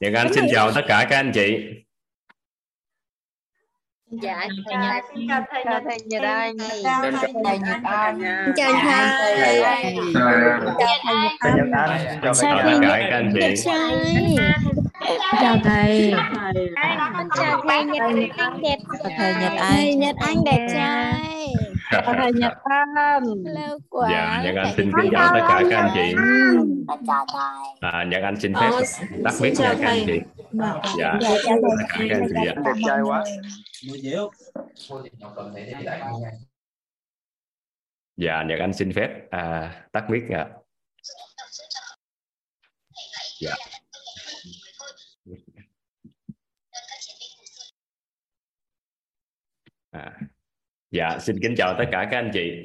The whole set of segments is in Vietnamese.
Nhật Anh xin chào tất cả các anh chị. Dạ Dạ, xin chào thầy chào Nhật thầy Nhật Anh chào thầy thầy Nhật Anh chào thầy thầy Nhật Anh chào tất cả các anh chị. chào thầy. Chào thầy Nhật Anh đẹp thầy Nhật Anh thầy Nhật Anh đẹp trai chào thầy Nhật Anh lâu quá. Dạ Nhật Anh xin kính chào tất cả các anh chị. À, Nhật Anh xin phép Ờ, tắt mic nha các anh chị. Dạ dạ chào tất cả các anh chị ạ. đẹp trai quá. dạ Nhật Anh xin phép à, tắt mic ạ. Dạ. À, dạ xin kính chào tất cả các anh chị.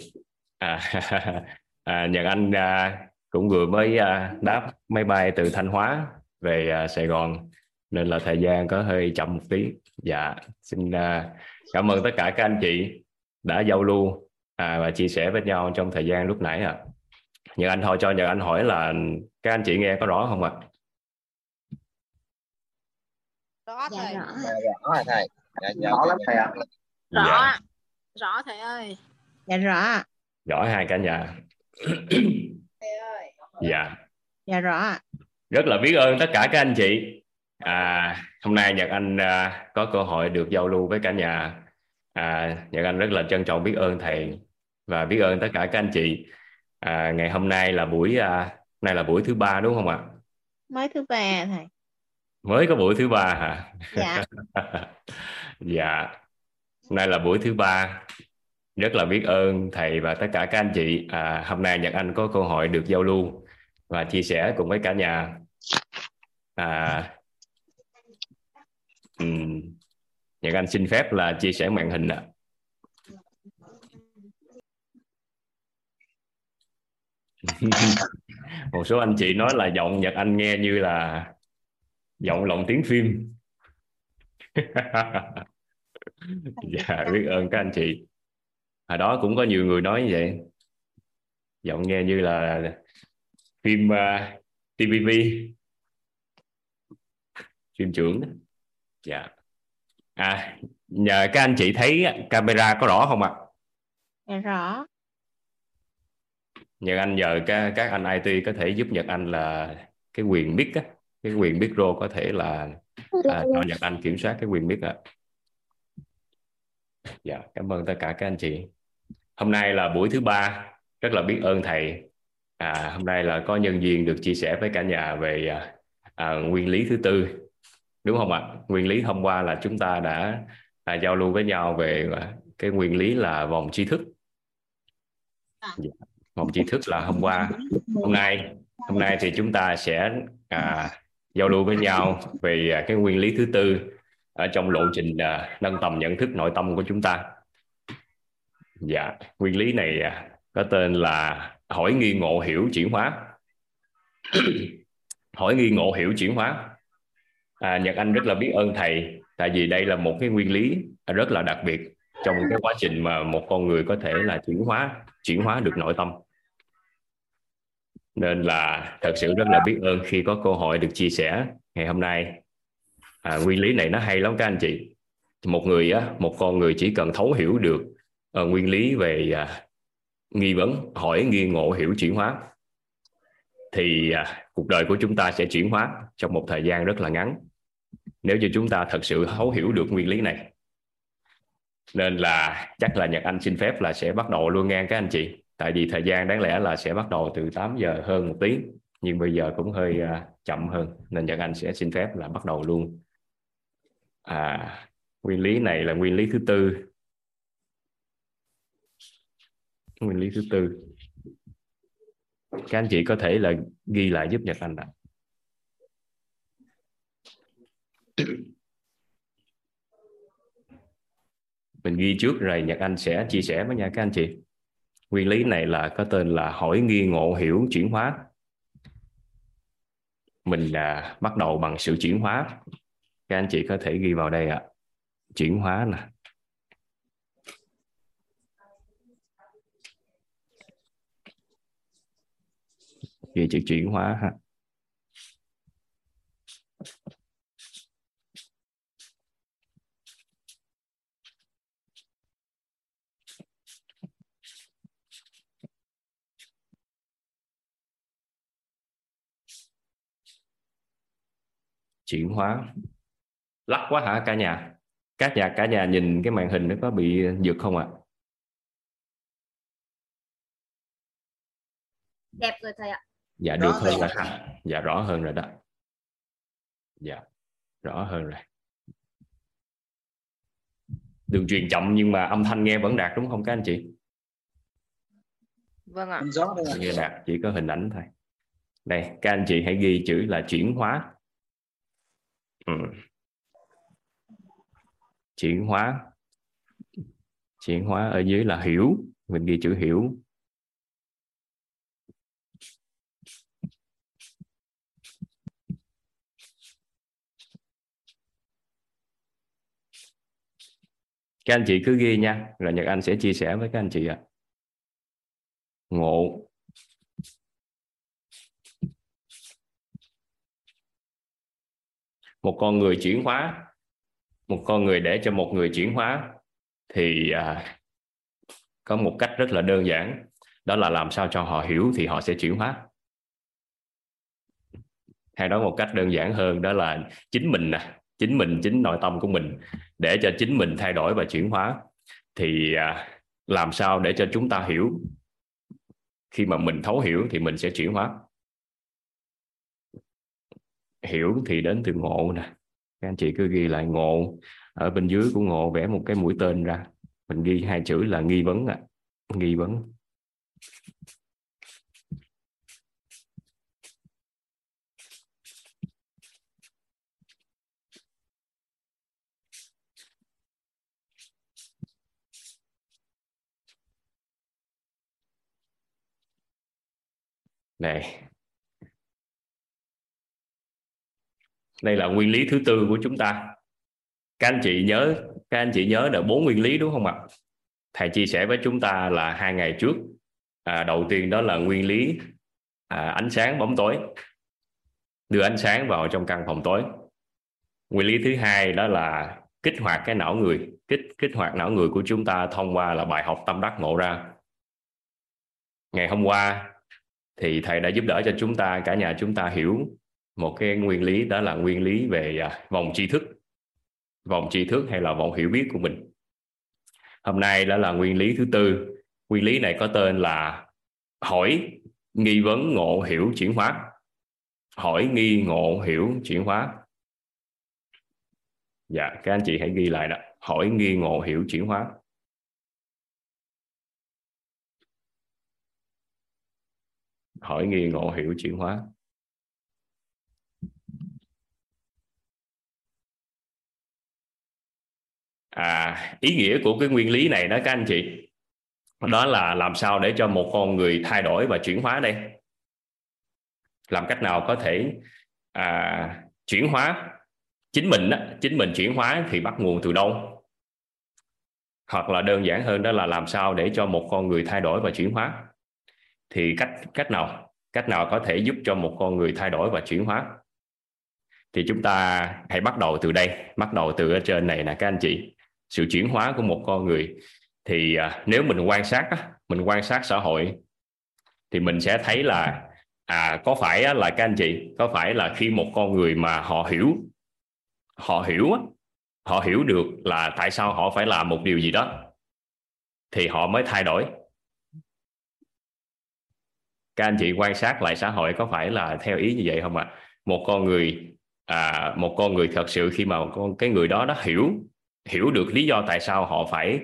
À, à, Nhật Anh à, cũng vừa mới à, đáp máy bay từ Thanh Hóa về à, Sài Gòn nên là thời gian có hơi chậm một tí. Dạ xin à, cảm ơn tất cả các anh chị đã giao lưu à, và chia sẻ với nhau trong thời gian lúc nãy ạ. À. Nhật Anh thôi cho Nhật Anh hỏi là các anh chị nghe có rõ không ạ? Rõ dạ thầy. rõ. Rõ rồi thầy. Dạ, dạ, rõ lắm thầy ạ. dạ, rõ. ạ. Rõ thầy ơi. Dạ rõ. Rõ hai cả nhà. Thầy ơi. Dạ. Dạ rõ. Rất là biết ơn tất cả các anh chị. À, hôm nay Nhật Anh à, có cơ hội được giao lưu với cả nhà. À, Nhật Anh rất là trân trọng biết ơn thầy và biết ơn tất cả các anh chị. À, ngày hôm nay là buổi à, nay là buổi thứ ba đúng không ạ? Mới thứ ba thầy. Mới có buổi thứ ba hả? Dạ. Dạ hôm nay là buổi thứ ba. Rất là biết ơn thầy và tất cả các anh chị. À, hôm nay Nhật Anh có cơ hội được giao lưu và chia sẻ cùng với cả nhà. À, um, Nhật Anh xin phép là chia sẻ màn hình ạ. Một số anh chị nói là giọng Nhật Anh nghe như là giọng lồng tiếng phim. dạ biết ơn các anh chị. Hồi đó cũng có nhiều người nói như vậy. Giọng nghe như là phim uh, TVB phim trưởng. Dạ. À nhờ các anh chị thấy camera có rõ không ạ? Dạ rõ. Nhật Anh nhờ các các anh IT có thể giúp Nhật Anh là cái quyền mic á cái quyền micro có thể là à, cho Nhật Anh kiểm soát cái quyền mic ạ dạ cảm ơn tất cả các anh chị. Hôm nay là buổi thứ ba. Rất là biết ơn thầy. À, hôm nay là có nhân viên được chia sẻ với cả nhà về à, à, nguyên lý thứ tư. Đúng không ạ? Nguyên lý hôm qua là chúng ta đã à, giao lưu với nhau về à, cái nguyên lý là vòng tri thức. Dạ. vòng tri thức là hôm qua. Hôm nay hôm nay thì chúng ta sẽ à, giao lưu với nhau về à, cái nguyên lý thứ tư ở trong lộ trình à, nâng tầm nhận thức nội tâm của chúng ta. Dạ nguyên lý này à, có tên là hỏi nghi ngộ hiểu chuyển hóa. Hỏi nghi ngộ hiểu chuyển hóa. À, Nhật Anh rất là biết ơn thầy tại vì đây là một cái nguyên lý rất là đặc biệt trong cái quá trình mà một con người có thể là chuyển hóa chuyển hóa được nội tâm. Nên là thật sự rất là biết ơn khi có cơ hội được chia sẻ ngày hôm nay à, nguyên lý này nó hay lắm các anh chị. Một người á một con người chỉ cần thấu hiểu được uh, nguyên lý về uh, nghi vấn hỏi nghi ngộ hiểu chuyển hóa thì uh, cuộc đời của chúng ta sẽ chuyển hóa trong một thời gian rất là ngắn. Nếu như chúng ta thật sự thấu hiểu được nguyên lý này nên là chắc là Nhật Anh xin phép là sẽ bắt đầu luôn ngang các anh chị. Tại vì thời gian đáng lẽ là sẽ bắt đầu từ 8 giờ hơn một tiếng, nhưng bây giờ cũng hơi uh, chậm hơn nên Nhật Anh sẽ xin phép là bắt đầu luôn à nguyên lý này là nguyên lý thứ tư. Nguyên lý thứ tư. Các anh chị có thể là ghi lại giúp Nhật Anh ạ. Mình ghi trước rồi Nhật Anh sẽ chia sẻ với nha các anh chị. Nguyên lý này là có tên là hỏi nghi ngộ hiểu chuyển hóa. Mình à, bắt đầu bằng sự chuyển hóa các anh chị có thể ghi vào đây ạ. À. chuyển hóa là ghi chữ chuyển hóa ha. Chuyển hóa lắc quá hả cả nhà? Các nhà cả nhà nhìn cái màn hình nó có bị giật không ạ? Đẹp rồi thầy ạ. Dạ được hơn rồi ha dạ rõ hơn rồi đó. Dạ rõ hơn rồi. Đường truyền chậm nhưng mà âm thanh nghe vẫn đạt đúng không các anh chị? Vâng ạ. gió đây nghe đạt chỉ có hình ảnh thôi. Đây các anh chị hãy ghi chữ là chuyển hóa. Ừ chuyển hóa. Chuyển hóa ở dưới là hiểu. Mình ghi chữ hiểu. Các anh chị cứ ghi nha, rồi Nhật Anh sẽ chia sẻ với các anh chị ạ. Ngộ. Một con người chuyển hóa một con người để cho một người chuyển hóa thì à, có một cách rất là đơn giản đó là làm sao cho họ hiểu thì họ sẽ chuyển hóa. Hay nói một cách đơn giản hơn đó là chính mình nè chính mình chính nội tâm của mình để cho chính mình thay đổi và chuyển hóa. Thì à, làm sao để cho chúng ta hiểu? Khi mà mình thấu hiểu thì mình sẽ chuyển hóa. Hiểu thì đến từ ngộ nè các anh chị cứ ghi lại ngộ. Ở bên dưới của ngộ vẽ một cái mũi tên ra. Mình ghi hai chữ là nghi vấn à. nghi vấn. Này đây là nguyên lý thứ tư của chúng ta. Các anh chị nhớ các anh chị nhớ được bốn nguyên lý đúng không ạ? Thầy chia sẻ với chúng ta là hai ngày trước à, đầu tiên đó là nguyên lý à, ánh sáng bóng tối. Đưa ánh sáng vào trong căn phòng tối. Nguyên lý thứ hai đó là kích hoạt cái não người. Kích kích hoạt não người của chúng ta thông qua là bài học tâm đắc ngộ ra. Ngày hôm qua thì thầy đã giúp đỡ cho chúng ta cả nhà chúng ta hiểu một cái nguyên lý đó là nguyên lý về à, vòng tri thức. Vòng tri thức hay là vòng hiểu biết của mình. Hôm nay đó là nguyên lý thứ tư. Nguyên lý này có tên là hỏi nghi vấn ngộ hiểu chuyển hóa. Hỏi nghi ngộ hiểu chuyển hóa. Dạ các anh chị hãy ghi lại đó. Hỏi nghi ngộ hiểu chuyển hóa. Hỏi nghi ngộ hiểu chuyển hóa. À, ý nghĩa của cái nguyên lý này đó các anh chị đó là làm sao để cho một con người thay đổi và chuyển hóa đây? Làm cách nào có thể à, chuyển hóa? Chính mình đó, chính mình chuyển hóa thì bắt nguồn từ đâu? Hoặc là đơn giản hơn đó là làm sao để cho một con người thay đổi và chuyển hóa? Thì cách cách nào? Cách nào có thể giúp cho một con người thay đổi và chuyển hóa? Thì chúng ta hãy bắt đầu từ đây bắt đầu từ ở trên này nè các anh chị sự chuyển hóa của một con người thì à, nếu mình quan sát á, mình quan sát xã hội thì mình sẽ thấy là à có phải á, là các anh chị có phải là khi một con người mà họ hiểu họ hiểu á, họ hiểu được là tại sao họ phải làm một điều gì đó thì họ mới thay đổi các anh chị quan sát lại xã hội có phải là theo ý như vậy không ạ à? một con người à, một con người thật sự khi mà con cái người đó nó hiểu hiểu được lý do tại sao họ phải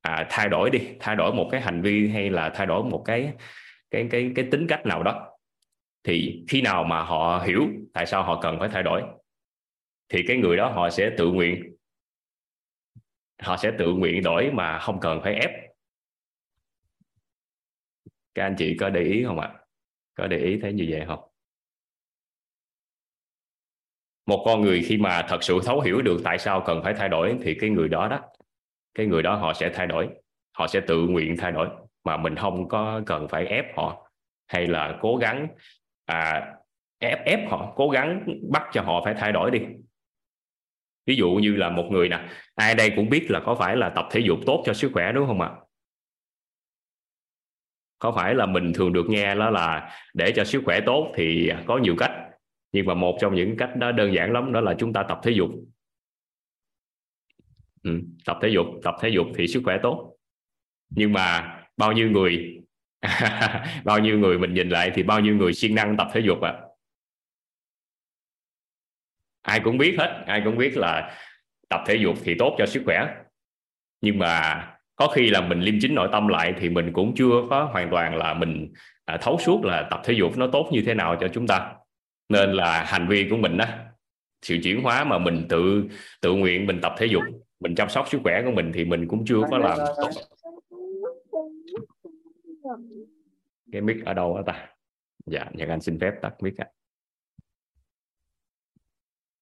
à, thay đổi đi thay đổi một cái hành vi hay là thay đổi một cái cái cái cái tính cách nào đó. Thì khi nào mà họ hiểu tại sao họ cần phải thay đổi thì cái người đó họ sẽ tự nguyện họ sẽ tự nguyện đổi mà không cần phải ép. Các anh chị có để ý không ạ? Có để ý thấy như vậy không? Một con người khi mà thật sự thấu hiểu được tại sao cần phải thay đổi thì cái người đó đó cái người đó họ sẽ thay đổi họ sẽ tự nguyện thay đổi. Mà mình không có cần phải ép họ hay là cố gắng à, ép ép họ cố gắng bắt cho họ phải thay đổi đi. Ví dụ như là một người nè ai đây cũng biết là có phải là tập thể dục tốt cho sức khỏe đúng không ạ? Có phải là mình thường được nghe đó là để cho sức khỏe tốt thì có nhiều cách nhưng mà một trong những cách đó đơn giản lắm đó là chúng ta tập thể dục. Ừ, tập thể dục tập thể dục thì sức khỏe tốt. Nhưng mà bao nhiêu người bao nhiêu người mình nhìn lại thì bao nhiêu người siêng năng tập thể dục à ai cũng biết hết ai cũng biết là tập thể dục thì tốt cho sức khỏe. Nhưng mà có khi là mình liêm chính nội tâm lại thì mình cũng chưa có hoàn toàn là mình à, thấu suốt là tập thể dục nó tốt như thế nào cho chúng ta nên là hành vi của mình đó, sự chuyển hóa mà mình tự tự nguyện mình tập thể dục mình chăm sóc sức khỏe của mình thì mình cũng chưa có làm tốt. Cái mic ở đâu đó ta? Dạ nhật anh xin phép tắt mic ạ.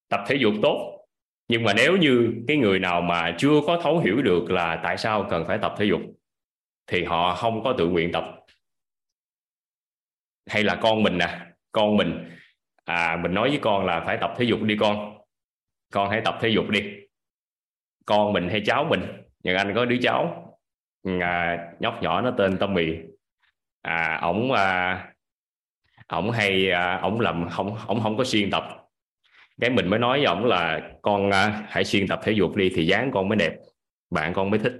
Tập thể dục tốt nhưng mà nếu như cái người nào mà chưa có thấu hiểu được là tại sao cần phải tập thể dục thì họ không có tự nguyện tập. Hay là con mình nè con mình à mình nói với con là phải tập thể dục đi con. Con hãy tập thể dục đi. Con mình hay cháu mình? Nhưng anh có đứa cháu. À, nhóc nhỏ nó tên Tâm Mì à ổng à, ổng hay à, ổng làm không ổng không có xuyên tập. Cái mình mới nói với ổng là con à, hãy xuyên tập thể dục đi thì dáng con mới đẹp bạn con mới thích.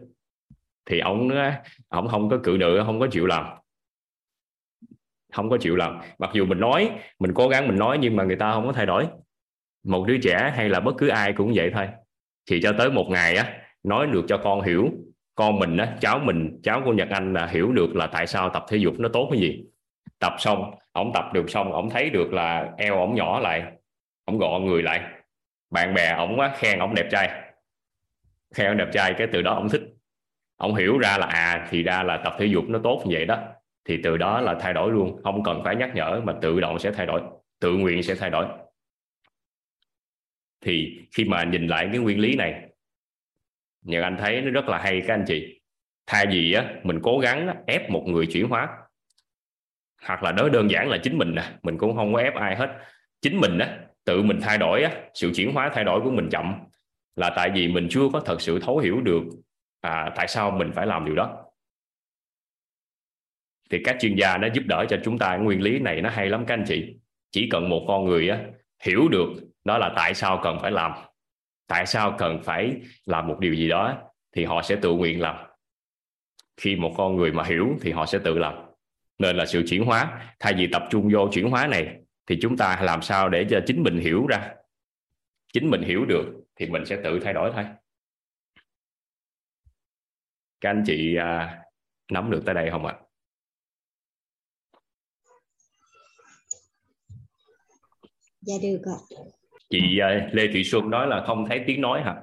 Thì ổng à, ổng không có cự nữ không có chịu làm không có chịu làm mặc dù mình nói, mình cố gắng mình nói nhưng mà người ta không có thay đổi. Một đứa trẻ hay là bất cứ ai cũng vậy thôi. Thì cho tới một ngày á, nói được cho con hiểu, con mình á, cháu mình, cháu của Nhật Anh là hiểu được là tại sao tập thể dục nó tốt cái gì. Tập xong, ổng tập được xong, ổng thấy được là eo ổng nhỏ lại, ổng gọn người lại. Bạn bè ổng á, khen ổng đẹp trai. Khen ổng đẹp trai cái từ đó ổng thích. Ổng hiểu ra là à thì ra là tập thể dục nó tốt như vậy đó thì từ đó là thay đổi luôn. Không cần phải nhắc nhở mà tự động sẽ thay đổi tự nguyện sẽ thay đổi. Thì khi mà nhìn lại cái nguyên lý này nhưng anh thấy nó rất là hay các anh chị. Thay vì á mình cố gắng ép một người chuyển hóa hoặc là đó đơn giản là chính mình nè mình cũng không có ép ai hết. Chính mình á tự mình thay đổi á sự chuyển hóa thay đổi của mình chậm là tại vì mình chưa có thật sự thấu hiểu được à, tại sao mình phải làm điều đó thì các chuyên gia nó giúp đỡ cho chúng ta. Nguyên lý này nó hay lắm các anh chị. Chỉ cần một con người á, hiểu được đó là tại sao cần phải làm tại sao cần phải làm một điều gì đó thì họ sẽ tự nguyện làm. Khi một con người mà hiểu thì họ sẽ tự làm. Nên là sự chuyển hóa thay vì tập trung vô chuyển hóa này thì chúng ta làm sao để cho chính mình hiểu ra. Chính mình hiểu được thì mình sẽ tự thay đổi thôi. Các anh chị à, nắm được tới đây không ạ? Dạ được ạ. chị à, Lê Thị Xuân nói là không thấy tiếng nói hả?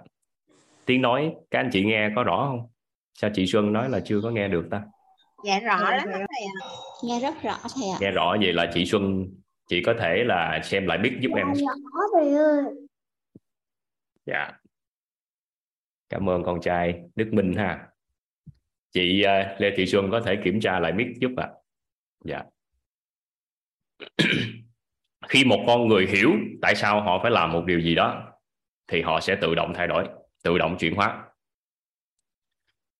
Tiếng nói các anh chị nghe có rõ không? Sao chị Xuân nói là chưa có nghe được ta? Dạ rõ lắm thầy ạ. Nghe rất rõ thầy ạ. nghe rõ vậy là chị Xuân chị có thể là xem lại biết giúp em. Rõ thầy ơi. dạ. Cảm ơn con trai Đức Minh ha. Chị à, Lê Thị Xuân có thể kiểm tra lại biết giúp ạ. Dạ khi một con người hiểu tại sao họ phải làm một điều gì đó, thì họ sẽ tự động thay đổi, tự động chuyển hóa.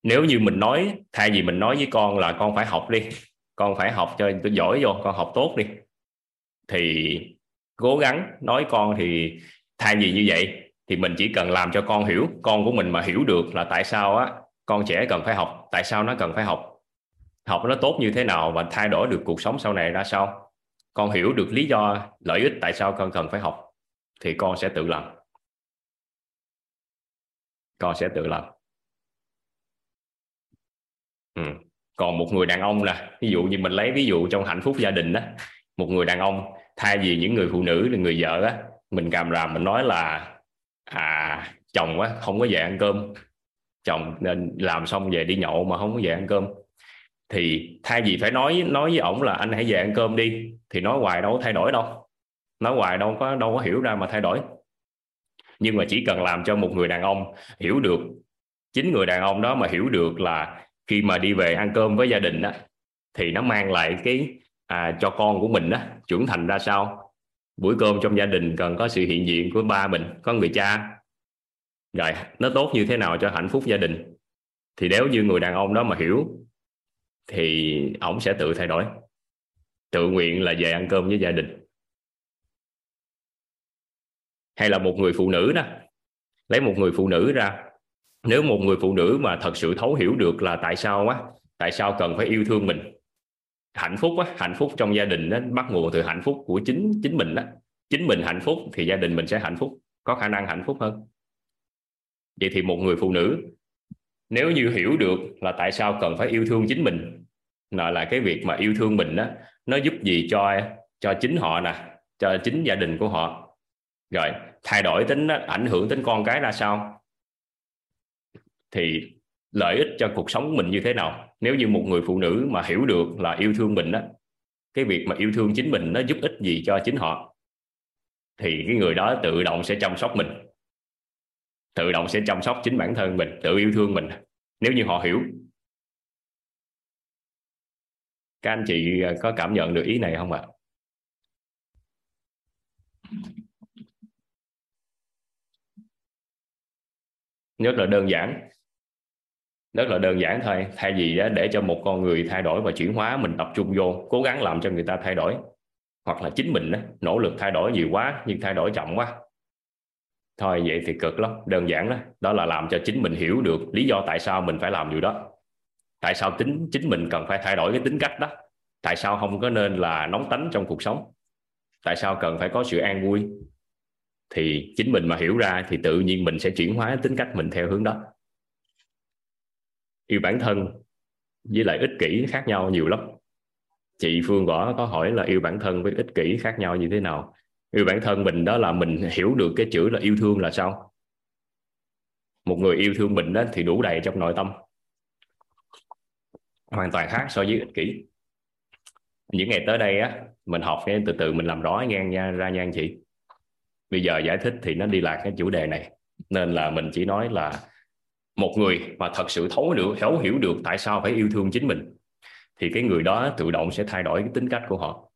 Nếu như mình nói, thay vì mình nói với con là con phải học đi, con phải học cho tôi giỏi vô, con học tốt đi, thì cố gắng nói con thì thay vì như vậy thì mình chỉ cần làm cho con hiểu, con của mình mà hiểu được là tại sao á, con trẻ cần phải học, tại sao nó cần phải học học nó tốt như thế nào và thay đổi được cuộc sống sau này ra sao con hiểu được lý do lợi ích tại sao con cần phải học, thì con sẽ tự làm. Con sẽ tự làm. Ừ. còn một người đàn ông nè, ví dụ như mình lấy ví dụ trong hạnh phúc gia đình đó, một người đàn ông thay vì những người phụ nữ là người vợ á, mình càm ràm mình nói là à chồng á không có về ăn cơm. Chồng nên làm xong về đi nhậu mà không có về ăn cơm thì thay vì phải nói nói với ổng là anh hãy về ăn cơm đi thì nói hoài đâu có thay đổi đâu. Nói hoài đâu có đâu có hiểu ra mà thay đổi. Nhưng mà chỉ cần làm cho một người đàn ông hiểu được chính người đàn ông đó mà hiểu được là khi mà đi về ăn cơm với gia đình đó thì nó mang lại cái à, cho con của mình đó trưởng thành ra sao? Buổi cơm trong gia đình cần có sự hiện diện của ba mình có người cha. Rồi nó tốt như thế nào cho hạnh phúc gia đình? Thì nếu như người đàn ông đó mà hiểu thì ổng sẽ tự thay đổi. Tự nguyện là về ăn cơm với gia đình. Hay là một người phụ nữ đó. Lấy một người phụ nữ ra. Nếu một người phụ nữ mà thật sự thấu hiểu được là tại sao á, tại sao cần phải yêu thương mình, hạnh phúc á, hạnh phúc trong gia đình đó bắt nguồn từ hạnh phúc của chính chính mình đó chính mình hạnh phúc thì gia đình mình sẽ hạnh phúc, có khả năng hạnh phúc hơn. Vậy thì một người phụ nữ nếu như hiểu được là tại sao cần phải yêu thương chính mình là là cái việc mà yêu thương mình đó nó giúp gì cho cho chính họ nè, cho chính gia đình của họ. Rồi, thay đổi tính ảnh hưởng đến con cái ra sao? Thì lợi ích cho cuộc sống mình như thế nào? Nếu như một người phụ nữ mà hiểu được là yêu thương mình đó cái việc mà yêu thương chính mình nó giúp ích gì cho chính họ? Thì cái người đó tự động sẽ chăm sóc mình tự động sẽ chăm sóc chính bản thân mình, tự yêu thương mình. Nếu như họ hiểu. Các anh chị à, có cảm nhận được ý này không ạ? Rất là đơn giản. Rất là đơn giản thôi. Thay vì à, để cho một con người thay đổi và chuyển hóa, mình tập trung vô, cố gắng làm cho người ta thay đổi. Hoặc là chính mình nỗ lực thay đổi nhiều quá, nhưng thay đổi chậm quá thôi, vậy thì cực lắm, đơn giản đó. Đó là làm cho chính mình hiểu được lý do tại sao mình phải làm điều đó. Tại sao tính, chính mình cần phải thay đổi cái tính cách đó? Tại sao không có nên là nóng tánh trong cuộc sống? Tại sao cần phải có sự an vui? Thì chính mình mà hiểu ra thì tự nhiên mình sẽ chuyển hóa tính cách mình theo hướng đó. Yêu bản thân với lại ích kỷ khác nhau nhiều lắm. Chị Phương gõ có hỏi là yêu bản thân với ích kỷ khác nhau như thế nào? Yêu bản thân mình đó là mình hiểu được cái chữ là yêu thương là sao? Một người yêu thương mình đó thì đủ đầy trong nội tâm. Hoàn toàn khác so với ích kỷ. Những ngày tới đây á, mình học cái từ từ mình làm rõ ngang nha, ra nha anh chị. Bây giờ giải thích thì nó đi lạc cái chủ đề này. Nên là mình chỉ nói là một người mà thật sự thấu được, thấu hiểu được tại sao phải yêu thương chính mình, thì cái người đó tự động sẽ thay đổi cái tính cách của họ.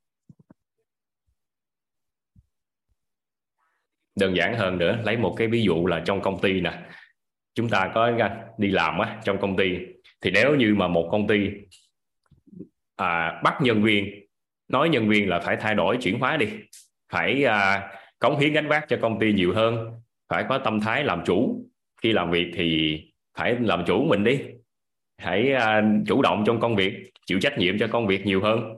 Đơn giản hơn nữa lấy một cái ví dụ là trong công ty nè. Chúng ta có đi làm á trong công ty. Thì nếu như mà một công ty à, bắt nhân viên nói nhân viên là phải thay đổi chuyển hóa đi phải à, cống hiến gánh vác cho công ty nhiều hơn phải có tâm thái làm chủ. Khi làm việc thì phải làm chủ mình đi hãy à, chủ động trong công việc chịu trách nhiệm cho công việc nhiều hơn.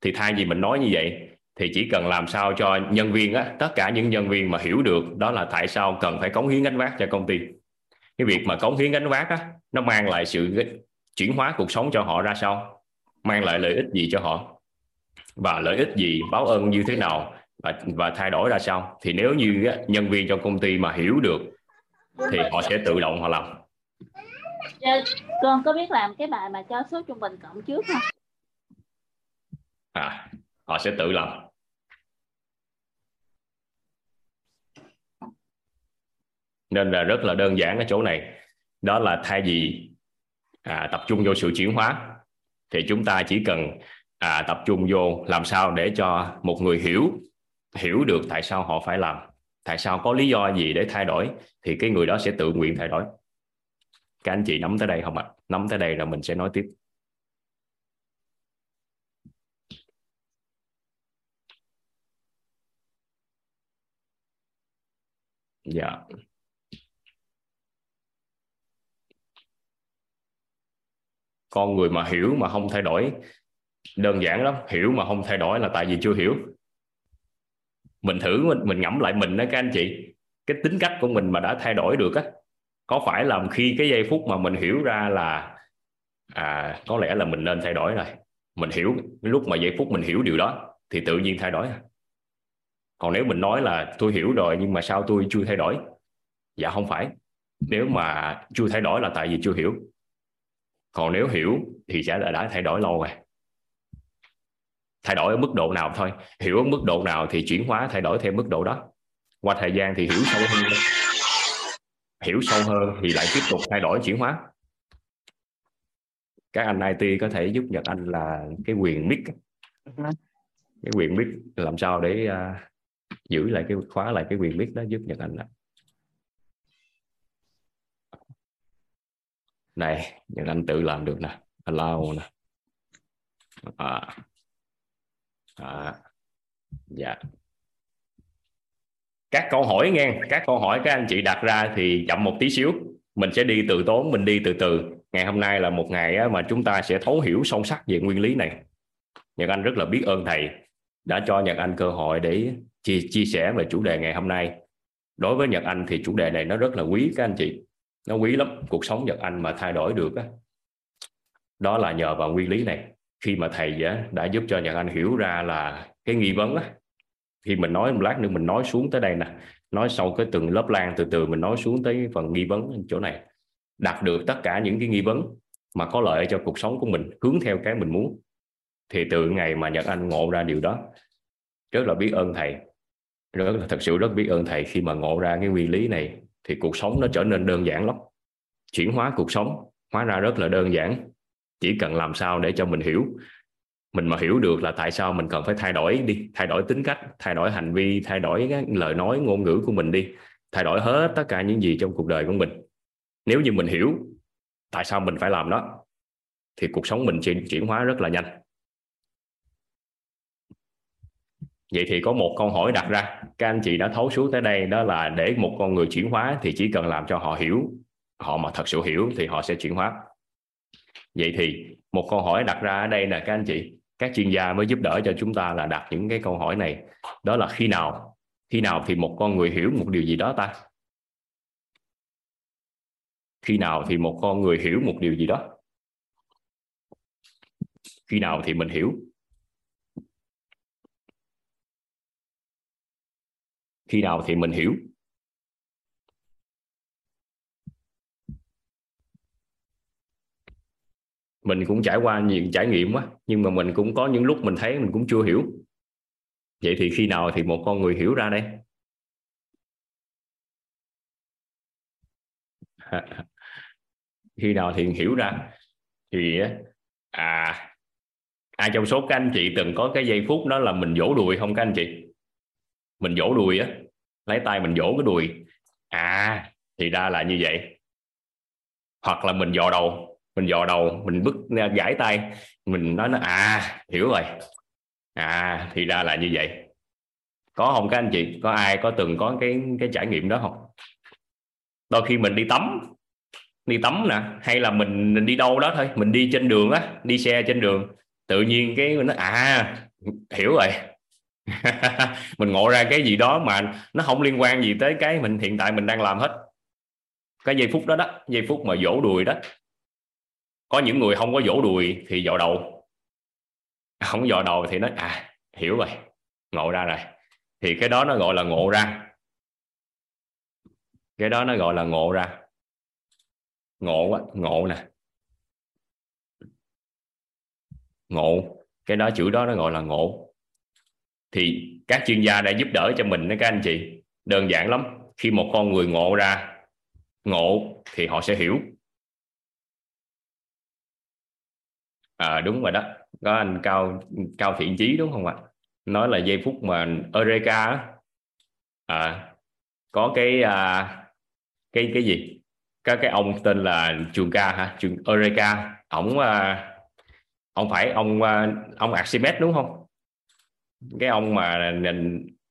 Thì thay vì mình nói như vậy thì chỉ cần làm sao cho nhân viên á tất cả những nhân viên mà hiểu được đó là tại sao cần phải cống hiến gánh vác cho công ty. Cái việc mà cống hiến gánh vác á nó mang lại sự chuyển hóa cuộc sống cho họ ra sao? Mang lại lợi ích gì cho họ? Và lợi ích gì báo ơn như thế nào? Và và thay đổi ra sao? Thì nếu như á, nhân viên trong công ty mà hiểu được thì họ sẽ tự động họ làm. Con có biết làm cái bài mà cho số trung bình cộng trước không? À họ sẽ tự làm nên là rất là đơn giản ở chỗ này. Đó là thay vì à, tập trung vô sự chuyển hóa thì chúng ta chỉ cần à, tập trung vô làm sao để cho một người hiểu hiểu được tại sao họ phải làm tại sao có lý do gì để thay đổi thì cái người đó sẽ tự nguyện thay đổi. Các anh chị nắm tới đây không ạ? Nắm tới đây rồi mình sẽ nói tiếp. Dạ. Con người mà hiểu mà không thay đổi đơn giản lắm hiểu mà không thay đổi là tại vì chưa hiểu. Mình thử mình, mình ngẫm lại mình đó các anh chị cái tính cách của mình mà đã thay đổi được á có phải là khi cái giây phút mà mình hiểu ra là à có lẽ là mình nên thay đổi rồi. Mình hiểu lúc mà giây phút mình hiểu điều đó thì tự nhiên thay đổi à? Còn nếu mình nói là tôi hiểu rồi nhưng mà sao tôi chưa thay đổi? Dạ không phải. Nếu mà chưa thay đổi là tại vì chưa hiểu. Còn nếu hiểu thì sẽ đã, đã thay đổi lâu rồi. Thay đổi ở mức độ nào thôi. Hiểu ở mức độ nào thì chuyển hóa thay đổi theo mức độ đó. Qua thời gian thì hiểu sâu hơn. Hiểu sâu hơn thì lại tiếp tục thay đổi chuyển hóa. Các anh IT có thể giúp Nhật Anh là cái quyền mic cái quyền mic làm sao để uh, giữ lại cái khóa lại cái quyền biết đó giúp Nhật Anh đó. này Nhật Anh tự làm được nè allow nè. À, à, dạ. Các câu hỏi nghe các câu hỏi các anh chị đặt ra thì chậm một tí xíu. Mình sẽ đi từ tốn mình đi từ từ. Ngày hôm nay là một ngày mà chúng ta sẽ thấu hiểu sâu sắc về nguyên lý này. Nhật Anh rất là biết ơn thầy đã cho Nhật Anh cơ hội để chia, chia sẻ về chủ đề ngày hôm nay. Đối với Nhật Anh thì chủ đề này nó rất là quý các anh chị. Nó quý lắm cuộc sống Nhật Anh mà thay đổi được đó, đó là nhờ vào nguyên lý này. Khi mà thầy đã giúp cho Nhật Anh hiểu ra là cái nghi vấn á khi mình nói một lát nữa mình nói xuống tới đây nè. Nói sau cái từng lớp lan từ từ mình nói xuống tới phần nghi vấn chỗ này. Đạt được tất cả những cái nghi vấn mà có lợi cho cuộc sống của mình hướng theo cái mình muốn thì từ ngày mà Nhật Anh ngộ ra điều đó rất là biết ơn thầy. Rất là thật sự rất biết ơn thầy khi mà ngộ ra cái nguyên lý này thì cuộc sống nó trở nên đơn giản lắm. Chuyển hóa cuộc sống hóa ra rất là đơn giản. Chỉ cần làm sao để cho mình hiểu. Mình mà hiểu được là tại sao mình cần phải thay đổi đi thay đổi tính cách thay đổi hành vi thay đổi cái lời nói ngôn ngữ của mình đi. Thay đổi hết tất cả những gì trong cuộc đời của mình. Nếu như mình hiểu tại sao mình phải làm đó thì cuộc sống mình chuyển, chuyển hóa rất là nhanh. Vậy thì có một câu hỏi đặt ra. Các anh chị đã thấu suốt tới đây, đó là để một con người chuyển hóa thì chỉ cần làm cho họ hiểu, họ mà thật sự hiểu thì họ sẽ chuyển hóa. Vậy thì một câu hỏi đặt ra ở đây là các anh chị. Các chuyên gia mới giúp đỡ cho chúng ta là đặt những cái câu hỏi này. Đó là khi nào? Khi nào thì một con người hiểu một điều gì đó ta? Khi nào thì một con người hiểu một điều gì đó? Khi nào thì mình hiểu? Khi nào thì mình hiểu. Mình cũng trải qua nhiều trải nghiệm quá, nhưng mà mình cũng có những lúc mình thấy mình cũng chưa hiểu. Vậy thì khi nào thì một con người hiểu ra đây? Khi nào thì hiểu ra? Thì à ai trong số các anh chị từng có cái giây phút đó là mình vỗ đùi không các anh chị? Mình vỗ đùi á lấy tay mình vỗ cái đùi. À thì ra là như vậy. Hoặc là mình dò đầu mình dò đầu mình bứt à, giải tay mình nói nó à hiểu rồi. À thì ra là như vậy. Có không các anh chị? Có ai có từng có cái cái trải nghiệm đó không? Đôi khi mình đi tắm đi tắm nè hay là mình, mình đi đâu đó thôi mình đi trên đường á đi xe trên đường tự nhiên cái nó à hiểu rồi. mình ngộ ra cái gì đó mà nó không liên quan gì tới cái mình hiện tại mình đang làm hết. Cái giây phút đó đó, giây phút mà vỗ đùi đó. Có những người không có vỗ đùi thì dò đầu. Không dò đầu thì nó à hiểu rồi, ngộ ra rồi. Thì cái đó nó gọi là ngộ ra. Cái đó nó gọi là ngộ ra. Ngộ quá, ngộ nè. Ngộ. Cái đó, chữ đó nó gọi là ngộ thì các chuyên gia đã giúp đỡ cho mình đó các anh chị. Đơn giản lắm. Khi một con người ngộ ra ngộ thì họ sẽ hiểu. À, đúng rồi đó. Có anh cao cao thiện chí đúng không ạ? Nói là giây phút mà Eureka à, có cái à, cái cái gì? Có cái ông tên là trường ca hả? Trường Eureka. Ổng à, ông phải ông à, ông Archimedes đúng không? Cái ông mà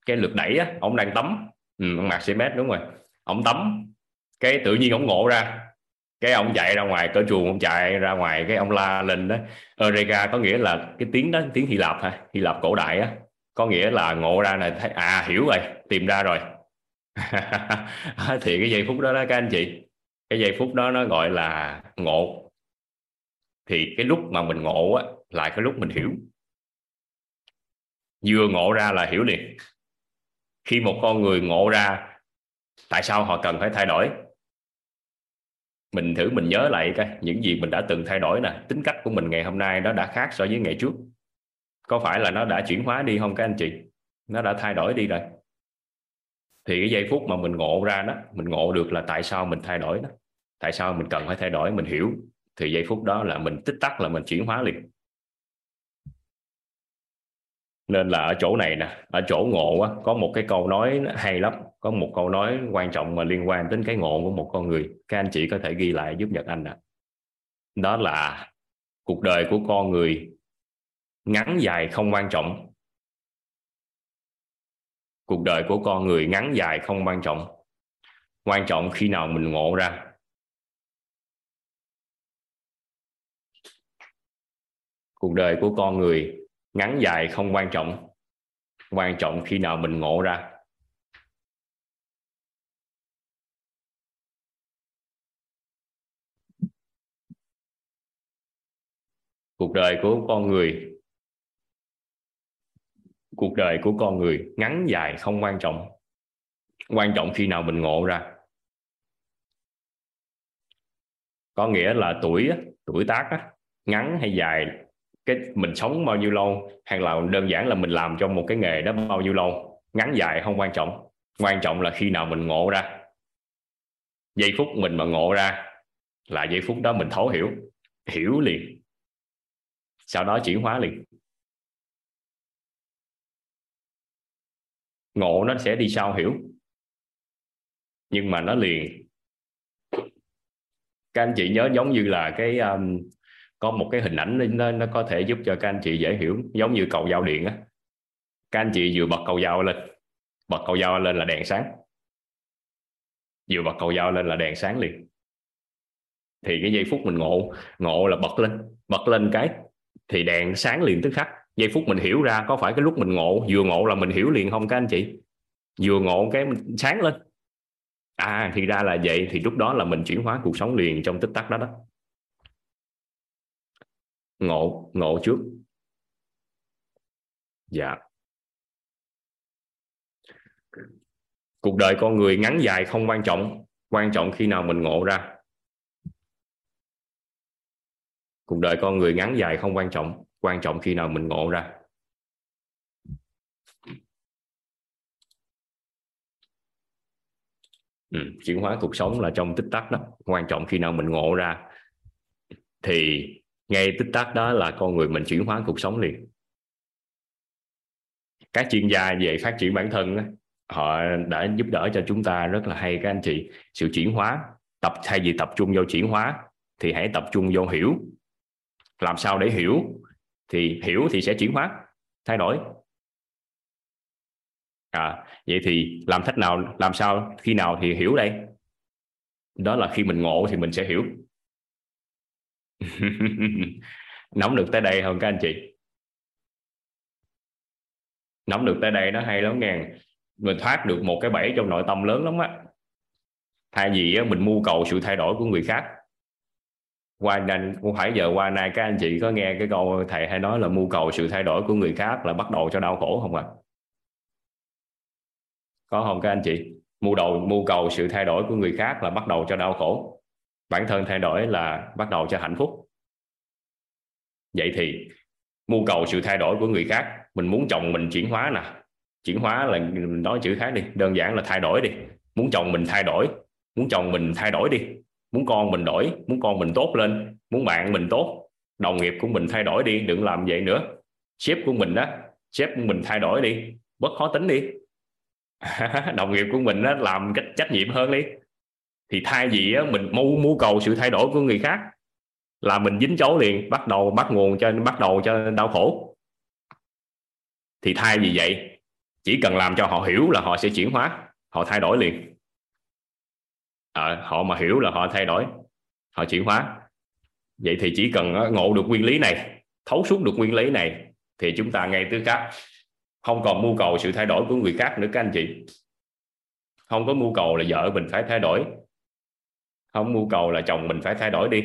cái lượt đẩy á ông đang tắm. Ừ, ông mét đúng rồi. Ông tắm cái tự nhiên ông ngộ ra. Cái ông chạy ra ngoài cỡ chuồng ông chạy ra ngoài cái ông la lên đó. Ờ, Eureka có nghĩa là cái tiếng đó tiếng Hy Lạp ha Hy Lạp cổ đại á. Có nghĩa là ngộ ra này thấy à hiểu rồi tìm ra rồi. Thì cái giây phút đó đó các anh chị cái giây phút đó nó gọi là ngộ. Thì cái lúc mà mình ngộ á là cái lúc mình hiểu vừa ngộ ra là hiểu liền. Khi một con người ngộ ra, tại sao họ cần phải thay đổi? Mình thử mình nhớ lại cái những gì mình đã từng thay đổi nè, tính cách của mình ngày hôm nay nó đã khác so với ngày trước. Có phải là nó đã chuyển hóa đi không các anh chị? Nó đã thay đổi đi rồi. Thì cái giây phút mà mình ngộ ra đó, mình ngộ được là tại sao mình thay đổi đó. Tại sao mình cần phải thay đổi, mình hiểu. Thì giây phút đó là mình tích tắc, là mình chuyển hóa liền nên là ở chỗ này nè ở chỗ ngộ á, có một cái câu nói hay lắm. Có một câu nói quan trọng mà liên quan đến cái ngộ của một con người. Các anh chị có thể ghi lại giúp nhật anh nè. Đó là cuộc đời của con người ngắn dài không quan trọng. Cuộc đời của con người ngắn dài không quan trọng. Quan trọng khi nào mình ngộ ra. Cuộc đời của con người ngắn dài không quan trọng quan trọng khi nào mình ngộ ra. Cuộc đời của con người, cuộc đời của con người ngắn dài không quan trọng quan trọng khi nào mình ngộ ra. Có nghĩa là tuổi tuổi tác ngắn hay dài cái mình sống bao nhiêu lâu hay là đơn giản là mình làm trong một cái nghề đó bao nhiêu lâu ngắn dài không quan trọng. Quan trọng là khi nào mình ngộ ra. Giây phút mình mà ngộ ra là giây phút đó mình thấu hiểu hiểu liền. Sau đó chuyển hóa liền. Ngộ nó sẽ đi sau hiểu. Nhưng mà nó liền. Các anh chị nhớ giống như là cái um, có một cái hình ảnh nó, nó có thể giúp cho các anh chị dễ hiểu giống như cầu giao điện á. Các anh chị vừa bật cầu giao lên bật cầu giao lên là đèn sáng. Vừa bật cầu giao lên là đèn sáng liền. Thì cái giây phút mình ngộ ngộ là bật lên bật lên cái thì đèn sáng liền tức khắc. Giây phút mình hiểu ra có phải cái lúc mình ngộ vừa ngộ là mình hiểu liền không các anh chị? Vừa ngộ cái sáng lên. À thì ra là vậy thì lúc đó là mình chuyển hóa cuộc sống liền trong tích tắc đó đó ngộ ngộ trước. Dạ. Cuộc đời con người ngắn dài không quan trọng quan trọng khi nào mình ngộ ra. Cuộc đời con người ngắn dài không quan trọng quan trọng khi nào mình ngộ ra. Ừ, chuyển hóa cuộc sống là trong tích tắc đó quan trọng khi nào mình ngộ ra. Thì ngay tích tắc đó là con người mình chuyển hóa cuộc sống liền. Các chuyên gia về phát triển bản thân họ đã giúp đỡ cho chúng ta rất là hay các anh chị. Sự chuyển hóa, tập, thay vì tập trung vô chuyển hóa, thì hãy tập trung vô hiểu. Làm sao để hiểu? Thì hiểu thì sẽ chuyển hóa, thay đổi. À vậy thì làm cách nào, làm sao khi nào thì hiểu đây? Đó là khi mình ngộ thì mình sẽ hiểu. nóng được tới đây không các anh chị? Nóng được tới đây nó hay lắm nghe mình thoát được một cái bẫy trong nội tâm lớn lắm á. Thay vì mình mưu cầu sự thay đổi của người khác. Qua nên cũng phải giờ qua nay các anh chị có nghe cái câu thầy hay nói là mưu cầu sự thay đổi của người khác là bắt đầu cho đau khổ không ạ? À? có không các anh chị? Mưu đầu, mưu cầu sự thay đổi của người khác là bắt đầu cho đau khổ bản thân thay đổi là bắt đầu cho hạnh phúc. Vậy thì mưu cầu sự thay đổi của người khác mình muốn chồng mình chuyển hóa nè. Chuyển hóa là mình nói chữ khác đi đơn giản là thay đổi đi. Muốn chồng mình thay đổi muốn chồng mình thay đổi đi. Muốn con mình đổi muốn con mình tốt lên. Muốn bạn mình tốt đồng nghiệp của mình thay đổi đi đừng làm vậy nữa. Sếp của mình đó sếp của mình thay đổi đi bớt khó tính đi. Đồng nghiệp của mình đó, làm cách trách nhiệm hơn đi thì thay vì á, mình mưu mưu cầu sự thay đổi của người khác là mình dính chấu liền bắt đầu bắt nguồn cho bắt đầu cho đau khổ. Thì thay vì vậy chỉ cần làm cho họ hiểu là họ sẽ chuyển hóa họ thay đổi liền. À, họ mà hiểu là họ thay đổi họ chuyển hóa. Vậy thì chỉ cần ngộ được nguyên lý này thấu suốt được nguyên lý này thì chúng ta ngay tư cách không còn mưu cầu sự thay đổi của người khác nữa các anh chị. Không có mưu cầu là vợ mình phải thay đổi không mưu cầu là chồng mình phải thay đổi đi.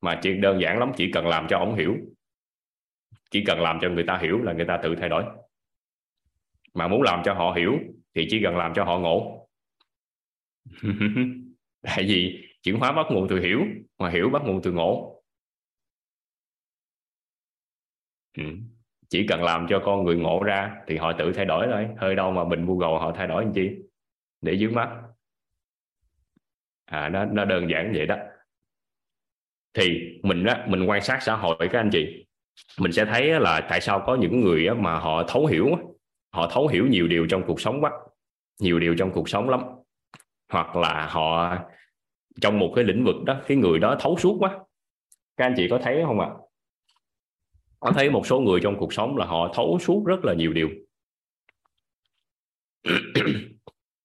Mà chuyện đơn giản lắm, chỉ cần làm cho ông hiểu. Chỉ cần làm cho người ta hiểu là người ta tự thay đổi. Mà muốn làm cho họ hiểu, thì chỉ cần làm cho họ ngộ. Tại vì chuyển hóa bắt nguồn từ hiểu, mà hiểu bắt nguồn từ ngộ. Ừ. chỉ cần làm cho con người ngộ ra, thì họ tự thay đổi thôi. Hơi đâu mà mình mua gầu họ thay đổi làm chi? Để dưới mắt à nó nó đơn giản vậy đó. Thì mình á, mình quan sát xã hội các anh chị, mình sẽ thấy là tại sao có những người mà họ thấu hiểu họ thấu hiểu nhiều điều trong cuộc sống quá, nhiều điều trong cuộc sống lắm. Hoặc là họ trong một cái lĩnh vực đó, cái người đó thấu suốt quá. Các anh chị có thấy không ạ? À? có thấy một số người trong cuộc sống là họ thấu suốt rất là nhiều điều.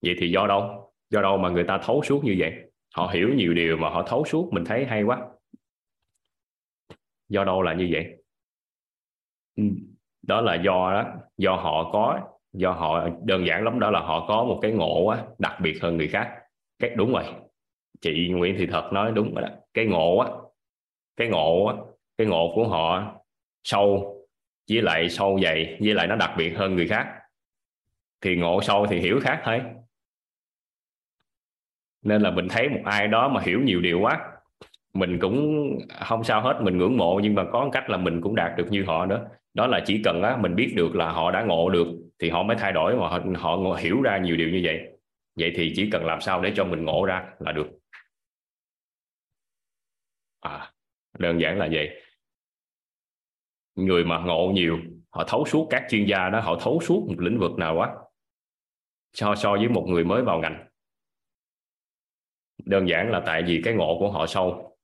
Vậy thì do đâu? Do đâu mà người ta thấu suốt như vậy? Họ hiểu nhiều điều mà họ thấu suốt mình thấy hay quá. Do đâu là như vậy? Ừ, đó là do đó. Do họ có do họ đơn giản lắm đó là họ có một cái ngộ á, đặc biệt hơn người khác. Cái đúng rồi. Chị Nguyễn Thị Thật nói đúng rồi đó. Cái ngộ á cái ngộ á cái ngộ của họ sâu với lại sâu dày với lại nó đặc biệt hơn người khác. Thì ngộ sâu thì hiểu khác thôi nên là mình thấy một ai đó mà hiểu nhiều điều quá mình cũng không sao hết mình ngưỡng mộ nhưng mà có một cách là mình cũng đạt được như họ đó. Đó là chỉ cần á, mình biết được là họ đã ngộ được thì họ mới thay đổi mà họ, họ hiểu ra nhiều điều như vậy. Vậy thì chỉ cần làm sao để cho mình ngộ ra là được. À đơn giản là vậy. Người mà ngộ nhiều họ thấu suốt các chuyên gia đó họ thấu suốt một lĩnh vực nào quá so so với một người mới vào ngành đơn giản là tại vì cái ngộ của họ sâu.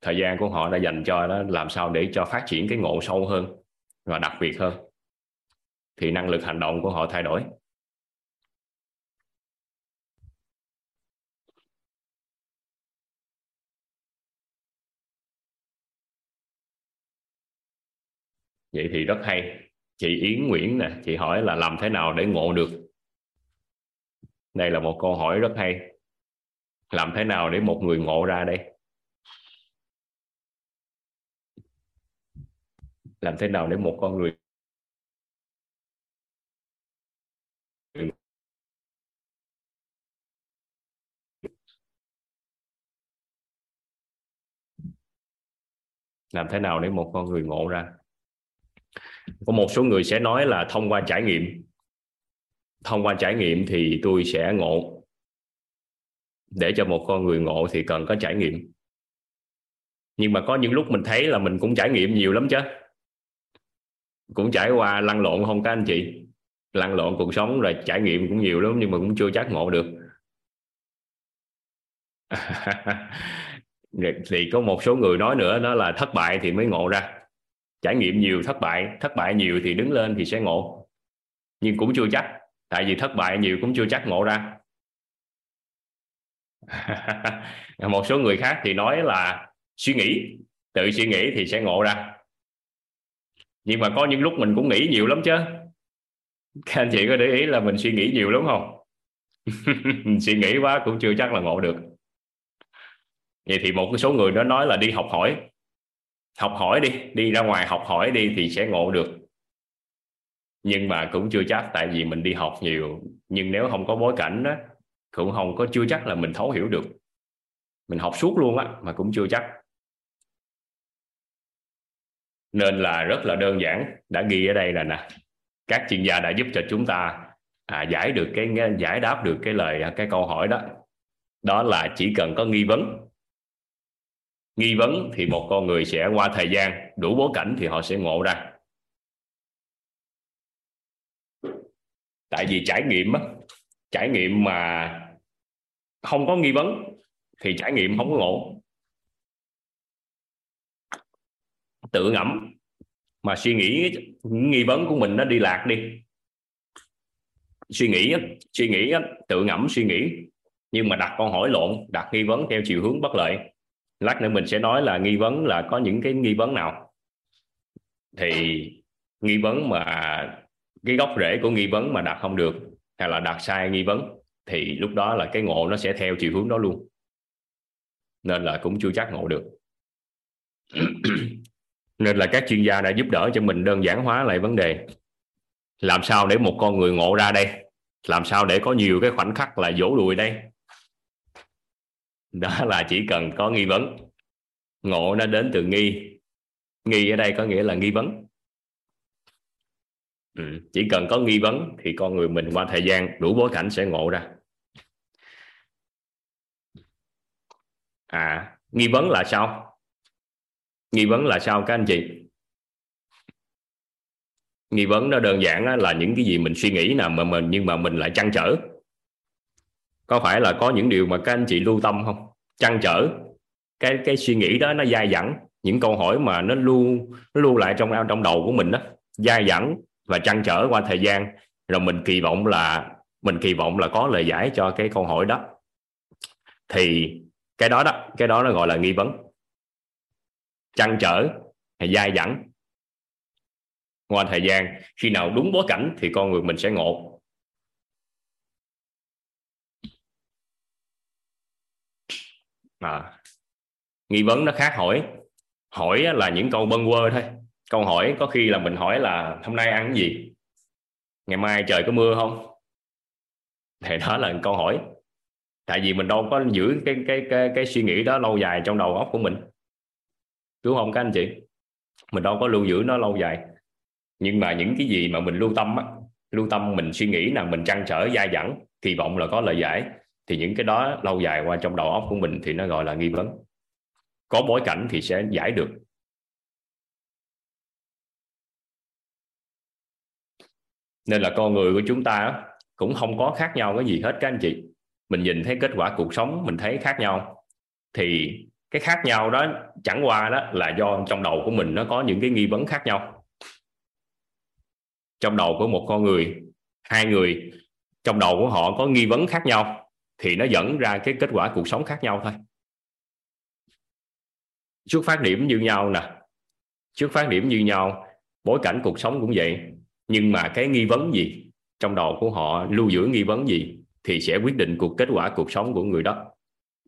Thời gian của họ đã dành cho đó, làm sao để cho phát triển cái ngộ sâu hơn và đặc biệt hơn. Thì năng lực hành động của họ thay đổi. Vậy thì rất hay. Chị Yến Nguyễn nè, chị hỏi là làm thế nào để ngộ được? Đây là một câu hỏi rất hay làm thế nào để một người ngộ ra đây? Làm thế nào để một con người làm thế nào để một con người ngộ ra? Có một số người sẽ nói là thông qua trải nghiệm. Thông qua trải nghiệm thì tôi sẽ ngộ để cho một con người ngộ thì cần có trải nghiệm. Nhưng mà có những lúc mình thấy là mình cũng trải nghiệm nhiều lắm chứ. Cũng trải qua lăn lộn, không các anh chị? Lăn lộn cuộc sống rồi trải nghiệm cũng nhiều lắm nhưng mà cũng chưa chắc ngộ được. Thì có một số người nói nữa, đó là thất bại thì mới ngộ ra. Trải nghiệm nhiều thất bại thất bại nhiều thì đứng lên thì sẽ ngộ. Nhưng cũng chưa chắc, tại vì thất bại nhiều cũng chưa chắc ngộ ra. một số người khác thì nói là suy nghĩ, tự suy nghĩ thì sẽ ngộ ra. Nhưng mà có những lúc mình cũng nghĩ nhiều lắm chứ. Các anh chị có để ý là mình suy nghĩ nhiều lắm không? Suy nghĩ quá cũng chưa chắc là ngộ được. Vậy thì một số người đó nói là đi học hỏi. Học hỏi đi đi ra ngoài học hỏi đi thì sẽ ngộ được. Nhưng mà cũng chưa chắc, tại vì mình đi học nhiều. Nhưng nếu không có bối cảnh đó cũng không có chưa chắc là mình thấu hiểu được. Mình học suốt luôn á mà cũng chưa chắc. Nên là rất là đơn giản đã ghi ở đây là nè các chuyên gia đã giúp cho chúng ta à, giải được cái giải đáp được cái lời à, cái câu hỏi đó. Đó là chỉ cần có nghi vấn. Nghi vấn thì một con người sẽ qua thời gian đủ bối cảnh thì họ sẽ ngộ ra. Tại vì trải nghiệm á trải nghiệm mà không có nghi vấn thì trải nghiệm không có ngộ. Tự ngẫm mà suy nghĩ nghi vấn của mình nó đi lạc đi. Suy nghĩ suy nghĩ tự ngẫm suy nghĩ. Nhưng mà đặt câu hỏi lộn, đặt nghi vấn theo chiều hướng bất lợi. Lát nữa mình sẽ nói là nghi vấn là có những cái nghi vấn nào. Thì nghi vấn mà, cái gốc rễ của nghi vấn mà đặt không được hay là đặt sai nghi vấn, thì lúc đó là cái ngộ nó sẽ theo chiều hướng đó luôn. Nên là cũng chưa chắc ngộ được. Nên là các chuyên gia đã giúp đỡ cho mình đơn giản hóa lại vấn đề. Làm sao để một con người ngộ ra đây? Làm sao để có nhiều cái khoảnh khắc là vỗ đùi đây? Đó là chỉ cần có nghi vấn. Ngộ nó đến từ nghi. Nghi ở đây có nghĩa là nghi vấn ừ. chỉ cần có nghi vấn thì con người mình qua thời gian đủ bối cảnh sẽ ngộ ra. À nghi vấn là sao? Nghi vấn là sao các anh chị? Nghi vấn nó đơn giản là những cái gì mình suy nghĩ nào mà mình, nhưng mà mình lại trăn trở. Có phải là có những điều mà các anh chị lưu tâm không? Trăn trở. Cái cái suy nghĩ đó nó dai dẳng. Những câu hỏi mà nó lưu nó lưu lại trong trong đầu của mình đó dai dẳng và trăn trở qua thời gian. Rồi mình kỳ vọng là mình kỳ vọng là có lời giải cho cái câu hỏi đó. Thì cái đó đó cái đó nó gọi là nghi vấn. Trăn trở hay dai dẳng. Qua thời gian khi nào đúng bối cảnh thì con người mình sẽ ngộ. À, nghi vấn nó khác hỏi. Hỏi là những câu bâng quơ thôi câu hỏi có khi là mình hỏi là hôm nay ăn cái gì? Ngày mai trời có mưa không? Thì đó là câu hỏi. Tại vì mình đâu có giữ cái cái cái cái suy nghĩ đó lâu dài trong đầu óc của mình. Đúng không các anh chị? Mình đâu có lưu giữ nó lâu dài. Nhưng mà những cái gì mà mình lưu tâm á, lưu tâm mình suy nghĩ là mình trăn trở dai dẳng kỳ vọng là có lời giải thì những cái đó lâu dài qua trong đầu óc của mình thì nó gọi là nghi vấn. Có bối cảnh thì sẽ giải được. Nên là con người của chúng ta cũng không có khác nhau cái gì hết các anh chị. Mình nhìn thấy kết quả cuộc sống, mình thấy khác nhau. Thì cái khác nhau đó chẳng qua đó là do trong đầu của mình nó có những cái nghi vấn khác nhau. Trong đầu của một con người, hai người, trong đầu của họ có nghi vấn khác nhau thì nó dẫn ra cái kết quả cuộc sống khác nhau thôi. Xuất phát điểm như nhau nè. Xuất phát điểm như nhau, bối cảnh cuộc sống cũng vậy nhưng mà cái nghi vấn gì? Trong đầu của họ, lưu giữ nghi vấn gì? Thì sẽ quyết định cuộc kết quả cuộc sống của người đó.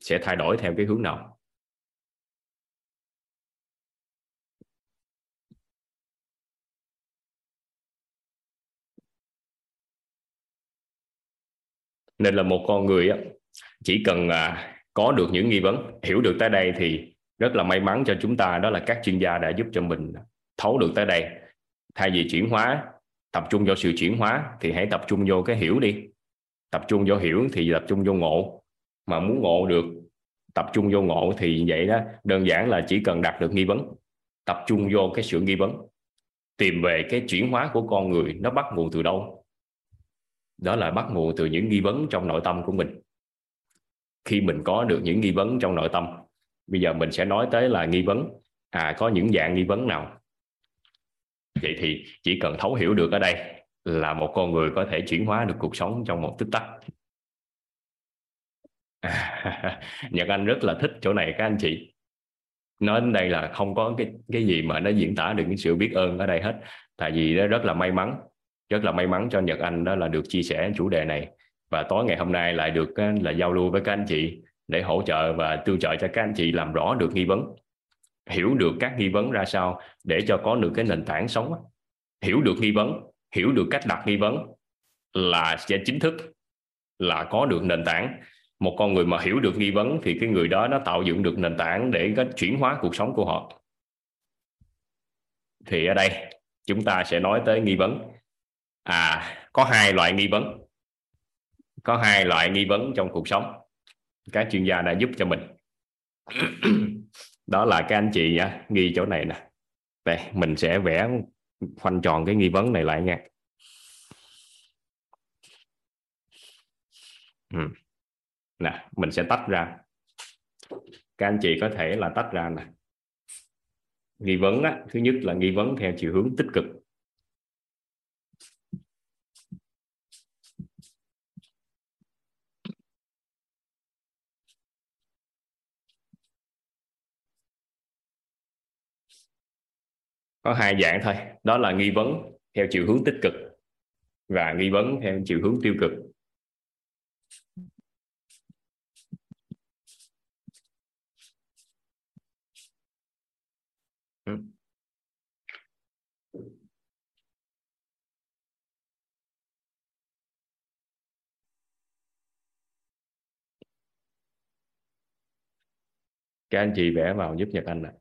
Sẽ thay đổi theo cái hướng nào? Nên là một con người chỉ cần à, có được những nghi vấn, hiểu được tới đây thì rất là may mắn cho chúng ta. Đó là các chuyên gia đã giúp cho mình thấu được tới đây. Thay vì chuyển hóa tập trung vào sự chuyển hóa thì hãy tập trung vô cái hiểu đi. Tập trung vô hiểu thì tập trung vô ngộ. Mà muốn ngộ được, tập trung vô ngộ thì vậy đó, đơn giản là chỉ cần đặt được nghi vấn. Tập trung vô cái sự nghi vấn. Tìm về cái chuyển hóa của con người, nó bắt nguồn từ đâu? Đó là bắt nguồn từ những nghi vấn trong nội tâm của mình. Khi mình có được những nghi vấn trong nội tâm, bây giờ mình sẽ nói tới là nghi vấn. À có những dạng nghi vấn nào? Vậy thì chỉ cần thấu hiểu được ở đây là một con người có thể chuyển hóa được cuộc sống trong một tích tắc. Nhật Anh rất là thích chỗ này, các anh chị. Nói đến đây là không có cái cái gì mà nó diễn tả được cái sự biết ơn ở đây hết. Tại vì nó rất là may mắn, rất là may mắn cho Nhật Anh đó là được chia sẻ chủ đề này. Và tối ngày hôm nay lại được là giao lưu với các anh chị để hỗ trợ và tương trợ cho các anh chị làm rõ được nghi vấn hiểu được các nghi vấn ra sao để cho có được cái nền tảng sống hiểu được nghi vấn, hiểu được cách đặt nghi vấn là sẽ chính thức là có được nền tảng. Một con người mà hiểu được nghi vấn thì cái người đó nó tạo dựng được nền tảng để có chuyển hóa cuộc sống của họ. Thì ở đây, chúng ta sẽ nói tới nghi vấn. À có hai loại nghi vấn. Có hai loại nghi vấn trong cuộc sống. Các chuyên gia đã giúp cho mình đó là các anh chị nha ghi chỗ này nè. Đây mình sẽ vẽ khoanh tròn cái nghi vấn này lại nha. Ừ. nè mình sẽ tách ra. Các anh chị có thể là tách ra nè. Nghi vấn á, thứ nhất là nghi vấn theo chiều hướng tích cực. Có hai dạng thôi. Đó là nghi vấn theo chiều hướng tích cực và nghi vấn theo chiều hướng tiêu cực. Ừ. Các anh chị vẽ vào giúp Nhật Anh ạ.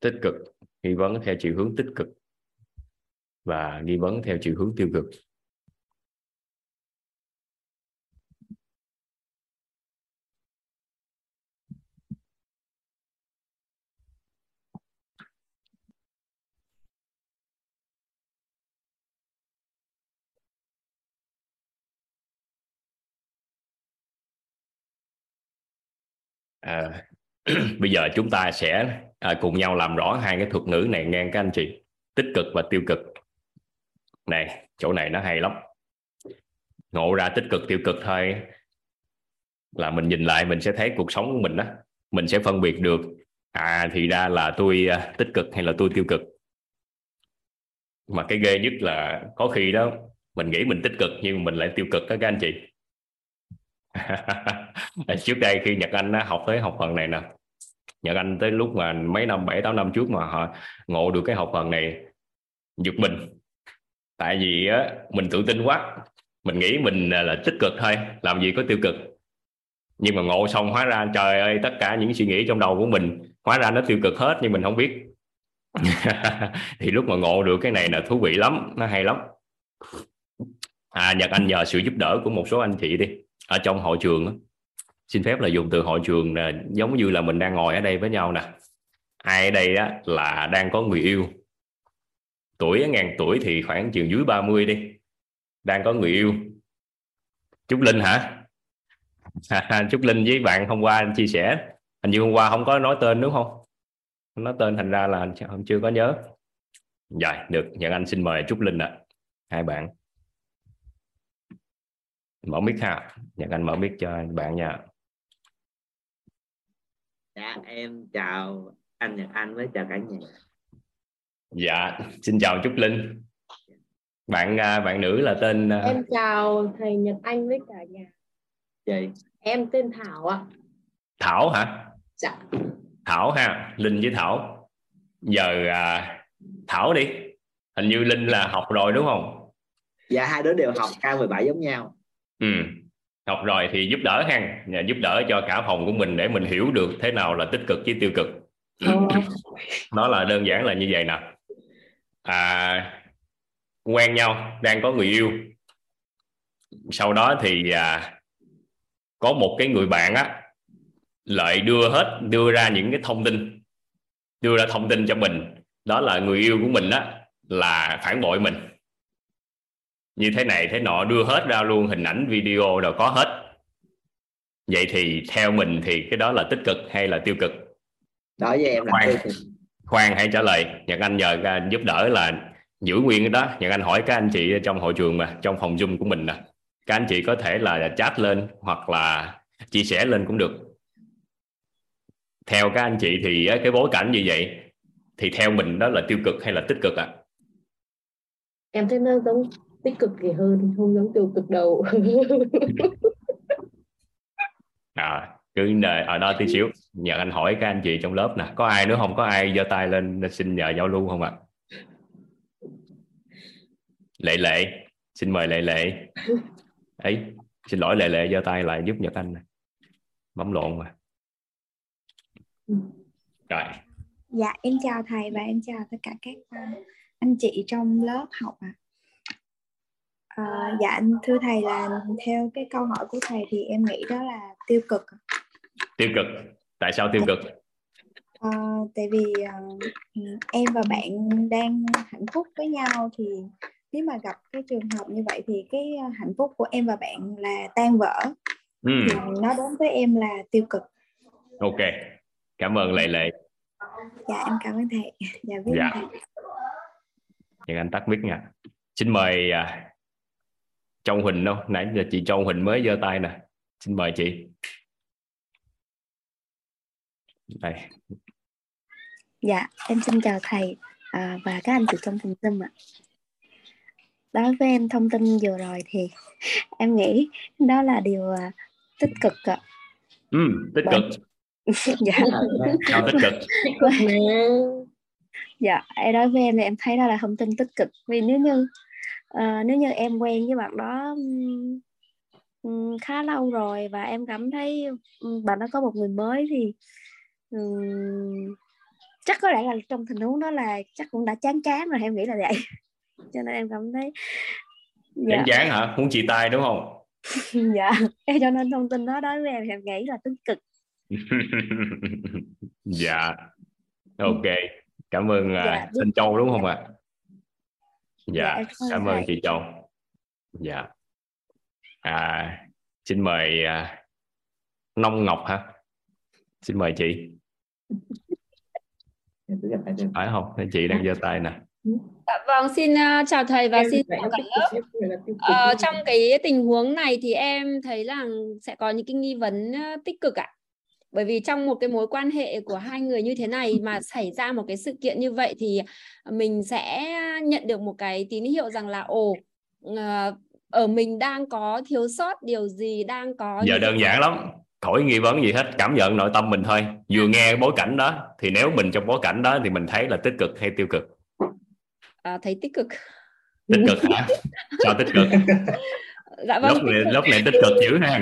Tích cực nghi vấn theo chiều hướng tích cực và nghi vấn theo chiều hướng tiêu cực. À, bây giờ chúng ta sẽ à, cùng nhau làm rõ hai cái thuật ngữ này ngang các anh chị. Tích cực và tiêu cực. Này chỗ này nó hay lắm. Ngộ ra tích cực tiêu cực thôi. Là mình nhìn lại mình sẽ thấy cuộc sống của mình đó mình sẽ phân biệt được à thì ra là tôi à, tích cực hay là tôi tiêu cực. Mà cái ghê nhất là có khi đó mình nghĩ mình tích cực nhưng mình lại tiêu cực đó các anh chị. À, trước đây khi Nhật Anh học tới học phần này nè Nhật Anh tới lúc mà mấy năm bảy tám năm trước mà họ ngộ được cái học phần này giật mình tại vì á, mình tự tin quá mình nghĩ mình là tích cực thôi làm gì có tiêu cực. Nhưng mà ngộ xong hóa ra trời ơi tất cả những suy nghĩ trong đầu của mình hóa ra nó tiêu cực hết nhưng mình không biết. Thì lúc mà ngộ được cái này là thú vị lắm nó hay lắm. À nhật anh nhờ sự giúp đỡ của một số anh chị đi ở trong hội trường đó xin phép là dùng từ hội trường là giống như là mình đang ngồi ở đây với nhau nè. Ai ở đây á, là đang có người yêu. Tuổi ngàn tuổi thì khoảng chừng dưới 30 đi. Đang có người yêu. Trúc Linh hả? Trúc Linh với bạn hôm qua anh chia sẻ. Hình như hôm qua không có nói tên đúng không? Nói tên thành ra là không chưa có nhớ. Rồi được nhận anh xin mời Trúc Linh ạ. Hai bạn. Mở mic ha. Nhận anh mở mic cho bạn nha dạ em chào anh Nhật Anh với chào cả nhà. Dạ xin chào Trúc Linh. Bạn à, bạn nữ là tên à, Em chào thầy Nhật Anh với cả nhà. chị Em tên Thảo ạ. Thảo hả? Dạ. Thảo ha Linh với Thảo. Giờ à, Thảo đi. Hình như Linh là học rồi đúng không? Dạ hai đứa đều học K17 giống nhau. Ừ học rồi thì giúp đỡ Nhà giúp đỡ cho cả phòng của mình để mình hiểu được thế nào là tích cực với tiêu cực. Nó là đơn giản là như vậy nè. À, quen nhau đang có người yêu. Sau đó thì à, có một cái người bạn á lại đưa hết đưa ra những cái thông tin đưa ra thông tin cho mình. Đó là người yêu của mình á là phản bội mình như thế này thế nọ đưa hết ra luôn hình ảnh video rồi có hết. Vậy thì theo mình thì cái đó là tích cực hay là tiêu cực? Đối với em là Khoan. tiêu cực. khoan hãy trả lời. Nhật anh nhờ à, giúp đỡ là giữ nguyên cái đó. Nhật anh hỏi các anh chị trong hội trường mà trong phòng zoom của mình nè. Các anh chị có thể là chat lên hoặc là chia sẻ lên cũng được. Theo các anh chị thì á, cái bối cảnh như vậy thì theo mình đó là tiêu cực hay là tích cực ạ? Em thấy nó giống tích cực thì hơn, không giống tiêu cực đâu. à, cứ đợi ở đó tí xíu nhờ anh hỏi các anh chị trong lớp nè. Có ai nữa không? Có ai giơ tay lên xin nhờ giao lưu không ạ? Lệ lệ xin mời lệ lệ. Ấy xin lỗi lệ lệ giơ tay lại giúp nhật anh nè. Bấm lộn mà. Rồi. Dạ em chào thầy và em chào tất cả các à, anh chị trong lớp học ạ. À, dạ anh thưa thầy là theo cái câu hỏi của thầy thì em nghĩ đó là tiêu cực. tiêu cực tại sao tiêu cực À, tại vì à, ừ, em và bạn đang hạnh phúc với nhau thì nếu mà gặp cái trường hợp như vậy thì cái à, hạnh phúc của em và bạn là tan vỡ ừ, thì nó đến với em là tiêu cực. ok cảm ơn lệ lệ Dạ em cảm ơn thầy. Dạ biết Dạ. thầy. Nhật anh tắt mic nha xin mời à, Châu Huỳnh đâu? Nãy giờ chị Châu Huỳnh mới giơ tay nè. Xin mời chị. Đây. Dạ, em xin chào thầy à, và các anh chị trong phòng Zoom ạ. Đối với em thông tin vừa rồi thì em nghĩ đó là điều à, tích cực ạ. ừ, tích cực. Dạ, sao tích cực. Tích cực. Mà. dạ, đối với em thì em thấy đó là thông tin tích cực. Vì nếu như à, nếu như em quen với bạn đó khá lâu rồi và em cảm thấy bạn đó có một người mới thì ừm, chắc có lẽ là trong tình huống đó là chắc cũng đã chán chán rồi em nghĩ là vậy. Cho nên em cảm thấy chán chán hả? Muốn chia tay đúng không? Dạ. Cho nên thông tin đó đối với em em nghĩ là tích cực. Dạ. Ok. Cảm ơn Dạ, à, biết- Thanh Châu đúng không ạ? Dạ, dạ em cảm ơn chị Châu. Dạ. À xin mời à, Nông Ngọc hả? Xin mời chị. Phải không? Chị đang giơ tay nè. Dạ, vâng, xin uh, chào thầy và em xin chào cả lớp. Ờ, trong cái tình huống này thì em thấy là sẽ có những cái nghi vấn uh, tích cực ạ. Bởi vì trong một cái mối quan hệ của hai người như thế này mà xảy ra một cái sự kiện như vậy thì mình sẽ nhận được một cái tín hiệu rằng là ồ ờ, ở mình đang có thiếu sót điều gì, đang có giờ đơn giản lắm. Khỏi nghi vấn gì hết cảm nhận nội tâm mình thôi. Vừa nghe bối cảnh đó thì nếu mình trong bối cảnh đó thì mình thấy là tích cực hay tiêu cực? À, thấy tích cực. tích cực hả? Sao tích cực? Dạ vâng, lúc này lúc này tích cực dữ ha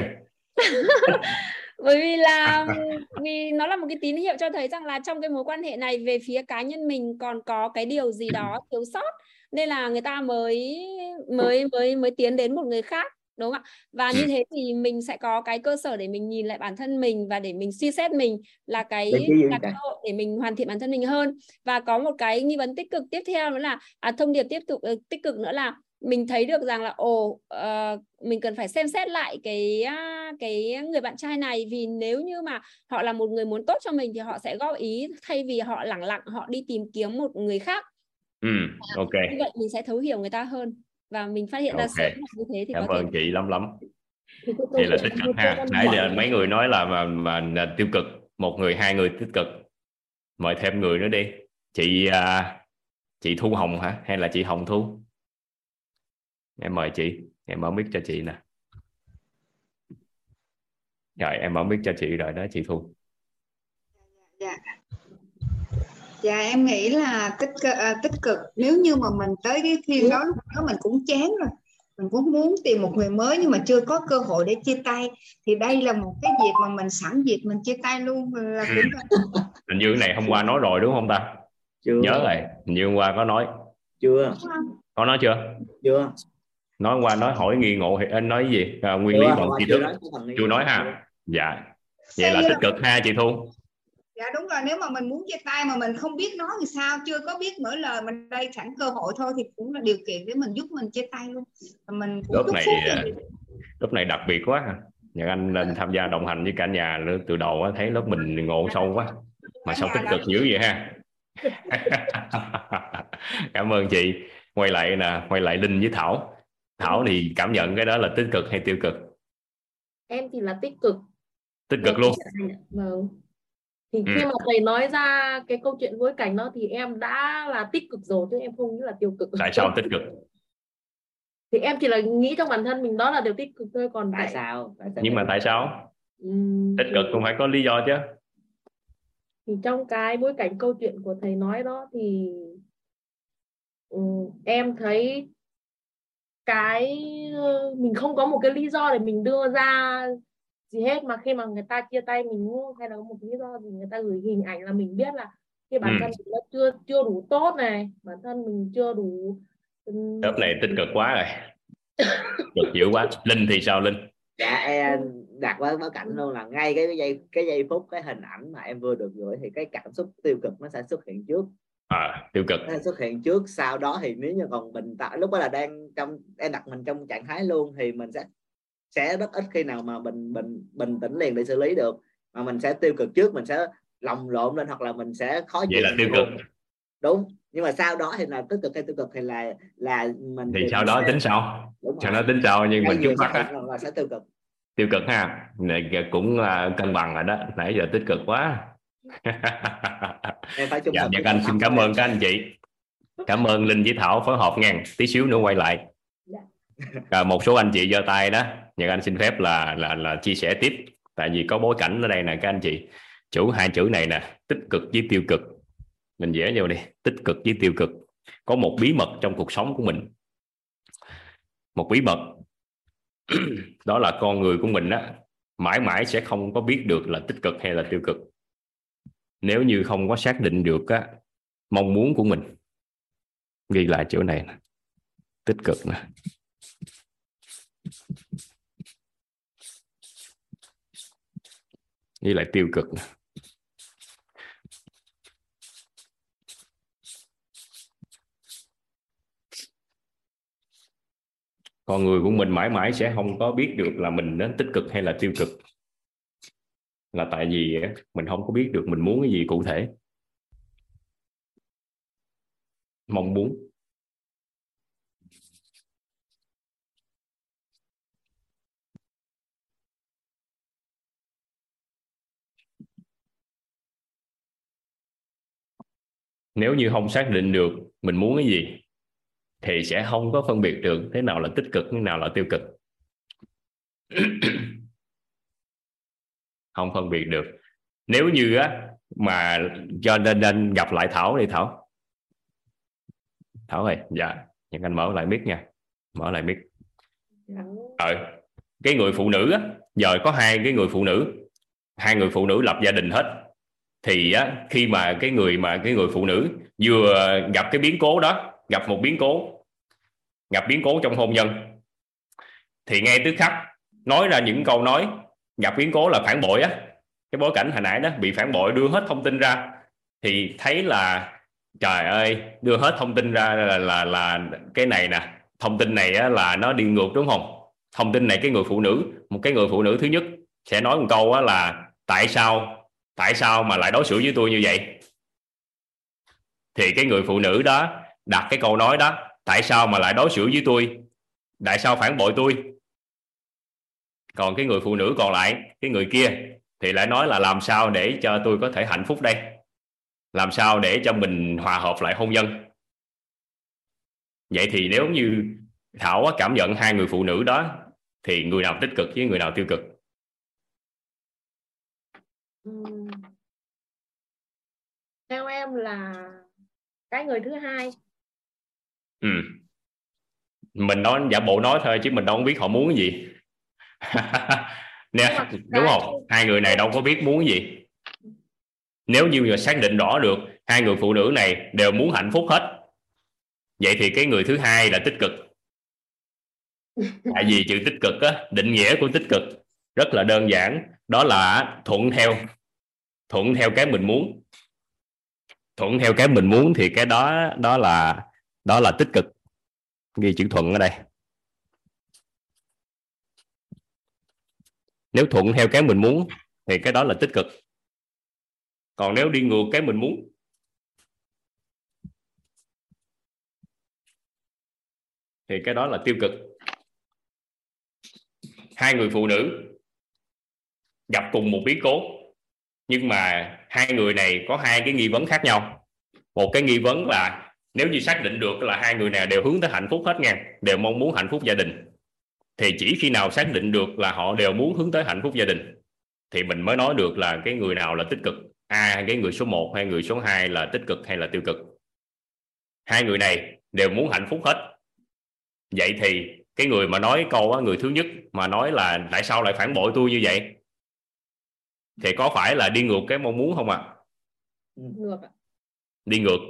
bởi vì là vì nó là một cái tín hiệu cho thấy rằng là trong cái mối quan hệ này về phía cá nhân mình còn có cái điều gì đó thiếu sót nên là người ta mới mới mới mới tiến đến một người khác đúng không ạ? Và như thế thì mình sẽ có cái cơ sở để mình nhìn lại bản thân mình và để mình suy xét mình là cái là cơ hội để mình hoàn thiện bản thân mình hơn. Và có một cái nghi vấn tích cực tiếp theo nữa là à, thông điệp tiếp tục ờ, tích cực nữa là mình thấy được rằng là ồ ờ, mình cần phải xem xét lại cái cái người bạn trai này vì nếu như mà họ là một người muốn tốt cho mình thì họ sẽ góp ý thay vì họ lẳng lặng họ đi tìm kiếm một người khác. Ừ ok. như vậy mình sẽ thấu hiểu người ta hơn và mình phát hiện ra Ok. sớm như thế thì cảm có thể ơn chị lắm lắm. Thì là tích cực ha. nãy giờ mấy người nói là mà, mà tiêu cực một người hai người tích cực. Mời thêm người nữa đi. Chị à, chị Thu Hồng hả? Hay là chị Hồng Thu em mời chị. Em mở mic cho chị nè. Rồi em mở mic cho chị rồi đó chị Thu. Dạ dạ. Em nghĩ là tích cực à, tích cực. Nếu như mà mình tới cái phiên đó lúc đó mình cũng chán rồi. Mình cũng muốn tìm một người mới nhưng mà chưa có cơ hội để chia tay. Thì đây là một cái dịp mà mình sẵn dịp mình chia tay luôn là là hình như cái này hôm qua nói rồi đúng không ta? Chưa. Nhớ rồi hình như hôm qua có nói. Chưa. Có nói chưa? Chưa nói qua nói hỏi nghi ngộ thì anh nói gì? À, nguyên lý qua tri thức. chưa nói ha. dạ. Vậy là tích cực ha chị Thu. Dạ đúng rồi. Nếu mà mình muốn chia tay mà mình không biết nói thì sao chưa có biết mở lời mình đây sẵn cơ hội thôi thì cũng là điều kiện để mình giúp mình chia tay luôn. Mình cũng lúc này lúc này đặc biệt quá ha. Nhật Anh lên tham gia đồng hành với cả nhà từ đầu á, thấy lớp mình ngộ sâu quá. Mà sao tích cực dữ vậy ha? Cảm ơn chị. Quay lại nè quay lại Linh với Thảo Thảo thì cảm nhận cái đó là tích cực hay tiêu cực? Em thì là tích cực. Tích cực luôn. vâng. Thì Ừ. khi mà thầy nói ra cái câu chuyện bối cảnh đó thì em đã là tích cực rồi chứ em không nghĩ là tiêu cực. Tại sao tích cực? Thì em chỉ là nghĩ trong bản thân mình đó là điều tích cực thôi còn tại tại sao? Tại sao nhưng mà tại sao? Ừm, tích cực cũng phải có lý do chứ. Thì trong cái bối cảnh câu chuyện của thầy nói đó thì ừm, em thấy cái mình không có một cái lý do để mình đưa ra gì hết mà khi mà người ta chia tay mình hay là có một lý do gì người ta gửi hình ảnh là mình biết là cái bản Ừ. thân mình nó chưa chưa đủ tốt này bản thân mình chưa đủ lớp này tích cực quá rồi. Cực dữ quá. Linh thì sao Linh? Dạ em đặt với bối cảnh luôn là ngay cái giây cái giây phút cái hình ảnh mà em vừa được gửi thì cái cảm xúc tiêu cực nó sẽ xuất hiện trước à, tiêu cực. Nó sẽ xuất hiện trước sau đó thì nếu như còn bình tĩnh lúc đó là đang trong em đặt mình trong trạng thái luôn thì mình sẽ sẽ rất ít khi nào mà mình bình bình tĩnh liền để xử lý được. Mà mình sẽ tiêu cực trước mình sẽ lòng lộn lên hoặc là mình sẽ khó vậy là tiêu cực. đúng nhưng mà sau đó thì là tích cực hay tiêu cực thì là là mình thì sau đó tính sau. Đúng sau rồi. đó tính sau nhưng Cái mình gì trước mắt á là sẽ tiêu cực. tiêu cực ha. Này cũng à, cân bằng rồi đó. Nãy giờ tích cực quá em phải chung dạ với Anh cảm xin cảm ơn các anh chị. Cảm ơn Linh với Thảo phối hợp nha tí xíu nữa quay lại. À, một số anh chị giơ tay đó. Nhật Anh xin phép là là là chia sẻ tiếp. Tại vì có bối cảnh ở đây nè các anh chị. Chủ hai chữ này nè tích cực với tiêu cực. Mình vẽ vô đi. Tích cực với tiêu cực. Có một bí mật trong cuộc sống của mình. Một bí mật. Đó là con người của mình á mãi mãi sẽ không có biết được là tích cực hay là tiêu cực nếu như không có xác định được á, mong muốn của mình. Ghi lại chỗ này nè. Tích cực nè. Ghi lại tiêu cực nè. Con người của mình mãi mãi sẽ không có biết được là mình đến tích cực hay là tiêu cực là tại vì mình không có biết được mình muốn cái gì cụ thể. Mong muốn. Nếu như không xác định được mình muốn cái gì, thì sẽ không có phân biệt được thế nào là tích cực, thế nào là tiêu cực. không phân biệt được. Nếu như á mà cho nên nên gặp lại thảo đi thảo. Thảo ơi dạ những anh mở lại mic nha mở lại mic. Ờ cái người phụ nữ á giờ có hai cái người phụ nữ hai người phụ nữ lập gia đình hết. Thì á, khi mà cái người mà cái người phụ nữ vừa gặp cái biến cố đó gặp một biến cố gặp biến cố trong hôn nhân thì ngay tức khắc nói ra những câu nói gặp biến cố là phản bội á. Cái bối cảnh hồi nãy đó bị phản bội đưa hết thông tin ra. Thì thấy là trời ơi đưa hết thông tin ra là là, là cái này nè. Thông tin này á, là nó đi ngược đúng không? Thông tin này cái người phụ nữ một cái người phụ nữ thứ nhất sẽ nói một câu á, là tại sao tại sao mà lại đối xử với tôi như vậy? Thì cái người phụ nữ đó đặt cái câu nói đó tại sao mà lại đối xử với tôi? Tại sao phản bội tôi? Còn cái người phụ nữ còn lại cái người kia thì lại nói là làm sao để cho tôi có thể hạnh phúc đây? Làm sao để cho mình hòa hợp lại hôn nhân? Vậy thì nếu như thảo cảm nhận hai người phụ nữ đó thì người nào tích cực với người nào tiêu cực? Theo em là cái người thứ hai. Ừ. mình nói giả bộ nói thôi chứ mình đâu biết họ muốn cái gì nè đúng không? hai người này đâu có biết muốn gì. Nếu như mà xác định rõ được hai người phụ nữ này đều muốn hạnh phúc hết. Vậy thì cái người thứ hai là tích cực. Tại vì chữ tích cực á, định nghĩa của tích cực rất là đơn giản. Đó là thuận theo thuận theo cái mình muốn. Thuận theo cái mình muốn thì cái đó đó là đó là tích cực. Ghi chữ thuận ở đây nếu thuận theo cái mình muốn, thì cái đó là tích cực. Còn nếu đi ngược cái mình muốn, thì cái đó là tiêu cực. Hai người phụ nữ gặp cùng một biến cố, nhưng mà hai người này có hai cái nghi vấn khác nhau. Một cái nghi vấn là nếu như xác định được là hai người nào đều hướng tới hạnh phúc hết nha đều mong muốn hạnh phúc gia đình thì chỉ khi nào xác định được là họ đều muốn hướng tới hạnh phúc gia đình thì mình mới nói được là cái người nào là tích cực. A cái người số 1 hay người số 2 là tích cực hay là tiêu cực. Hai người này đều muốn hạnh phúc hết. Vậy thì cái người mà nói câu á, người thứ nhất mà nói là tại sao lại phản bội tôi như vậy? Thì có phải là đi ngược cái mong muốn không ạ? À? ngược ạ. Đi ngược.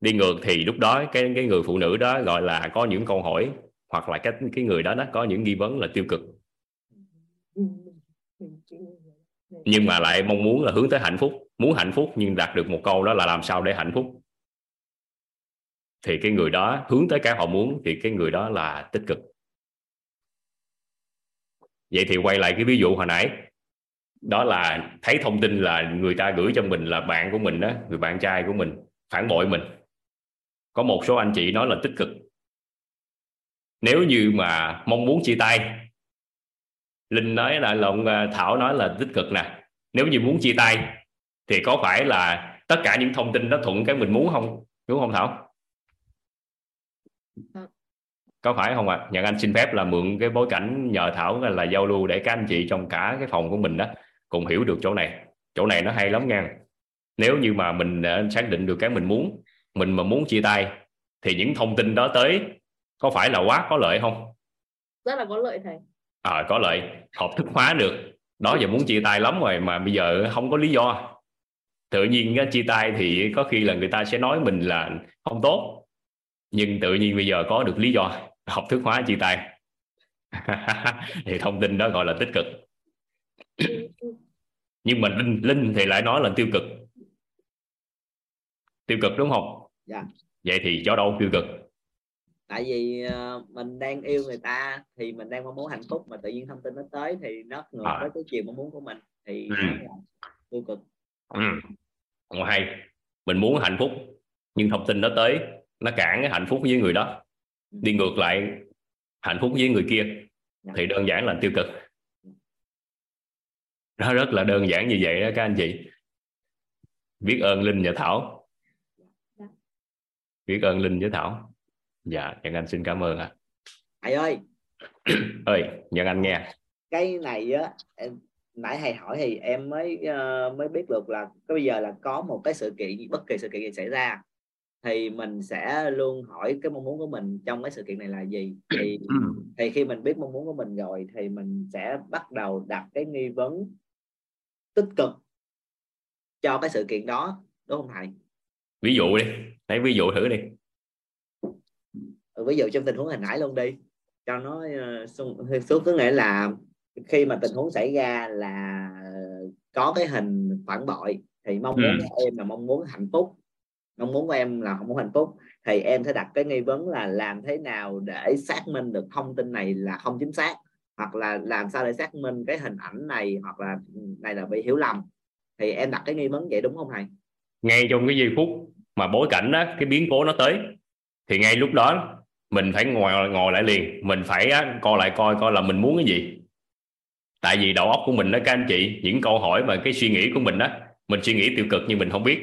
Đi ngược thì lúc đó cái cái người phụ nữ đó gọi là có những câu hỏi hoặc là cái cái người đó nó có những nghi vấn là tiêu cực. Nhưng mà lại mong muốn là hướng tới hạnh phúc, muốn hạnh phúc nhưng đạt được một câu đó là làm sao để hạnh phúc? Thì cái người đó, hướng tới cái họ muốn thì cái người đó là tích cực. Vậy thì quay lại cái ví dụ hồi nãy, đó là thấy thông tin là người ta gửi cho mình là bạn của mình đó, người bạn trai của mình, phản bội mình. Có một số anh chị nói là tích cực nếu như mà mong muốn chia tay linh nói là lộn à, thảo nói là tích cực nè. Nếu như muốn chia tay thì có phải là tất cả những thông tin đó thuận cái mình muốn không? Đúng không thảo? Có phải không ạ? À? nhận anh xin phép là mượn cái bối cảnh nhờ thảo là, là giao lưu để các anh chị trong cả cái phòng của mình đó cùng hiểu được chỗ này. Chỗ này nó hay lắm nha. Nếu như mà mình xác định được cái mình muốn mình mà muốn chia tay thì những thông tin đó tới có phải là quá có lợi không? Rất là có lợi thầy. À, có lợi. Hợp thức hóa được. Đó giờ muốn chia tay lắm rồi mà bây giờ không có lý do. Tự nhiên chia tay thì có khi là người ta sẽ nói mình là không tốt. Nhưng tự nhiên bây giờ có được lý do. Hợp thức hóa chia tay. Thì thông tin đó gọi là tích cực. Nhưng mà linh linh thì lại nói là tiêu cực. Tiêu cực đúng không? Dạ. Vậy thì cho đâu tiêu cực tại vì uh, mình đang yêu người ta thì mình đang mong muốn hạnh phúc mà tự nhiên thông tin nó tới thì nó ngược à. với cái chiều mong muốn của mình thì ừ. tiêu cực. Ừ. hay mình muốn hạnh phúc nhưng thông tin nó tới nó cản cái hạnh phúc với người đó đi ngược lại hạnh phúc với người kia thì đơn giản là tiêu cực. Nó rất là đơn giản như vậy đó các anh chị. Biết ơn linh và thảo. Biết ơn linh với thảo dạ nhân anh xin cảm ơn ạ. Thầy ơi. Ơi nhân anh nghe. Cái này á em nãy thầy hỏi thì em mới uh, mới biết được là cái bây giờ là có một cái sự kiện bất kỳ sự kiện gì xảy ra thì mình sẽ luôn hỏi cái mong muốn của mình trong cái sự kiện này là gì. Thì thì khi mình biết mong muốn của mình rồi thì mình sẽ bắt đầu đặt cái nghi vấn tích cực cho cái sự kiện đó đúng không thầy? Ví dụ đi lấy ví dụ thử đi. ừ, ví dụ trong tình huống hồi nãy luôn đi cho nó uh, xuống có nghĩa là khi mà tình huống xảy ra là có cái hình phản bội thì mong muốn ừ. của em là mong muốn hạnh phúc. Mong muốn của em là không muốn hạnh phúc. Thì em sẽ đặt cái nghi vấn là làm thế nào để xác minh được thông tin này là không chính xác hoặc là làm sao để xác minh cái hình ảnh này hoặc là này là bị hiểu lầm. Thì em đặt cái nghi vấn vậy đúng không thầy? Ngay trong cái giây phút mà bối cảnh đó cái biến cố nó tới thì ngay lúc đó mình phải ngồi ngồi lại liền. Mình phải coi lại coi coi là mình muốn cái gì. Tại vì đầu óc của mình đó, các anh chị, những câu hỏi và cái suy nghĩ của mình đó, mình suy nghĩ tiêu cực nhưng mình không biết.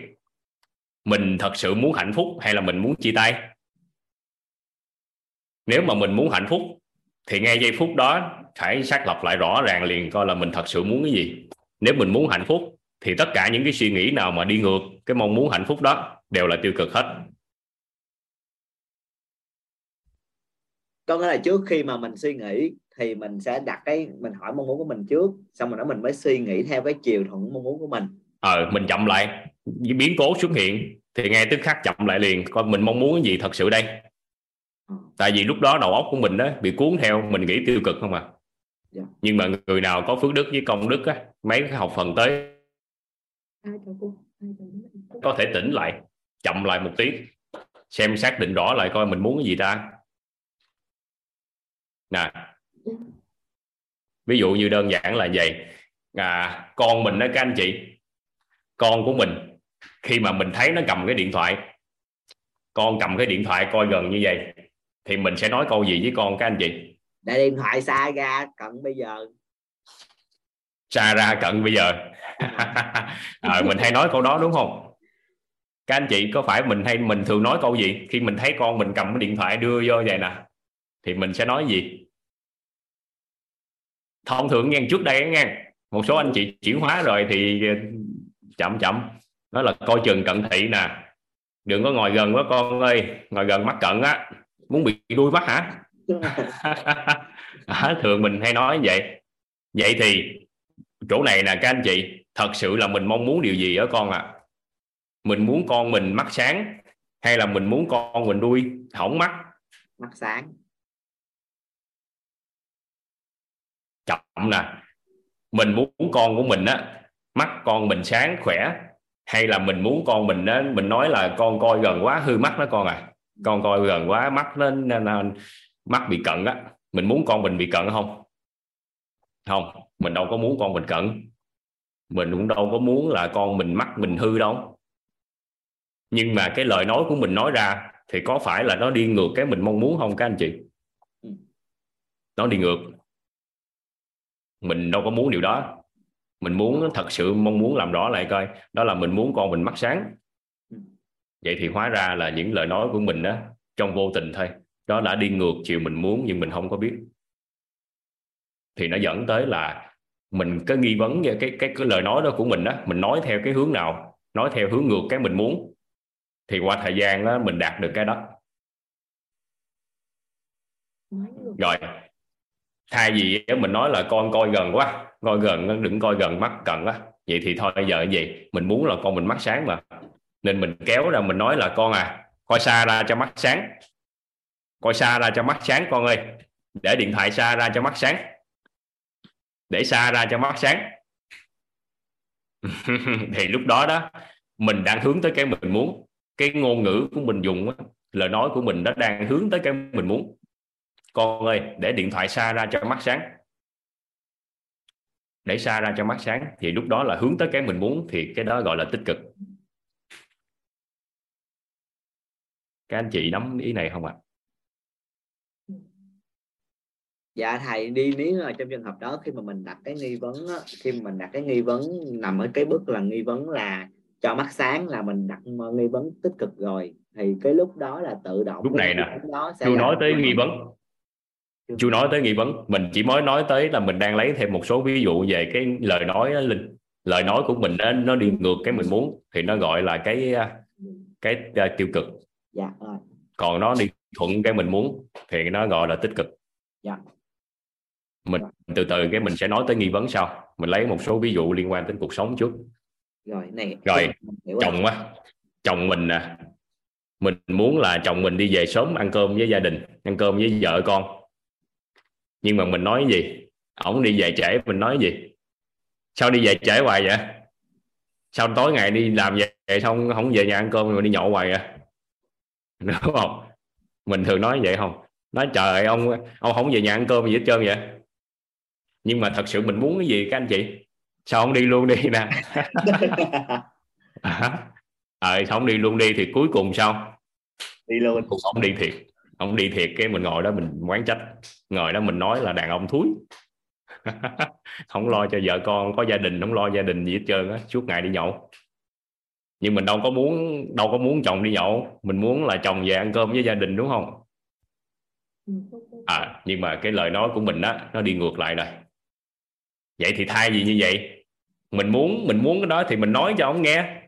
Mình thật sự muốn hạnh phúc hay là mình muốn chia tay? Nếu mà mình muốn hạnh phúc, thì ngay giây phút đó, phải xác lập lại rõ ràng liền, coi là mình thật sự muốn cái gì. Nếu mình muốn hạnh phúc, thì tất cả những cái suy nghĩ nào mà đi ngược, cái mong muốn hạnh phúc đó, đều là tiêu cực hết. Có nghĩa là trước khi mà mình suy nghĩ thì mình sẽ đặt cái mình hỏi mong muốn của mình trước xong rồi đó mình mới suy nghĩ theo cái chiều thuận mong muốn của mình ờ mình chậm lại biến cố xuất hiện thì ngay tức khắc chậm lại liền coi mình mong muốn cái gì thật sự đây ờ. tại vì lúc đó đầu óc của mình đó bị cuốn theo mình nghĩ tiêu cực không à yeah. Dạ. nhưng mà người nào có phước đức với công đức á mấy cái học phần tới có thể tỉnh lại chậm lại một tí xem xác định rõ lại coi mình muốn cái gì ta nè. Ví dụ như đơn giản là vậy. À, con mình đó các anh chị. Con của mình khi mà mình thấy nó cầm cái điện thoại con cầm cái điện thoại coi gần như vậy thì mình sẽ nói câu gì với con các anh chị? Để điện thoại xa ra cận bây giờ. Xa ra cận bây giờ. À, mình hay nói câu đó đúng không? Các anh chị có phải mình hay mình thường nói câu gì? Khi mình thấy con mình cầm cái điện thoại đưa vô vậy nè thì mình sẽ nói gì? Thông thường nghe trước đây nghe một số anh chị chuyển hóa rồi thì ờ, chậm chậm. Đó là coi chừng cận thị nè. Đừng có ngồi gần quá con ơi ngồi gần mắt cận á. Muốn bị đuôi mắt hả? À, thường mình hay nói vậy. Vậy thì chỗ này nè các anh chị thật sự là mình mong muốn điều gì ở con à mình muốn con mình mắt sáng hay là mình muốn con mình đuôi? Hỏng mắt. Mắt sáng. Là nè mình muốn con của mình á mắt con mình sáng khỏe hay là mình muốn con mình á mình nói là con coi gần quá hư mắt đó con à con coi gần quá mắt nó, nó, nó mắt bị cận á mình muốn con mình bị cận không? Không mình đâu có muốn con mình cận mình cũng đâu có muốn là con mình mắt mình hư đâu. Nhưng mà cái lời nói của mình nói ra thì có phải là nó đi ngược cái mình mong muốn không các anh chị? Nó đi ngược mình đâu có muốn điều đó. Mình muốn thật sự mong muốn làm rõ lại coi. Đó là mình muốn con mình mắt sáng. Vậy thì hóa ra là những lời nói của mình đó trong vô tình thôi. Đó đã đi ngược chiều mình muốn nhưng mình không có biết. Thì nó dẫn tới là mình có nghi vấn về cái cái cái lời nói đó của mình đó mình nói theo cái hướng nào nói theo hướng ngược cái mình muốn. Thì qua thời gian đó mình đạt được cái đó. Rồi thay vì mình nói là con coi gần quá, coi gần đừng coi gần, mắt cận quá vậy thì thôi bây giờ gì? Mình muốn là con mình mắt sáng mà. Nên mình kéo ra, mình nói là con à coi xa ra cho mắt sáng. Coi xa ra cho mắt sáng, con ơi. Để điện thoại xa ra cho mắt sáng. Để xa ra cho mắt sáng. Thì lúc đó đó, mình đang hướng tới cái mình muốn. Cái ngôn ngữ của mình dùng lời nói của mình nó đang hướng tới cái mình muốn con ơi để điện thoại xa ra cho mắt sáng. Để xa ra cho mắt sáng. Thì lúc đó là hướng tới cái mình muốn thì cái đó gọi là tích cực. Các anh chị nắm ý này không ạ? Dạ thầy đi nếu là trong trường hợp đó khi mà mình đặt cái nghi vấn á, khi mà mình đặt cái nghi vấn nằm ở cái bước là nghi vấn là cho mắt sáng là mình đặt nghi vấn tích cực rồi thì cái lúc đó là tự động lúc này nè đó là- nói tới nghi vấn chưa nói tới nghi vấn. Mình chỉ mới nói tới là mình đang lấy thêm một số ví dụ về cái lời nói linh. Lời nói của mình đó, nó đi ngược cái mình muốn thì nó gọi là cái cái uh, tiêu cực. Dạ rồi. Còn nó đi thuận cái mình muốn thì nó gọi là tích cực. Dạ. Mình từ từ cái mình sẽ nói tới nghi vấn sau. Mình lấy một số ví dụ liên quan đến cuộc sống trước. Rồi này Rồi, rồi. chồng á. Chồng mình nè. Mình muốn là chồng mình đi về sớm ăn cơm với gia đình ăn cơm với vợ con nhưng mà mình nói gì? Ổng đi về trễ mình nói gì? Sao đi về trễ hoài vậy? Sao tối ngày đi làm về xong không về nhà ăn cơm mà đi nhậu hoài vậy? Đúng không? Mình thường nói vậy không? Nói trời ông ông không về nhà ăn cơm gì hết trơn vậy? Nhưng mà thật sự mình muốn cái gì các anh chị? Sao không đi luôn đi nè? Ờ sao không đi luôn đi thì cuối cùng sao? Đi luôn. Cuộc ông đi thiệt ông đi thiệt cái mình ngồi đó mình quán trách. Ngồi đó mình nói là đàn ông thúi. Không lo cho vợ con, có gia đình, không lo gia đình gì hết trơn á, suốt ngày đi nhậu. Nhưng mình đâu có muốn, đâu có muốn chồng đi nhậu. Mình muốn là chồng về ăn cơm với gia đình, đúng không? À nhưng mà cái lời nói của mình đó nó đi ngược lại rồi. Vậy thì thay gì như vậy, mình muốn mình muốn cái đó thì mình nói cho ông nghe.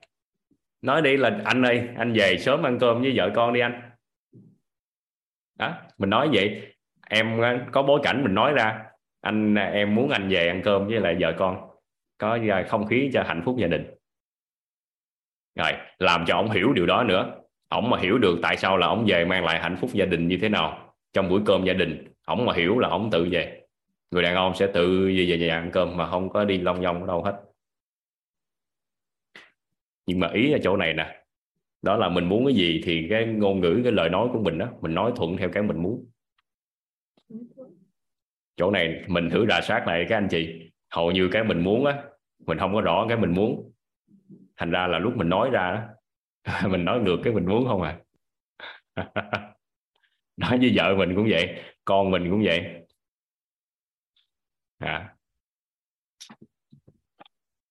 Nói đi là, anh ơi, anh về sớm ăn cơm với vợ con đi anh đó, mình nói vậy. Em ờ, có bối cảnh mình nói ra, anh ờ, em muốn anh về ăn cơm với lại vợ con. Có ờ, không khí cho hạnh phúc gia đình. Rồi, làm cho ông hiểu điều đó nữa. Ổng mà hiểu được tại sao là ông về mang lại hạnh phúc gia đình như thế nào. Trong buổi cơm gia đình, ổng mà hiểu là ổng tự về. Người đàn ông sẽ tự về về nhà ăn cơm mà không có đi long nhong ở đâu hết. Nhưng mà ý ở chỗ này nè đó là mình muốn cái gì thì cái ngôn ngữ cái lời nói của mình đó mình nói thuận theo cái mình muốn. Chỗ này mình thử rà soát lại các anh chị. Hầu như cái mình muốn á mình không có rõ cái mình muốn. Thành ra là lúc mình nói ra đó, mình nói ngược cái mình muốn không à. Nói với vợ mình cũng vậy con mình cũng vậy. À.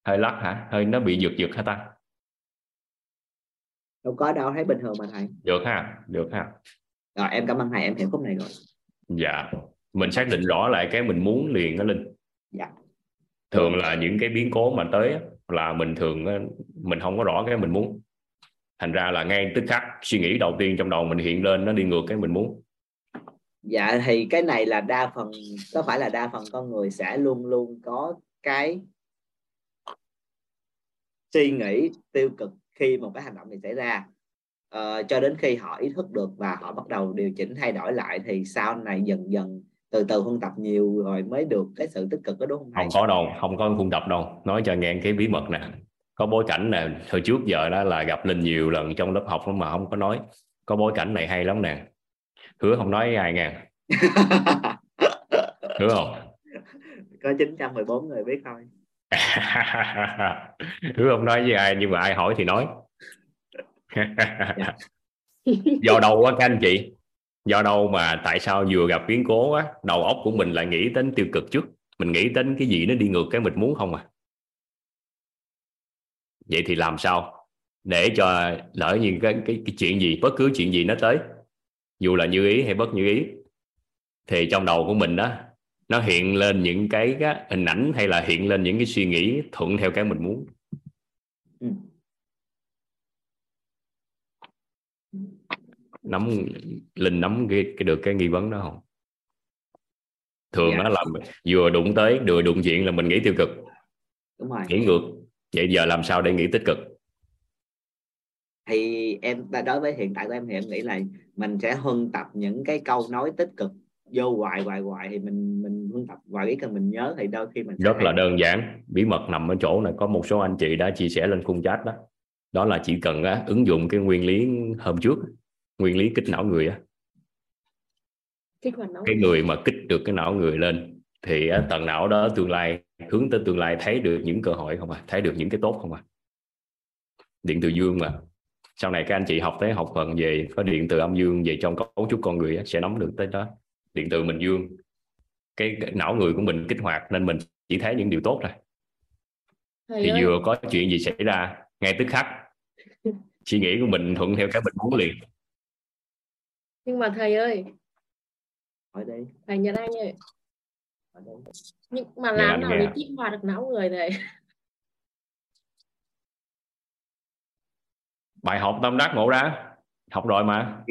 hơi lắc hả? Hơi nó bị giật giật hả ta? Đâu có đâu thấy bình thường mà thầy. Được ha được ha. Rồi em cảm ơn thầy em hiểu khúc này rồi. Dạ mình xác định rõ lại cái mình muốn liền đó linh. Dạ. Thường là những cái biến cố mà tới là mình thường mình không có rõ cái mình muốn. Thành ra là ngay tức khắc suy nghĩ đầu tiên trong đầu mình hiện lên nó đi ngược cái mình muốn. Dạ thì cái này là đa phần có phải là đa phần con người sẽ luôn luôn có cái suy nghĩ tiêu cực khi một cái hành động này xảy ra Ờ, cho đến khi họ ý thức được và họ bắt đầu điều chỉnh thay đổi lại thì sau này dần dần từ từ huân tập nhiều rồi mới được cái sự tích cực đó đúng không thầy? không có đâu không có khuôn tập đâu. Nói cho nghe cái bí mật nè. Có bối cảnh nè hồi trước giờ đó là gặp linh nhiều lần trong lớp học mà không có nói. Có bối cảnh này hay lắm nè. Hứa không nói với ai nha hứa không? Có 914 người biết thôi hứa không nói với ai nhưng mà ai hỏi thì nói. Do đâu quá các anh chị. Do đâu mà tại sao vừa gặp biến cố á đầu óc của mình lại nghĩ đến tiêu cực trước. Mình nghĩ đến cái gì nó đi ngược cái mình muốn không à? Vậy thì làm sao để cho lỡ như cái, cái, cái chuyện gì bất cứ chuyện gì nó tới dù là như ý hay bất như ý thì trong đầu của mình đó nó hiện lên những cái, cái hình ảnh hay là hiện lên những cái suy nghĩ thuận theo cái mình muốn. Ừ. nắm linh nắm cái, cái được cái nghi vấn đó không? Thường Dạ. nó là vừa đụng tới vừa đụng chuyện là mình nghĩ tiêu cực. Đúng rồi. Nghĩ ngược. Vậy giờ làm sao để nghĩ tích cực? Thì em đối với hiện tại của em thì em nghĩ là mình sẽ huân tập những cái câu nói tích cực vô hoài hoài hoài thì mình mình huân tập và cái cần mình nhớ thì đôi khi mình rất là hay- đơn giản. Bí mật nằm ở chỗ này. Có một số anh chị đã chia sẻ lên khung chat đó. Đó là chỉ cần á, ứng dụng cái nguyên lý hôm trước nguyên lý kích não người á. Kích hoạt não cái người. mà kích được cái não người lên thì á, tầng não đó tương lai hướng tới tương lai thấy được những cơ hội không à? Thấy được những cái tốt không à? Điện từ dương mà sau này các anh chị học tới học phần về có điện từ âm dương về trong cấu trúc con người sẽ nắm được tới đó điện từ mình dương. Cái, cái não người của mình kích hoạt nên mình chỉ thấy những điều tốt thầy thì ơi. vừa có chuyện gì xảy ra ngay tức khắc suy nghĩ của mình thuận theo cái mình muốn liền. Nhưng mà thầy ơi. Thầy Nhật Anh ơi. Nhưng mà làm nào nghe. để kích hoạt được não người thầy? Bài học tâm đắc ngộ ra. Học rồi mà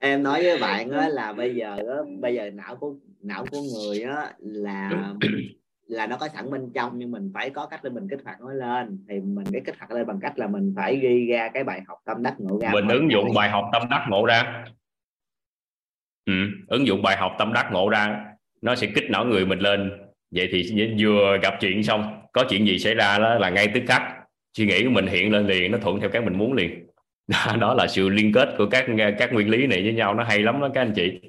em nói với bạn á, là bây giờ á, bây giờ não của não của người á, là là nó có sẵn bên trong nhưng mình phải có cách để mình kích hoạt nó lên. Thì mình cái kích hoạt lên bằng cách là mình phải ghi ra cái bài học tâm đắc ngộ ra mình ứng dụng bài học tâm đắc ngộ ra. Ừ, ứng dụng bài học tâm đắc ngộ ra nó sẽ kích não người mình lên. Vậy thì vừa gặp chuyện xong có chuyện gì xảy ra đó là ngay tức khắc suy nghĩ của mình hiện lên liền nó thuận theo cái mình muốn liền đó, là sự liên kết của các các nguyên lý này với nhau nó hay lắm đó các anh chị.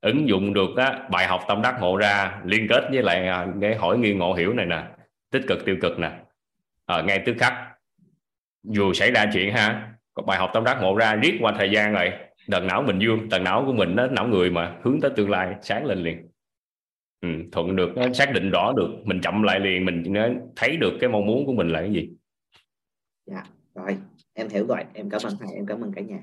Ứng dụng được á, bài học tâm đắc ngộ ra liên kết với lại à, cái hỏi nghi ngộ hiểu này nè tích cực tiêu cực nè. À, ngay tức khắc. Dù xảy ra chuyện ha có bài học tâm đắc ngộ ra riết qua thời gian rồi tầng não mình dương tầng não của mình nó não người mà hướng tới tương lai sáng lên liền. Ừ, thuận được nó xác định rõ được mình chậm lại liền mình thấy được cái mong muốn của mình là cái gì. Dạ rồi em hiểu rồi em cảm ơn thầy, em cảm ơn cả nhà.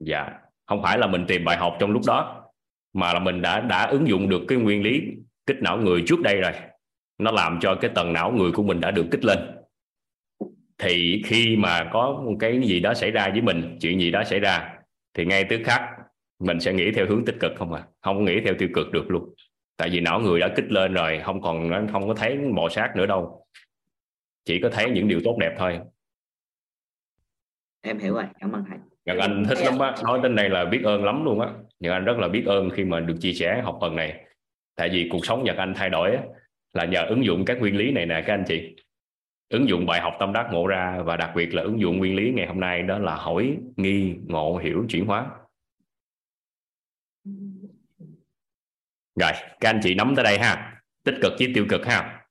Dạ không phải là mình tìm bài học trong lúc đó, mà là mình đã đã ứng dụng được cái nguyên lý kích não người trước đây rồi. Nó làm cho cái tầng não người của mình đã được kích lên. Thì khi mà có một cái gì đó xảy ra với mình, chuyện gì đó xảy ra, thì ngay tức khắc mình sẽ nghĩ theo hướng tích cực không à? Không nghĩ theo tiêu cực được luôn. Tại vì não người đã kích lên rồi, không còn, không có thấy mò sát nữa đâu. Chỉ có thấy những điều tốt đẹp thôi em hiểu rồi cảm ơn thầy. Nhật Anh thích lắm á. Nói tên này là biết ơn lắm luôn á. Nhật Anh rất là biết ơn khi mà được chia sẻ học phần này. Tại vì cuộc sống Nhật Anh thay đổi á, là nhờ ứng dụng các nguyên lý này nè các anh chị. Ứng dụng bài học tâm đắc ngộ ra và đặc biệt là ứng dụng nguyên lý ngày hôm nay đó là hỏi nghi ngộ hiểu chuyển hóa. Rồi các anh chị nắm tới đây ha. Tích cực với tiêu cực ha.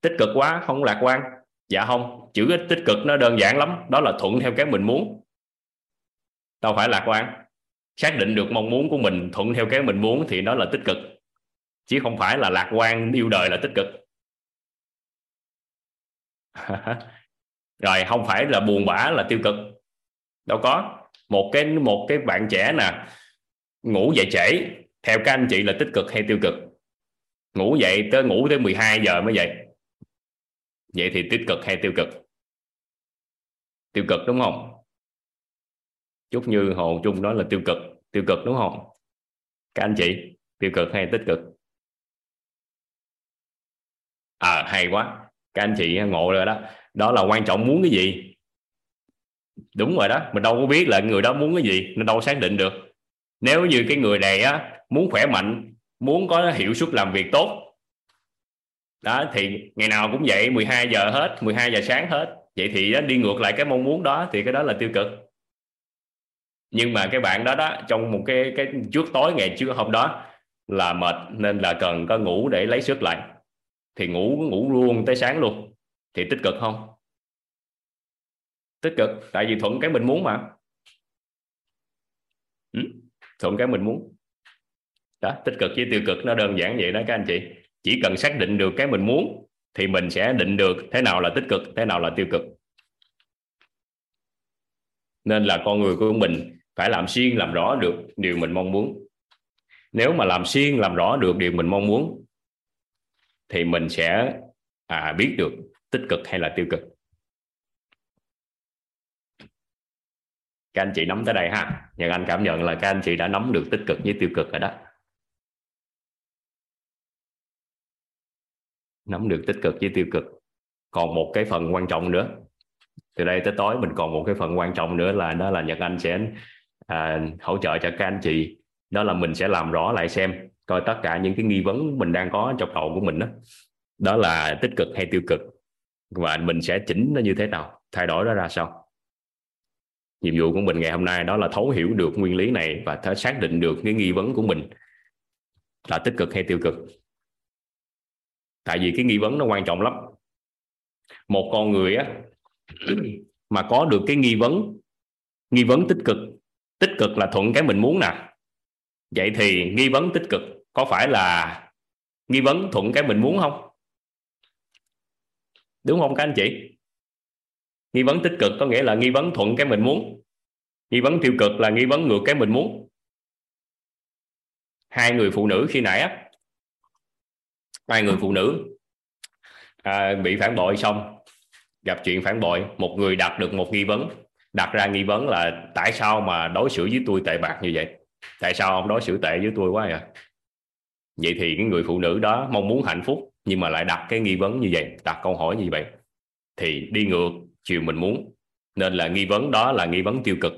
Tích cực quá không lạc quan dạ không, chữ tích cực nó đơn giản lắm, đó là thuận theo cái mình muốn. Đâu phải lạc quan. Xác định được mong muốn của mình thuận theo cái mình muốn thì đó là tích cực. Chứ không phải là lạc quan yêu đời là tích cực. Rồi, không phải là buồn bã là tiêu cực. Đâu có. Một cái một cái bạn trẻ nè, ngủ dậy trễ, theo các anh chị là tích cực hay tiêu cực? Ngủ dậy tới ngủ tới 12 giờ mới dậy vậy thì tích cực hay tiêu cực? Tiêu cực đúng không? Chút như hồ Chung nói là tiêu cực. Tiêu cực đúng không? Các anh chị, tiêu cực hay tích cực? À hay quá. Các anh chị ngộ rồi đó. Đó là quan trọng muốn cái gì? Đúng rồi đó. Mình đâu có biết là người đó muốn cái gì. Nên đâu xác định được. Nếu như cái người này á, muốn khỏe mạnh, muốn có hiệu suất làm việc tốt đó thì ngày nào cũng vậy 12 giờ hết 12 giờ sáng hết. Vậy thì đó, đi ngược lại cái mong muốn đó thì cái đó là tiêu cực. Nhưng mà cái bạn đó đó trong một cái cái trước tối ngày trước hôm đó là mệt nên là cần có ngủ để lấy sức lại. Thì ngủ ngủ luôn tới sáng luôn. Thì tích cực không? Tích cực tại vì thuận cái mình muốn mà. Ừ, thuận cái mình muốn. Đó tích cực với tiêu cực nó đơn giản vậy đó các anh chị chỉ cần xác định được cái mình muốn thì mình sẽ định được thế nào là tích cực thế nào là tiêu cực. Nên là con người của mình phải làm xuyên làm rõ được điều mình mong muốn. Nếu mà làm xuyên làm rõ được điều mình mong muốn thì mình sẽ à, biết được tích cực hay là tiêu cực. Các anh chị nắm tới đây ha. Nhưng anh cảm nhận là các anh chị đã nắm được tích cực với tiêu cực rồi đó. Nắm được tích cực với tiêu cực. Còn một cái phần quan trọng nữa từ đây tới tối mình còn một cái phần quan trọng nữa là đó là Nhật Anh sẽ à, hỗ trợ cho các anh chị. Đó là mình sẽ làm rõ lại xem coi tất cả những cái nghi vấn mình đang có trong đầu của mình đó đó là tích cực hay tiêu cực và mình sẽ chỉnh nó như thế nào thay đổi nó ra sao. Nhiệm vụ của mình ngày hôm nay đó là thấu hiểu được nguyên lý này và xác định được cái nghi vấn của mình là tích cực hay tiêu cực tại vì cái nghi vấn nó quan trọng lắm. Một con người á, mà có được cái nghi vấn nghi vấn tích cực tích cực là thuận cái mình muốn nè. Vậy thì nghi vấn tích cực có phải là nghi vấn thuận cái mình muốn không? Đúng không các anh chị? Nghi vấn tích cực có nghĩa là nghi vấn thuận cái mình muốn. Nghi vấn tiêu cực là nghi vấn ngược cái mình muốn. Hai người phụ nữ khi nãy á hai người phụ nữ à, bị phản bội xong gặp chuyện phản bội. Một người đặt được một nghi vấn đặt ra nghi vấn là tại sao mà đối xử với tôi tệ bạc như vậy? Tại sao ông đối xử tệ với tôi quá vậy? vậy thì cái người phụ nữ đó mong muốn hạnh phúc nhưng mà lại đặt cái nghi vấn như vậy đặt câu hỏi như vậy. Thì đi ngược chiều mình muốn nên là nghi vấn đó là nghi vấn tiêu cực.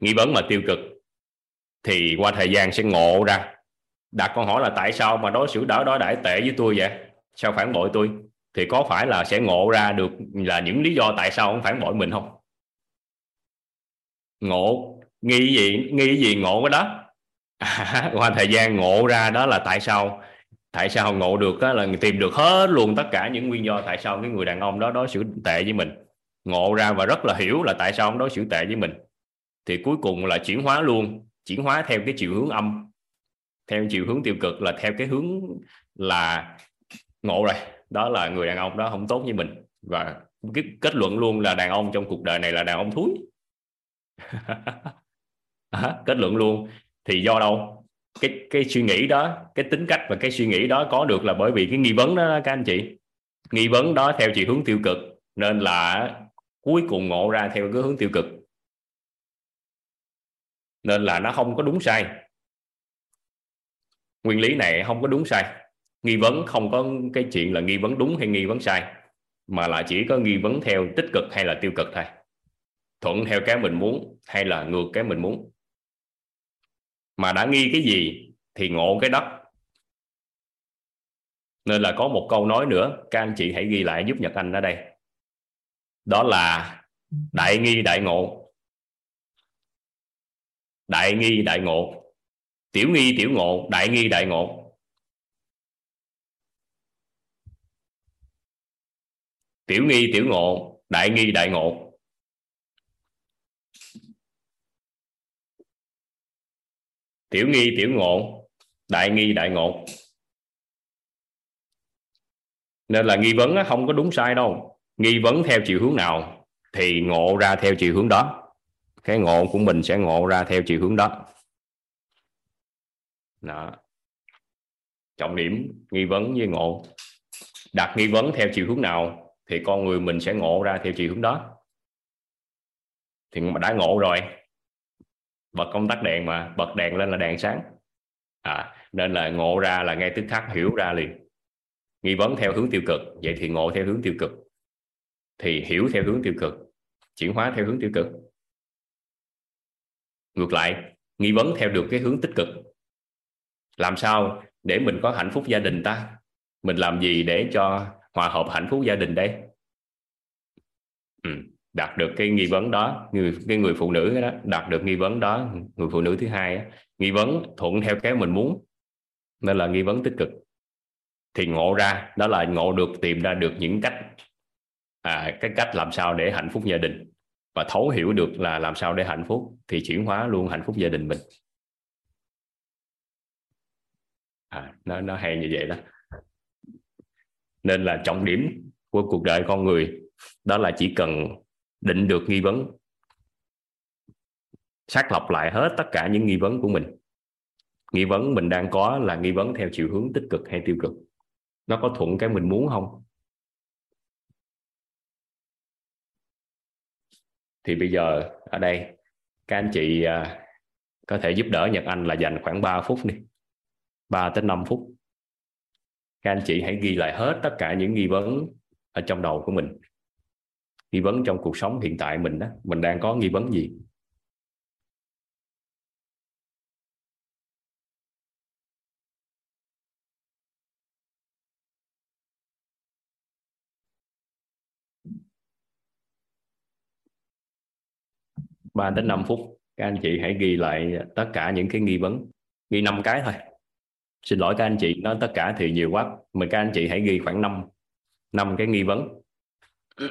Nghi vấn mà tiêu cực thì qua thời gian sẽ ngộ ra đặt câu hỏi là tại sao mà đối xử đó đó đãi tệ với tôi vậy? Sao phản bội tôi? Thì có phải là sẽ ngộ ra được là những lý do tại sao ông phản bội mình không? Ngộ nghi gì nghi gì ngộ cái đó? À, qua thời gian ngộ ra đó là tại sao? Tại sao ngộ được đó là tìm được hết luôn tất cả những nguyên do tại sao cái người đàn ông đó đối xử tệ với mình. Ngộ ra và rất là hiểu là tại sao ông đối xử tệ với mình. Thì cuối cùng là chuyển hóa luôn chuyển hóa theo cái chiều hướng âm theo chiều hướng tiêu cực là theo cái hướng là ngộ rồi. Đó là người đàn ông đó không tốt như mình. Và cái kết luận luôn là đàn ông trong cuộc đời này là đàn ông thúi. Kết luận luôn. Thì do đâu? Cái cái suy nghĩ đó, cái tính cách và cái suy nghĩ đó có được là bởi vì cái nghi vấn đó, các anh chị. Nghi vấn đó theo chiều hướng tiêu cực, nên là cuối cùng ngộ ra theo cái hướng tiêu cực. Nên là nó không có đúng sai nguyên lý này không có đúng sai. Nghi vấn không có cái chuyện là nghi vấn đúng hay nghi vấn sai, mà là chỉ có nghi vấn theo tích cực hay là tiêu cực thôi. Thuận theo cái mình muốn hay là ngược cái mình muốn. Mà đã nghi cái gì thì ngộ cái đó. Nên là có một câu nói nữa, các anh chị hãy ghi lại giúp Nhật Anh ở đây. Đó là đại nghi đại ngộ. Đại nghi đại ngộ tiểu nghi, tiểu ngộ, đại nghi, đại ngộ. Tiểu nghi, tiểu ngộ, đại nghi, đại ngộ. Tiểu nghi, tiểu ngộ, đại nghi, đại ngộ. Nên là nghi vấn không có đúng sai đâu. Nghi vấn theo chiều hướng nào thì ngộ ra theo chiều hướng đó. Cái ngộ của mình sẽ ngộ ra theo chiều hướng đó đó. Trọng điểm nghi vấn với ngộ. Đặt nghi vấn theo chiều hướng nào thì con người mình sẽ ngộ ra theo chiều hướng đó. Thì mà đã ngộ rồi bật công tắc đèn mà bật đèn lên là đèn sáng. À, nên là ngộ ra là ngay tức khắc hiểu ra liền. Nghi vấn theo hướng tiêu cực vậy thì ngộ theo hướng tiêu cực. Thì hiểu theo hướng tiêu cực chuyển hóa theo hướng tiêu cực. Ngược lại nghi vấn theo được cái hướng tích cực làm sao để mình có hạnh phúc gia đình ta? Mình làm gì để cho hòa hợp hạnh phúc gia đình đây? Ừ đạt được cái nghi vấn đó người cái người phụ nữ đó đạt được nghi vấn đó người phụ nữ thứ hai đó, nghi vấn thuận theo cái mình muốn nên là nghi vấn tích cực. Thì ngộ ra đó là ngộ được tìm ra được những cách. À, cái cách làm sao để hạnh phúc gia đình. Và thấu hiểu được là làm sao để hạnh phúc thì chuyển hóa luôn hạnh phúc gia đình mình à, nó nó hay như vậy đó. Nên là trọng điểm của cuộc đời con người đó là chỉ cần định được nghi vấn xác lập lại hết tất cả những nghi vấn của mình. Nghi vấn mình đang có là nghi vấn theo chiều hướng tích cực hay tiêu cực. Nó có thuận cái mình muốn không? Thì bây giờ ở đây các anh chị à, có thể giúp đỡ Nhật Anh là dành khoảng 3 phút đi. 3 tới 5 phút. Các anh chị hãy ghi lại hết tất cả những nghi vấn ở trong đầu của mình. Nghi vấn trong cuộc sống hiện tại mình đó, mình đang có nghi vấn gì? Ba đến 5 phút, các anh chị hãy ghi lại tất cả những cái nghi vấn. Ghi năm cái thôi xin lỗi các anh chị nói tất cả thì nhiều quá. Mời các anh chị hãy ghi khoảng 5 năm cái nghi vấn.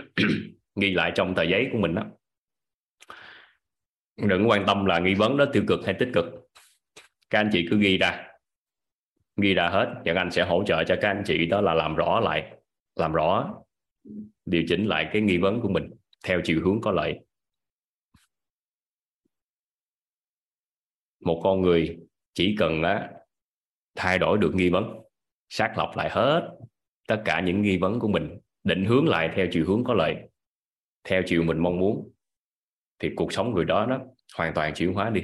Ghi lại trong tờ giấy của mình đó. Đừng quan tâm là nghi vấn đó tiêu cực hay tích cực. Các anh chị cứ ghi ra. Ghi ra hết. Và anh sẽ hỗ trợ cho các anh chị đó là làm rõ lại làm rõ điều chỉnh lại cái nghi vấn của mình theo chiều hướng có lợi. Một con người chỉ cần á, thay đổi được nghi vấn xác lọc lại hết tất cả những nghi vấn của mình định hướng lại theo chiều hướng có lợi theo chiều mình mong muốn thì cuộc sống người đó nó hoàn toàn chuyển hóa đi.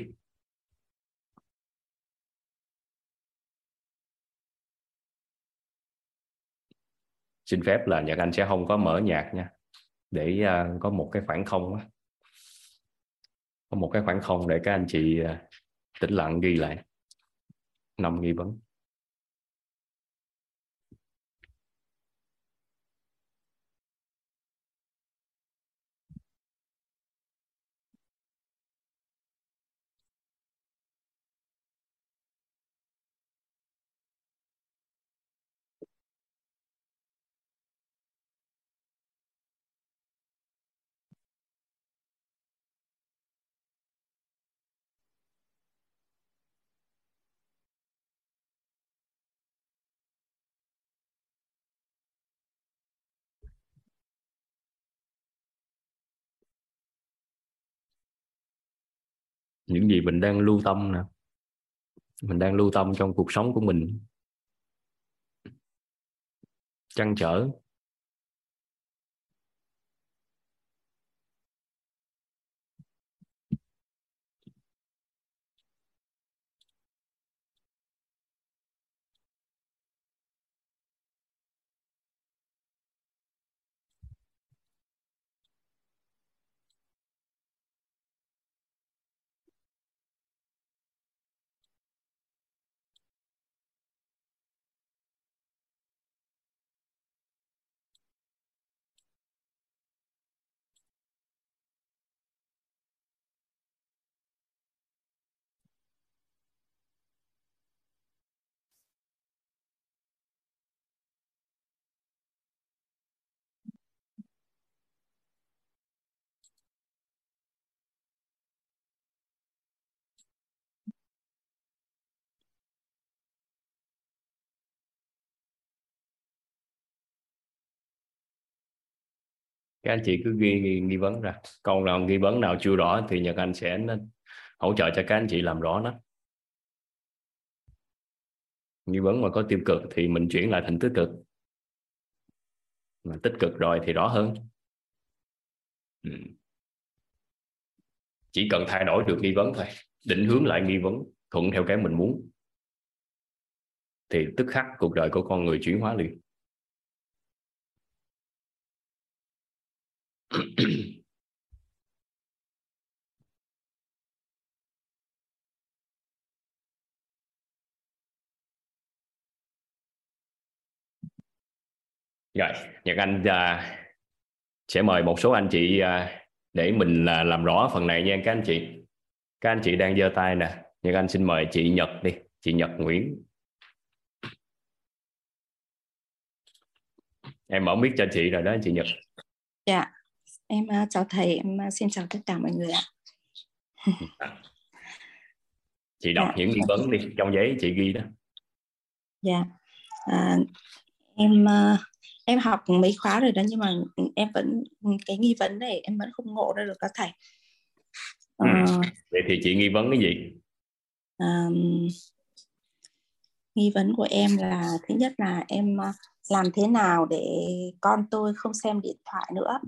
Xin phép là nhật anh sẽ không có mở nhạc nha để uh, có một cái khoảng không á. Có một cái khoảng không để các anh chị uh, tĩnh lặng ghi lại năm nghi vấn. Những gì mình đang lưu tâm nè. Mình đang lưu tâm trong cuộc sống của mình. Trăn trở. Các anh chị cứ ghi, ghi nghi vấn ra. Còn nào nghi vấn nào chưa rõ thì nhật anh sẽ hỗ trợ cho các anh chị làm rõ nó. Nghi vấn mà có tiêu cực thì mình chuyển lại thành tích cực. Mà tích cực rồi thì rõ hơn. Ừ. chỉ cần thay đổi được nghi vấn thôi. Định hướng lại nghi vấn thuận theo cái mình muốn. Thì tức khắc cuộc đời của con người chuyển hóa liền. Rồi nhật anh uh, sẽ mời một số anh chị uh, để mình uh, làm rõ phần này nha. Các anh chị các anh chị đang giơ tay nè. Nhật anh xin mời chị nhật đi. Chị nhật nguyễn. Em mở mic cho chị rồi đó chị nhật. Dạ em uh, chào thầy em uh, xin chào tất cả mọi người ạ. Chị đọc dạ. những nghi vấn đi trong giấy chị ghi đó. Dạ. À, em uh, em học mấy khóa rồi đó nhưng mà em vẫn cái nghi vấn này em vẫn không ngộ ra được các thầy. Ừ. vậy thì chị nghi vấn cái gì? À, nghi vấn của em là thứ nhất là em làm thế nào để con tôi không xem điện thoại nữa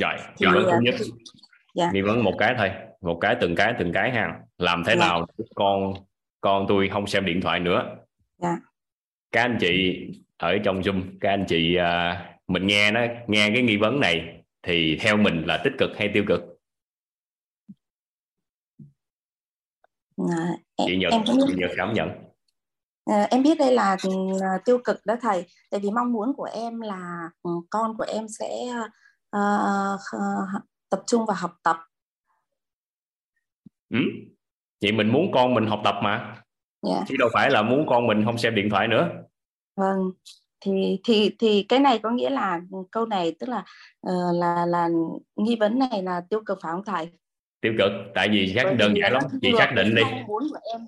rồi nghi vấn thứ nhất dạ. nghi vấn một cái thôi một cái từng cái từng cái ha làm thế dạ. nào con con tôi không xem điện thoại nữa dạ. các anh chị ở trong zoom các anh chị uh, mình nghe nó nghe cái nghi vấn này thì theo mình là tích cực hay tiêu cực à, chị Nhật em chị Nhật cảm nhận à, em biết đây là ừ, tiêu cực đó thầy tại vì mong muốn của em là ừ, con của em sẽ uh, tập trung vào học tập ừ. chị mình muốn con mình học tập mà yeah. Dạ. chứ đâu phải là muốn con mình không xem điện thoại nữa vâng thì thì thì cái này có nghĩa là câu này tức là uh, là là nghi vấn này là tiêu cực phải không thầy tiêu cực tại vì xác đơn giản lắm chị xác định đi muốn của em.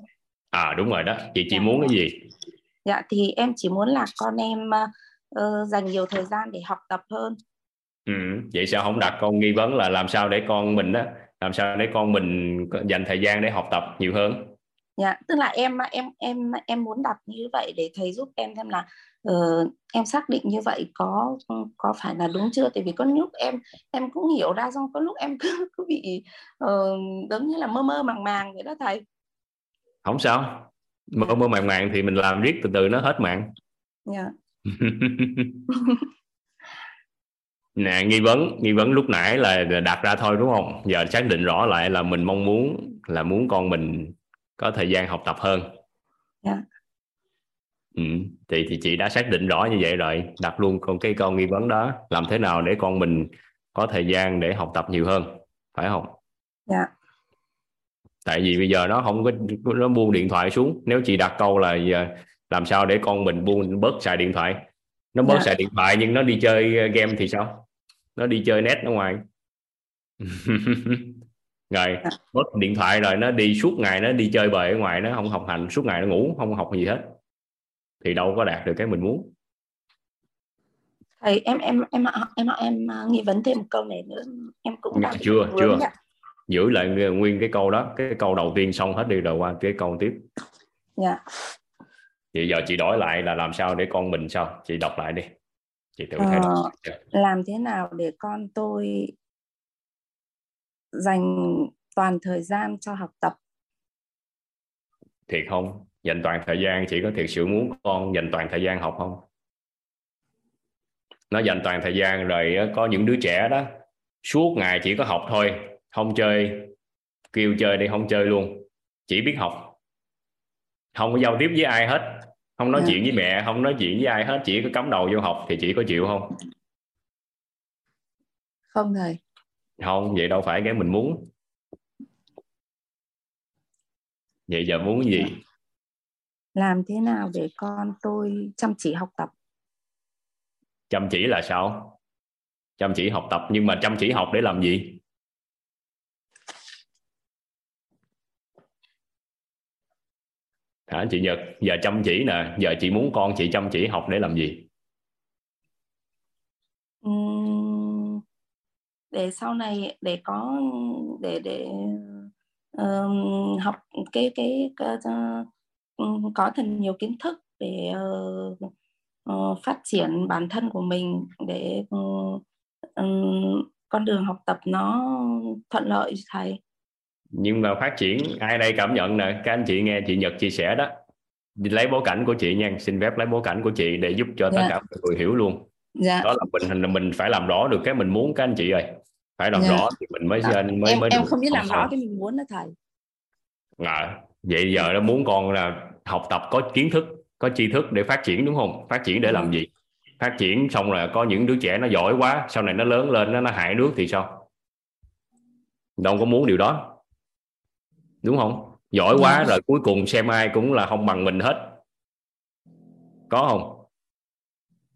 à đúng rồi đó chị chỉ dạ. muốn cái gì dạ thì em chỉ muốn là con em uh, dành nhiều thời gian để học tập hơn ừ, vậy sao không đặt con nghi vấn là làm sao để con mình đó làm sao để con mình dành thời gian để học tập nhiều hơn? Dạ tức là em em em em muốn đặt như vậy để thầy giúp em xem là uh, em xác định như vậy có có phải là đúng chưa? Tại vì có lúc em em cũng hiểu ra xong có lúc em cứ, cứ bị uh, giống như là mơ mơ màng màng vậy đó thầy. Không sao. Mơ mơ màng màng thì mình làm riết từ từ nó hết mạng. Dạ nè nghi vấn nghi vấn lúc nãy là đặt ra thôi đúng không giờ xác định rõ lại là mình mong muốn là muốn con mình có thời gian học tập hơn yeah. ừ. thì thì chị đã xác định rõ như vậy rồi đặt luôn con cái con nghi vấn đó làm thế nào để con mình có thời gian để học tập nhiều hơn phải không dạ yeah. tại vì bây giờ nó không có nó buông điện thoại xuống nếu chị đặt câu là làm sao để con mình buông bớt xài điện thoại nó bớt yeah. xài điện thoại nhưng nó đi chơi game thì sao nó đi chơi net ở ngoài. Rồi à. bớt điện thoại rồi nó đi suốt ngày nó đi chơi bời ở ngoài nó không học hành suốt ngày nó ngủ không học gì hết. Thì đâu có đạt được cái mình muốn. Thầy em em em em em, em nghi vấn thêm một câu này nữa. Em cũng đang chưa chưa. giữ lại nguyên cái câu đó cái câu đầu tiên xong hết đi rồi qua cái câu tiếp. Dạ. Vậy giờ chị đổi lại là làm sao để con mình sao? Chị đọc lại đi chị tự thay đổi ờ, làm thế nào để con tôi dành toàn thời gian cho học tập? Thiệt không? Dành toàn thời gian chỉ có thiệt sự muốn con dành toàn thời gian học không? Nó dành toàn thời gian rồi có những đứa trẻ đó suốt ngày chỉ có học thôi không chơi kêu chơi đi không chơi luôn. Chỉ biết học. Không có giao tiếp với ai hết không nói yeah. Dạ. chuyện với mẹ không nói chuyện với ai hết chỉ có cắm đầu vô học thì chỉ có chịu không không thầy không vậy đâu phải cái mình muốn vậy giờ muốn gì dạ. làm thế nào để con tôi chăm chỉ học tập chăm chỉ là sao chăm chỉ học tập nhưng mà chăm chỉ học để làm gì hả? Chị Nhật giờ chăm chỉ nè. Giờ chị muốn con chị chăm chỉ học để làm gì? Để sau này để có để để uh, học cái cái, cái uh, có thật nhiều kiến thức để uh, uh, phát triển bản thân của mình để uh, um, con đường học tập nó thuận lợi thầy nhưng mà phát triển ai đây cảm nhận nè? Các anh chị nghe chị Nhật chia sẻ đó. Lấy bối cảnh của chị nha. Xin phép lấy bối cảnh của chị để giúp cho tất. Dạ. cả mọi người hiểu luôn. Dạ. đó là mình mình phải làm rõ được cái mình muốn các anh chị ơi. Phải làm dạ. rõ thì mình mới dạ. mới em, mới em không biết làm rõ cái mình muốn đó thầy. À, vậy giờ nó muốn con là học tập có kiến thức có tri thức để phát triển đúng không? Phát triển để làm gì? Phát triển xong rồi có những đứa trẻ nó giỏi quá sau này nó lớn lên nó nó hại nước thì sao? Đâu có muốn điều đó đúng không? Giỏi quá rồi. cuối cùng xem ai cũng là không bằng mình hết. Có không?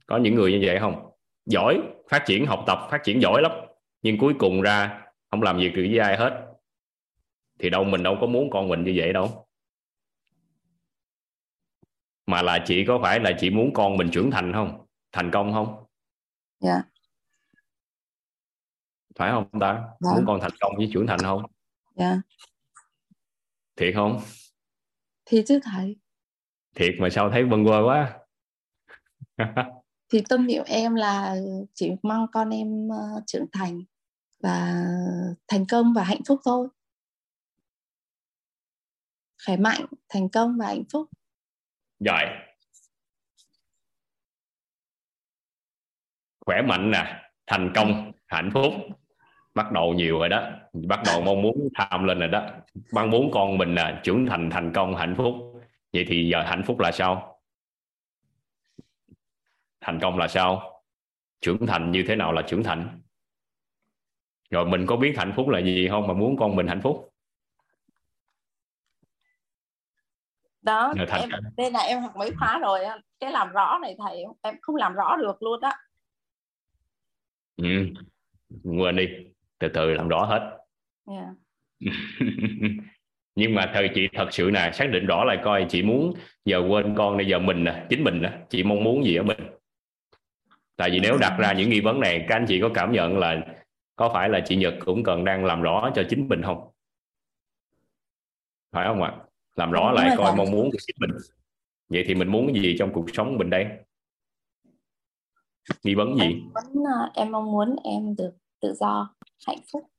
Có những người như vậy không? Giỏi phát triển học tập phát triển giỏi lắm. Nhưng cuối cùng ra không làm gì được với ai hết. Thì đâu mình đâu có muốn con mình như vậy đâu. Mà là chị có phải là chị muốn con mình trưởng thành không? Thành công không? Dạ. Yeah. phải không ta? Yeah. Dạ. muốn con thành công với trưởng thành không? Dạ. yeah thiệt không? Thì chứ thầy. Thiệt mà sao thấy vân vơ quá. Thì tâm niệm em là chỉ mong con em uh, trưởng thành và thành công và hạnh phúc thôi. Khỏe mạnh thành công và hạnh phúc. Rồi. Khỏe mạnh nè thành công hạnh phúc bắt đầu nhiều rồi đó. Bắt đầu mong muốn tham lên rồi đó. Mong muốn con mình là trưởng thành thành công hạnh phúc. Vậy thì giờ hạnh phúc là sao? Thành công là sao? Trưởng thành như thế nào là trưởng thành? Rồi mình có biết hạnh phúc là gì không mà muốn con mình hạnh phúc? Đó Nhờ thành em đây là em học mấy khóa rồi cái làm rõ này thầy em không làm rõ được luôn đó ừ. quên đi từ từ làm rõ hết. Yeah. nhưng mà thời chị thật sự là xác định rõ lại coi chị muốn giờ quên con bây giờ mình nè chính mình nè chị mong muốn gì ở mình? Tại vì nếu đặt ra những nghi vấn này các anh chị có cảm nhận là có phải là chị Nhật cũng cần đang làm rõ cho chính mình không? Phải không ạ? Làm rõ Đúng lại coi thầy. mong muốn của chính mình. Vậy thì mình muốn gì trong cuộc sống mình đây? Nghi vấn gì? Em muốn ờ, em mong muốn em được tự do hạnh phúc.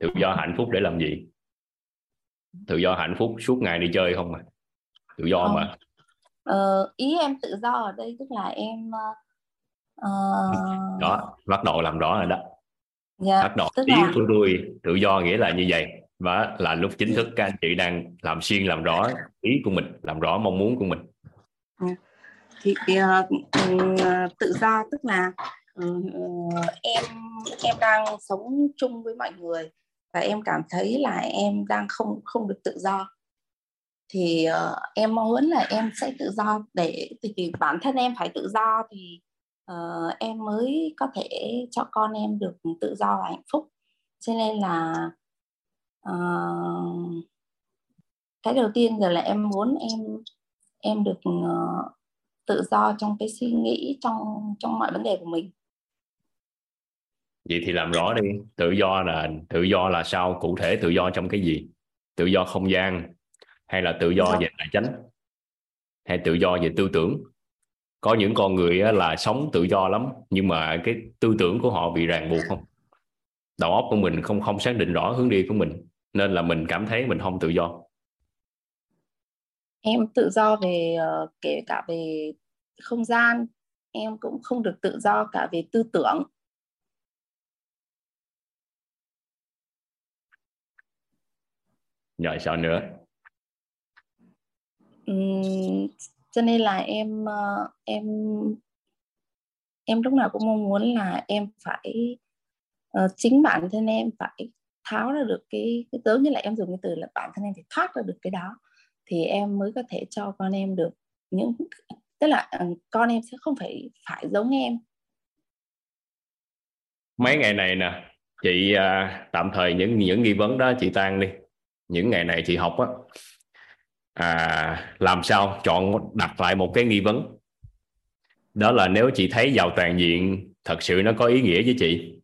Tự do hạnh phúc để làm gì? Tự do hạnh phúc suốt ngày đi chơi không mà? Tự do Không. mà Ờ, ý em tự do ở đây tức là em ờ, đó bắt đầu làm rõ rồi đó. Dạ, bắt đầu ý là của tôi tự do nghĩa là như vậy. Và là lúc chính thức các anh chị đang làm xuyên làm rõ ý của mình làm rõ mong muốn của mình thì uh, tự do tức là uh, em em đang sống chung với mọi người và em cảm thấy là em đang không không được tự do. Thì uh, em mong muốn là em sẽ tự do để thì, thì bản thân em phải tự do thì uh, em mới có thể cho con em được tự do và hạnh phúc. Cho nên là uh, cái đầu tiên giờ là em muốn em em được uh, tự do trong cái suy nghĩ trong trong mọi vấn đề của mình. Vậy thì làm rõ đi tự do là tự do là sao? Cụ thể tự do trong cái gì? Tự do không gian hay là tự do Dạ. về tài chính? Hay tự do về tư tưởng? Có những con người là sống tự do lắm nhưng mà cái tư tưởng của họ bị ràng buộc không? Đầu óc của mình không không xác định rõ hướng đi của mình nên là mình cảm thấy mình không tự do em tự do về ờ, kể cả về không gian em cũng không được tự do cả về tư tưởng. Rồi sao nữa? Ừm, cho nên là em ờ, em em lúc nào cũng mong muốn là em phải ờ, chính bản thân em phải tháo ra được cái cái giống như là em dùng cái từ là bản thân em phải thoát ra được cái đó thì em mới có thể cho con em được những tức là ờ, con em sẽ không phải phải giống em. Mấy ngày này nè chị à, tạm thời những những nghi vấn đó chị tan đi. Những ngày này chị học á à, làm sao chọn đặt lại một cái nghi vấn. Đó là nếu chị thấy giàu toàn diện thật sự nó có ý nghĩa với chị.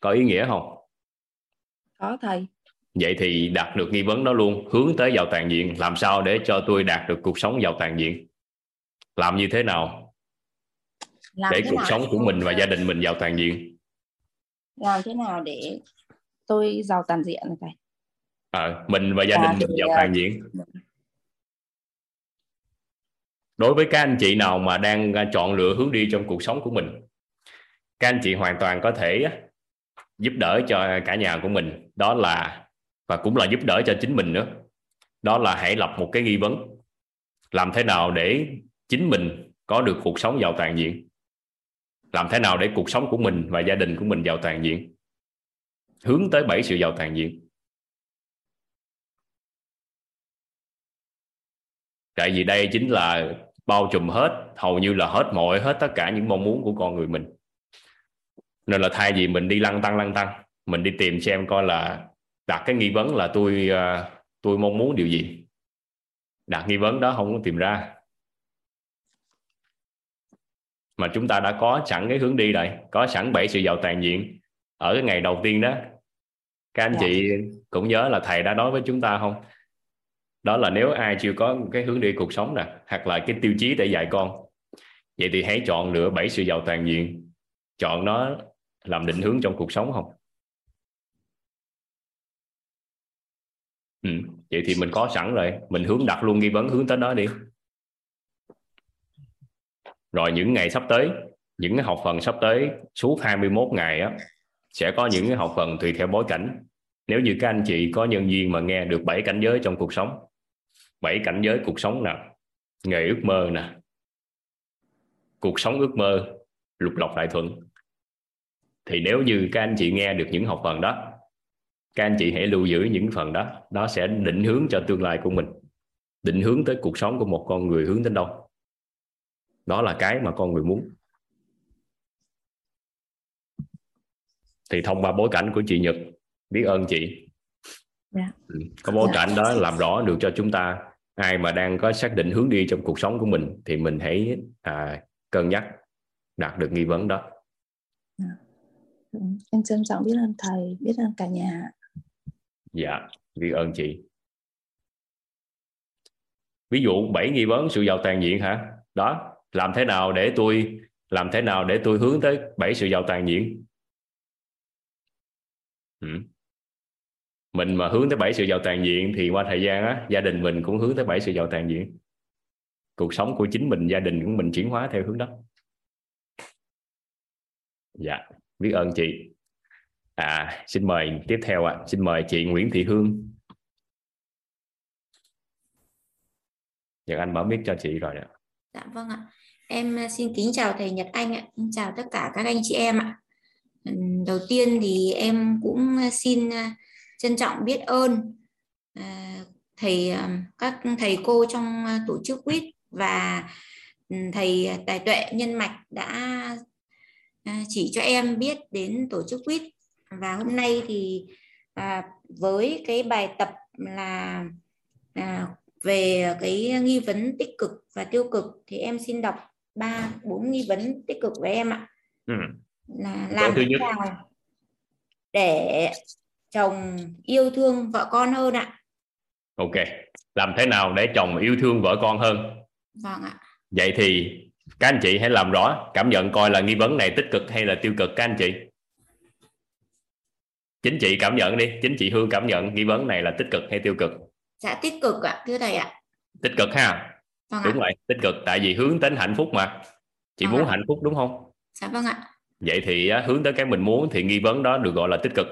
Có ý nghĩa không? Có thầy vậy thì đặt được nghi vấn đó luôn hướng tới giàu toàn diện. Làm sao để cho tôi đạt được cuộc sống giàu toàn diện? Làm như thế nào làm để cuộc sống của mình và gia đình mình giàu toàn diện? Làm thế nào để tôi giàu toàn diện này thầy? Ờ, mình và gia đình mình thì, giàu ờ, toàn diện. Đối với các anh chị nào mà đang à, chọn lựa hướng đi trong cuộc sống của mình các anh chị hoàn toàn có thể giúp đỡ cho cả nhà của mình. Đó là và cũng là giúp đỡ cho chính mình nữa. Đó là hãy lập một cái nghi vấn. Làm thế nào để chính mình có được cuộc sống giàu toàn diện? Làm thế nào để cuộc sống của mình và gia đình của mình giàu toàn diện? Hướng tới bảy sự giàu toàn diện. Tại vì đây chính là bao trùm hết, hầu như là hết mọi, hết tất cả những mong muốn của con người mình. Nên là thay vì mình đi lăn tăng lăn tăng, mình đi tìm xem coi là đặt cái nghi vấn là tôi à, tôi mong muốn điều gì? Đặt nghi vấn đó không có tìm ra. Mà chúng ta đã có sẵn cái hướng đi rồi có sẵn bảy sự giàu toàn diện. Ở cái ngày đầu tiên đó các anh Dạ. chị cũng nhớ là thầy đã nói với chúng ta không? Đó là nếu ai chưa có cái hướng đi cuộc sống nè hoặc là cái tiêu chí để dạy con vậy thì hãy chọn lựa bảy sự giàu toàn diện. Chọn nó làm định hướng trong cuộc sống không ừ. vậy thì mình có sẵn rồi. Mình hướng đặt luôn nghi vấn hướng tới đó đi. Rồi những ngày sắp tới, những cái học phần sắp tới, suốt 21 ngày á, sẽ có những cái học phần tùy theo bối cảnh. Nếu như các anh chị có nhân duyên mà nghe được bảy cảnh giới trong cuộc sống, bảy cảnh giới cuộc sống nè, nghề ước mơ nè, cuộc sống ước mơ, lục lọc đại thuận. Thì nếu như các anh chị nghe được những học phần đó các anh chị hãy lưu giữ những phần đó. Đó sẽ định hướng cho tương lai của mình. Định hướng tới cuộc sống của một con người hướng đến đâu. Đó là cái mà con người muốn. Thì thông qua bối cảnh của chị Nhật biết ơn chị. Dạ. Ừ, có bối cảnh đó làm rõ được cho chúng ta. Ai mà đang có xác định hướng đi trong cuộc sống của mình thì mình hãy à, cân nhắc đạt được nghi vấn đó. Ừ, em trân trọng biết ơn thầy biết ơn cả nhà dạ biết ơn chị. Ví dụ bảy nghi vấn sự giàu toàn diện hả? Đó, làm thế nào để tôi, làm thế nào để tôi hướng tới bảy sự giàu toàn diện? Ừ. mình mà hướng tới bảy sự giàu toàn diện thì qua thời gian á, gia đình mình cũng hướng tới bảy sự giàu toàn diện. Cuộc sống của chính mình, gia đình của mình chuyển hóa theo hướng đó. Dạ biết ơn chị à xin mời tiếp theo ạ xin mời chị Nguyễn Thị Hương Dạ anh mở mic cho chị rồi ạ. Dạ vâng ạ. Em ờ, xin kính chào thầy Nhật Anh ạ. Xin chào tất cả các anh chị em ạ. Ừ, đầu tiên thì em cũng ờ, xin ờ, trân trọng biết ơn thầy các thầy cô trong tổ chức quýt và ừ, thầy tài tuệ nhân mạch đã chỉ cho em biết đến tổ chức quýt và hôm nay thì à, với cái bài tập là à, về cái nghi vấn tích cực và tiêu cực thì em xin đọc ba bốn nghi vấn tích cực với em ạ Ừ. là làm thế nào để chồng yêu thương vợ con hơn ạ Ok. Làm thế nào để chồng yêu thương vợ con hơn? vâng ạ Vậy thì các anh chị hãy làm rõ cảm nhận coi là nghi vấn này tích cực hay là tiêu cực các anh chị. Chính chị cảm nhận đi, chính chị Hương cảm nhận nghi vấn này là tích cực hay tiêu cực? dạ tích cực ạ thưa thầy ạ Tích cực ha. vâng Đúng ạ rồi, tích cực tại vì hướng đến hạnh phúc mà. Chị Vâng muốn ạ. hạnh phúc đúng không? dạ vâng ạ Vậy thì hướng tới cái mình muốn thì nghi vấn đó được gọi là tích cực.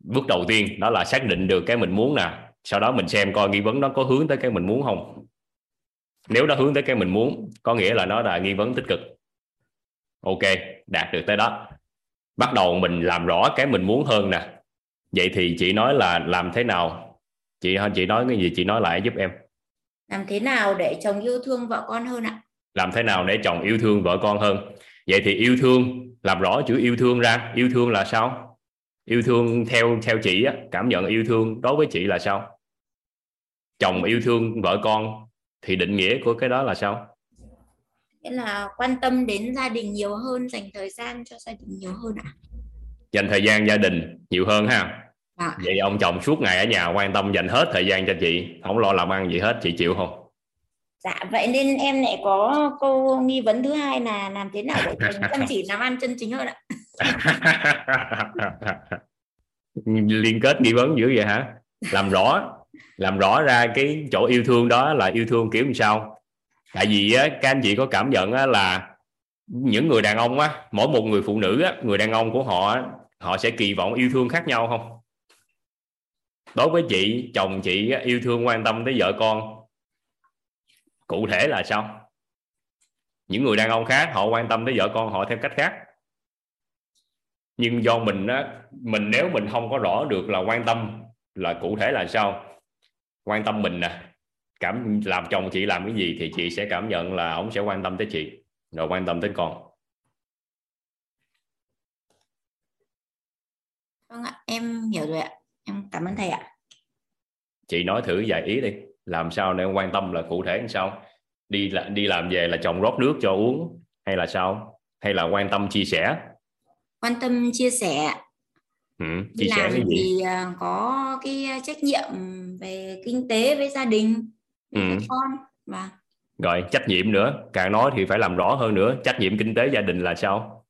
Bước đầu tiên đó là xác định được cái mình muốn nè. Sau đó mình xem coi nghi vấn đó có hướng tới cái mình muốn không. Nếu nó hướng tới cái mình muốn có nghĩa là nó là nghi vấn tích cực. Ok, đạt được tới đó. Bắt đầu mình làm rõ cái mình muốn hơn nè. Vậy thì chị nói là làm thế nào? Chị chị nói cái gì? Chị nói lại giúp em. làm thế nào để chồng yêu thương vợ con hơn ạ? Làm thế nào để chồng yêu thương vợ con hơn? Vậy thì yêu thương làm rõ chữ yêu thương ra. Yêu thương là sao? Yêu thương theo theo chị á, cảm nhận yêu thương đối với chị là sao? Chồng yêu thương vợ con thì định nghĩa của cái đó là sao nghĩa là quan tâm đến gia đình nhiều hơn dành thời gian cho gia đình nhiều hơn ạ. Dành thời gian gia đình nhiều hơn ha. Vâng. vậy ông chồng suốt ngày ở nhà quan tâm dành hết thời gian cho chị không lo làm ăn gì hết chị chịu không? Dạ vậy nên em lại có câu nghi vấn thứ hai là làm thế nào để chăm chỉ làm ăn chân chính hơn ạ? Liên kết nghi vấn dữ vậy hả? Làm rõ làm rõ ra cái chỗ yêu thương đó là yêu thương kiểu làm sao tại vì á, các anh chị có cảm nhận á, là những người đàn ông á mỗi một người phụ nữ á, người đàn ông của họ họ sẽ kỳ vọng yêu thương khác nhau không? Đối với chị chồng chị á, yêu thương quan tâm tới vợ con cụ thể là sao? Những người đàn ông khác họ quan tâm tới vợ con họ theo cách khác. Nhưng do mình á mình nếu mình không có rõ được là quan tâm là cụ thể là sao? Quan tâm mình nè cảm làm chồng chị làm cái gì thì chị sẽ cảm nhận là ông sẽ quan tâm tới chị rồi quan tâm tới con. Vâng ạ em hiểu rồi ạ. Em cảm ơn thầy ạ. Chị nói thử vài ý đi làm sao để quan tâm là cụ thể làm sao? Đi là đi làm về là chồng rót nước cho uống hay là sao? Hay là quan tâm chia sẻ? Quan tâm chia sẻ ừ, chia sẻ làm cái gì? thì à, có cái trách nhiệm về kinh tế với gia đình Ừ. con và rồi trách nhiệm nữa. Càng nói thì phải làm rõ hơn nữa. Trách nhiệm kinh tế gia đình là sao?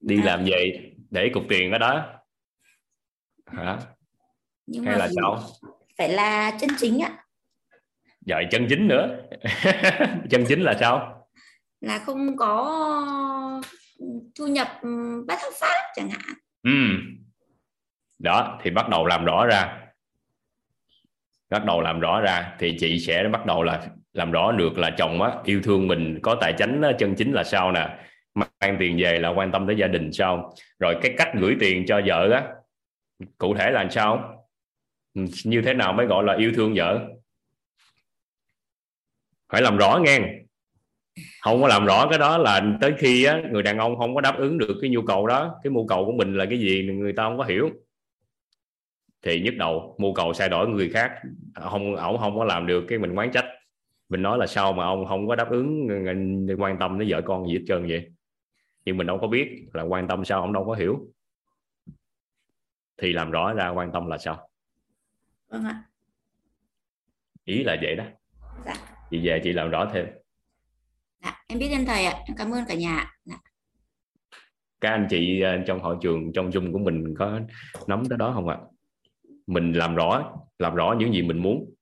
Đi À. làm về để cục tiền ở đó. Hả? Nhưng hay mà là sao? phải là chân chính ạ. Rồi chân chính nữa. Chân chính là sao? Là không có thu nhập ừm, bất hợp pháp chẳng hạn. Ừ. đó thì bắt đầu làm rõ ra bắt đầu làm rõ ra thì chị sẽ bắt đầu là làm rõ được là chồng á yêu thương mình có tài chính á, chân chính là sao nè mang tiền về là quan tâm tới gia đình sao. Rồi cái cách gửi tiền cho vợ á cụ thể là sao? Ừ, như thế nào mới gọi là yêu thương vợ? Phải làm rõ nghe. Không có làm rõ cái đó là tới khi á, người đàn ông không có đáp ứng được cái nhu cầu đó cái nhu cầu của mình là cái gì người ta không có hiểu thì nhức đầu mưu cầu sai đổi người khác. Không ổng không có làm được cái mình quán trách. Mình nói là sao mà ông không có đáp ứng quan tâm đến vợ con gì hết trơn vậy? Nhưng mình đâu có biết là quan tâm sao ông đâu có hiểu. Thì làm rõ ra quan tâm là sao? Vâng ạ. Ý là vậy đó. Dạ. chị về chị làm rõ thêm. Dạ, em biết em thầy ạ. Em cảm ơn cả nhà dạ. các anh chị ờ, trong hội trường trong dung của mình có nắm tới đó không ạ mình làm rõ làm rõ những gì mình muốn.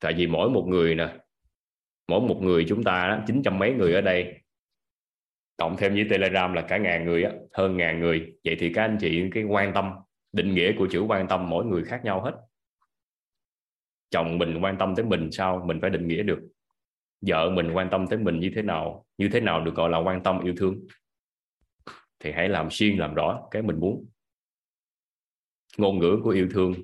Tại vì mỗi một người nè, mỗi một người chúng ta chín trăm mấy người ở đây, cộng thêm với telegram là cả ngàn người á, hơn ngàn người. Vậy thì các anh chị cái quan tâm, định nghĩa của chữ quan tâm mỗi người khác nhau hết. Chồng mình quan tâm tới mình sao mình phải định nghĩa được? Vợ mình quan tâm tới mình như thế nào? Như thế nào được gọi là quan tâm, yêu thương? Thì hãy làm xuyên làm rõ cái mình muốn ngôn ngữ của yêu thương.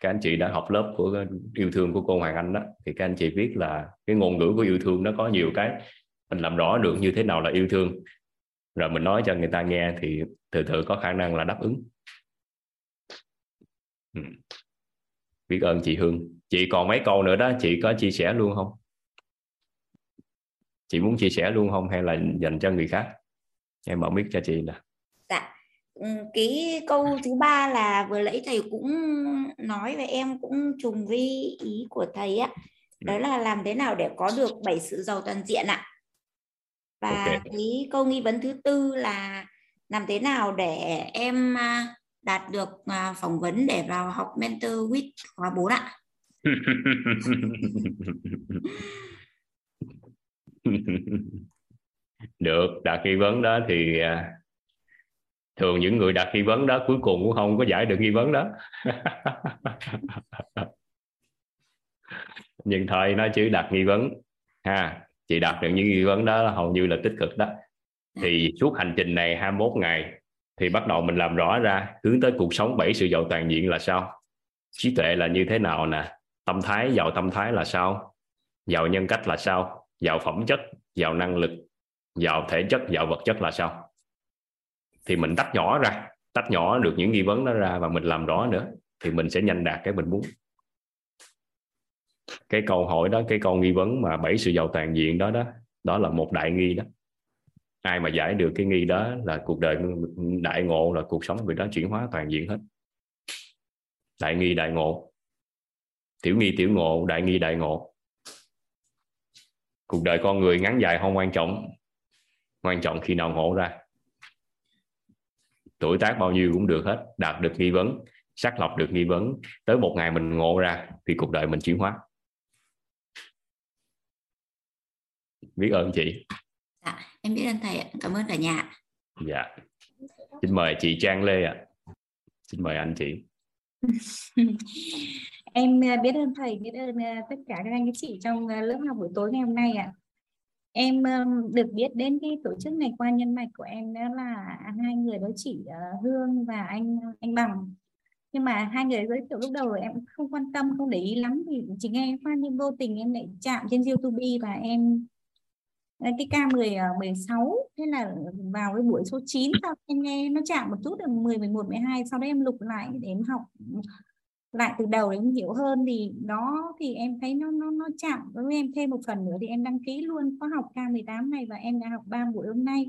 Các anh chị đã học lớp của yêu thương của cô Hoàng Anh đó, thì các anh chị biết là cái ngôn ngữ của yêu thương nó có nhiều cái, mình làm rõ được như thế nào là yêu thương. Rồi mình nói cho người ta nghe thì từ từ có khả năng là đáp ứng. Ừ. biết ơn chị Hương. Chị còn mấy câu nữa đó, chị có chia sẻ luôn không? Chị muốn chia sẻ luôn không hay là dành cho người khác? Em mở mic cho chị nè cái câu thứ ba là vừa nãy thầy cũng nói và em cũng trùng với ý của thầy á. Đó là làm thế nào để có được bảy sự giàu toàn diện ạ? Và okay. cái câu nghi vấn thứ tư là làm thế nào để em à, đạt được à, phỏng vấn để vào học mentor with khóa 4 ạ? Được đạt nghi vấn đó thì à, thường những người đặt nghi vấn đó cuối cùng cũng không có giải được nghi vấn đó. Nhưng thôi nói chứ đặt nghi vấn. Ha chị đặt được những nghi vấn đó là hầu như là tích cực đó. Thì suốt hành trình này 21 ngày thì bắt đầu mình làm rõ ra hướng tới cuộc sống bảy sự giàu toàn diện là sao? Trí tuệ là như thế nào nè? Tâm thái giàu tâm thái là sao? Giàu nhân cách là sao? Giàu phẩm chất giàu năng lực giàu thể chất giàu vật chất là sao thì mình tách nhỏ ra, tách nhỏ được những nghi vấn đó ra và mình làm rõ nữa, thì mình sẽ nhanh đạt cái mình muốn. Cái câu hỏi đó, cái câu nghi vấn mà bảy sự giàu toàn diện đó đó đó là một đại nghi đó. Ai mà giải được cái nghi đó là cuộc đời đại ngộ, là cuộc sống người đó chuyển hóa toàn diện hết. Đại nghi, đại ngộ. Tiểu nghi, tiểu ngộ, đại nghi, đại ngộ. Cuộc đời con người ngắn dài không quan trọng quan trọng khi nào ngộ ra tuổi tác bao nhiêu cũng được hết đạt được nghi vấn xác lập được nghi vấn. Tới một ngày mình ngộ ra thì cuộc đời mình chuyển hóa. Biết ơn chị. Dạ em biết ơn thầy cảm ơn cả nhà dạ. Xin mời chị Trang Lê ạ. Xin mời anh chị. Em à, biết ơn thầy biết ơn à, tất cả các anh các chị trong à, lớp học buổi tối ngày hôm nay ạ em ờ, được biết đến cái tổ chức này qua nhân mạch của em đó là hai người đó chị ờ, Hương và anh anh Bằng. Nhưng mà hai người giới thiệu lúc đầu em không quan tâm, không để ý lắm thì chỉ nghe qua nhưng vô tình em lại chạm trên YouTube và em ờ, cái ca 10 16 thế là vào cái buổi số 9 sau em nghe nó chạm một chút được 10 11 12 sau đó em lục lại để em học lại từ đầu để em hiểu hơn thì đó thì em thấy nó nó nó chạm với em thêm một phần nữa thì em đăng ký luôn khóa học K18 này và em đã học 3 buổi hôm nay.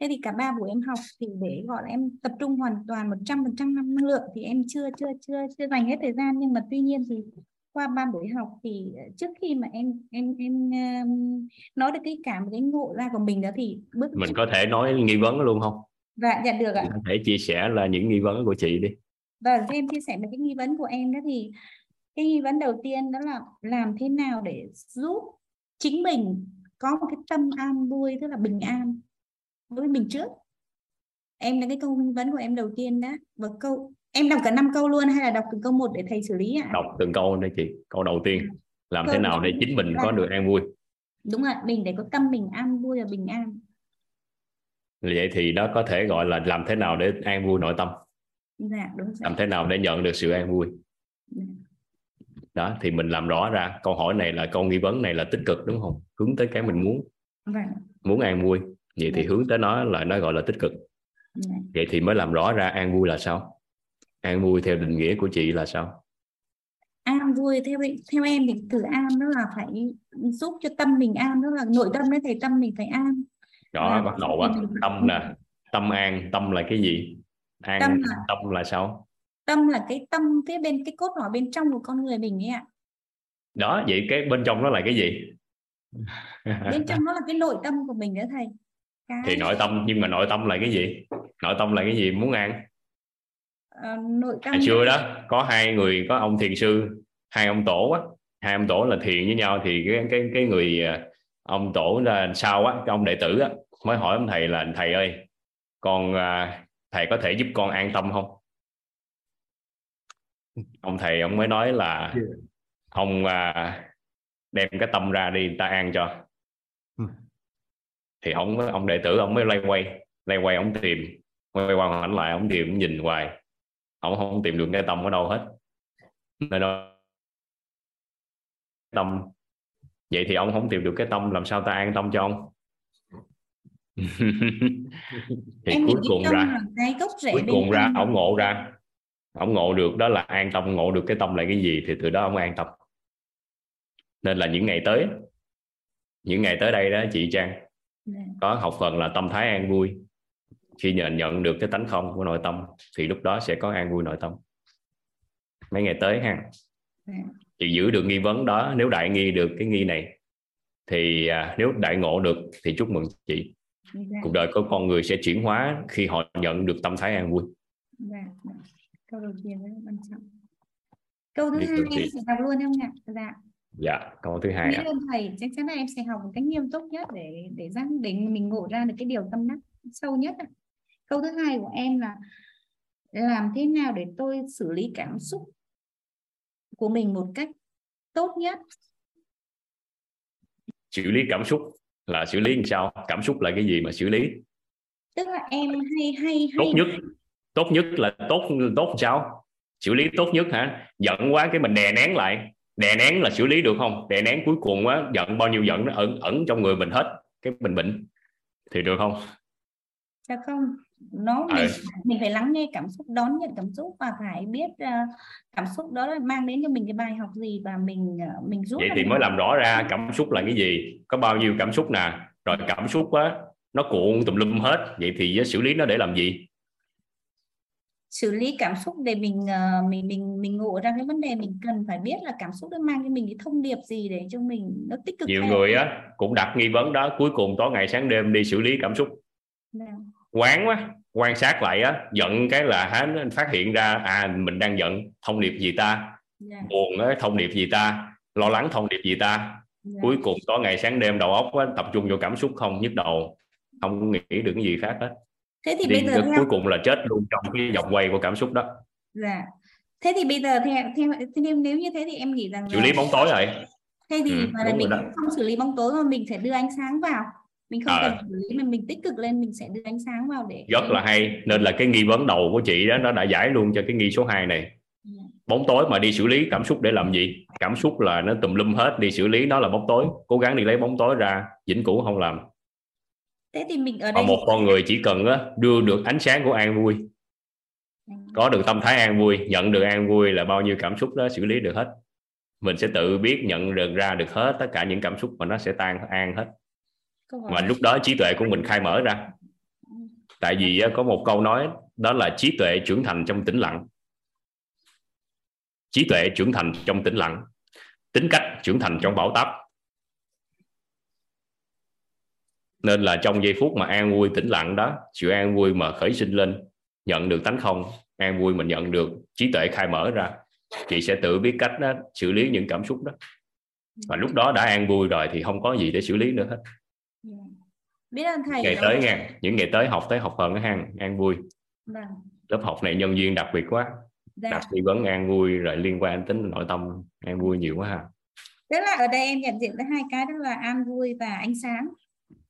Thế thì cả ba buổi em học thì để gọi là em tập trung hoàn toàn 100% năng lượng thì em chưa chưa chưa chưa dành hết thời gian. Nhưng mà tuy nhiên thì qua ba buổi học thì trước khi mà em em em nói được cái cảm cái ngộ ra của mình đó thì bước mình có thể nói nghi vấn luôn không? Dạ dạ được ạ. Có thể chia sẻ là những nghi vấn của chị đi Vâng, em chia sẻ một cái nghi vấn của em đó thì cái nghi vấn đầu tiên đó là làm thế nào để giúp chính mình có một cái tâm an vui tức là bình an với mình trước. Em là cái câu nghi vấn của em đầu tiên đó. Và câu em đọc cả năm câu luôn hay là đọc từng câu một để thầy xử lý ạ? Đọc từng câu đây chị câu đầu tiên. Làm câu thế nào để chính mình có được an vui? Đúng rồi mình để có tâm bình an vui và bình an. Vậy thì nó có thể gọi là làm thế nào để an vui nội tâm dạ đúng rồi làm thế nào để nhận được sự an vui? Dạ. đó thì mình làm rõ ra câu hỏi này là câu nghi vấn này là tích cực đúng không? Hướng tới cái mình muốn. Vâng. Muốn an vui. Vậy thì Dạ. hướng tới nó là nó gọi là tích cực. Dạ. vậy thì mới làm rõ ra an vui là sao? An vui theo định nghĩa của chị là sao? An vui theo theo em thì từ an đó là phải giúp cho tâm mình an đó là nội tâm đấy thầy tâm mình phải an. Đó Dạ. bắt đầu á tâm nè tâm an tâm là cái gì an Tâm tâm là- là, sao? tâm là cái tâm cái bên cái cốt lõi bên trong của con người mình ấy ạ. Đó vậy cái bên trong nó là cái gì? Bên trong nó là cái nội tâm của mình đó thầy. Cái thì nội tâm nhưng mà nội tâm là cái gì? Nội tâm là cái gì? Muốn ăn? Ờ, nội tâm xưa đó có hai người có ông thiền sư hai ông tổ á. Hai ông tổ là thiền với nhau thì cái cái cái người à, ông tổ ra sau á? Cái ông đệ tử á mới hỏi ông thầy là thầy ơi con à, thầy có thể giúp con an tâm không? Ông thầy ông mới nói là ông à, đem cái tâm ra đi ta an cho. Thì ông ông đệ tử ông mới lay quay lay quay ông tìm quay qua ảnh lại ông tìm ông nhìn hoài. Ông không tìm được cái tâm ở đâu hết. Nên đó tâm. Vậy thì ông không tìm được cái tâm làm sao ta an tâm cho ông? thì em cuối cùng ra cái gốc rễ cuối cùng ra ông ngộ ra ông ngộ được đó là an tâm ngộ được cái tâm là cái gì thì từ đó ông an tâm. Nên là những ngày tới những ngày tới đây đó chị Trang Dạ. có học phần là tâm thái an vui. Khi nhận nhận được cái tánh không của nội tâm thì lúc đó sẽ có an vui nội tâm. Mấy ngày tới ha. Dạ. chị giữ được nghi vấn đó nếu đại nghi được cái nghi này thì à, nếu đại ngộ được thì chúc mừng chị Dạ. cuộc đời của con người sẽ chuyển hóa khi họ nhận được tâm thái an vui. Dạ, dạ. câu đầu tiên rất quan trọng. Câu thứ Biết hai em sẽ đọc luôn không ạ. Dạ. Dạ câu thứ hai ạ. Ơn thầy. Chắc chắn là em sẽ học một cách nghiêm túc nhất để để ra để mình ngộ ra được cái điều tâm đắc sâu nhất ạ. câu thứ hai của em là làm thế nào để tôi xử lý cảm xúc của mình một cách tốt nhất? Xử lý cảm xúc là xử lý làm sao? Cảm xúc là cái gì mà xử lý? Tức là em hay hay tốt hay nhất tốt nhất là tốt tốt sao? Xử lý tốt nhất hả? Giận quá cái mình đè nén lại. Đè nén là xử lý được không? Đè nén cuối cùng á giận bao nhiêu giận nó ẩn ẩn trong người mình hết. Cái mình bệnh. Thì được không? Dạ không nó Ờ. mình mình phải lắng nghe cảm xúc đón nhận cảm xúc và phải biết ờ, cảm xúc đó là mang đến cho mình cái bài học gì và mình ờ, mình rút vậy thì được mới làm rõ ra cảm xúc là cái gì có bao nhiêu cảm xúc nè. Rồi cảm xúc á nó cuộn tùm lum hết. Vậy thì á, xử lý nó để làm gì? Xử lý cảm xúc để mình ờ, mình mình mình ngộ ra cái vấn đề mình cần phải biết là cảm xúc nó mang cho mình cái thông điệp gì để cho mình nó tích cực nhiều hay người á cũng đặt nghi vấn đó cuối cùng tối ngày sáng đêm đi xử lý cảm xúc. Dạ. Quán quá quan sát lại á giận cái là há nó phát hiện ra à mình đang giận thông điệp gì ta? Dạ. buồn á thông điệp gì ta? Lo lắng thông điệp gì ta? Dạ. cuối cùng tối ngày sáng đêm đầu óc á, tập trung vô cảm xúc không nhức đầu không nghĩ được cái gì khác hết. Thế thì đi bây giờ cuối cùng là chết luôn trong cái vòng quay của cảm xúc đó. Dạ. Thế thì bây giờ theo theo theo nếu như thế thì em nghĩ rằng xử lý bóng tối rồi. Thế thì Ừ, mà là mình đó. không xử lý bóng tối mà mình sẽ đưa ánh sáng vào mình không Ờ. cần xử lý mà mình tích cực lên mình sẽ đưa ánh sáng vào để rất là hay. Nên là cái nghi vấn đầu của chị đó nó đã giải luôn cho cái nghi số 2 này. Dạ. bóng tối mà đi xử lý cảm xúc để làm gì? Cảm xúc là nó tùm lum hết đi xử lý nó là bóng tối. Cố gắng đi lấy bóng tối ra vĩnh cửu không làm. Thế thì mình ở đây một con người chỉ cần đưa được ánh sáng của an vui. Có được tâm thái an vui nhận được an vui là bao nhiêu cảm xúc đó xử lý được hết. Mình sẽ tự biết nhận được ra được hết tất cả những cảm xúc mà nó sẽ tan an hết câu hỏi và lúc đó trí tuệ của mình khai mở ra. Tại vì có một câu nói đó là trí tuệ trưởng thành trong tĩnh lặng. Trí tuệ trưởng thành trong tĩnh lặng. Tính cách trưởng thành trong bão táp. Nên là trong giây phút mà an vui tĩnh lặng đó sự an vui mà khởi sinh lên nhận được tánh không an vui mình nhận được trí tuệ khai mở ra chị sẽ tự biết cách đó, xử lý những cảm xúc đó. Và lúc đó đã an vui rồi thì không có gì để xử lý nữa hết biết ơn thầy ngày tới nha những ngày tới học tới học phần ha an vui Vâng. lớp học này nhân viên đặc biệt quá Dạ. đặt tư vấn an vui rồi liên quan đến nội tâm an vui nhiều quá ha tức là ở đây em nhận diện tới hai cái đó là an vui và ánh sáng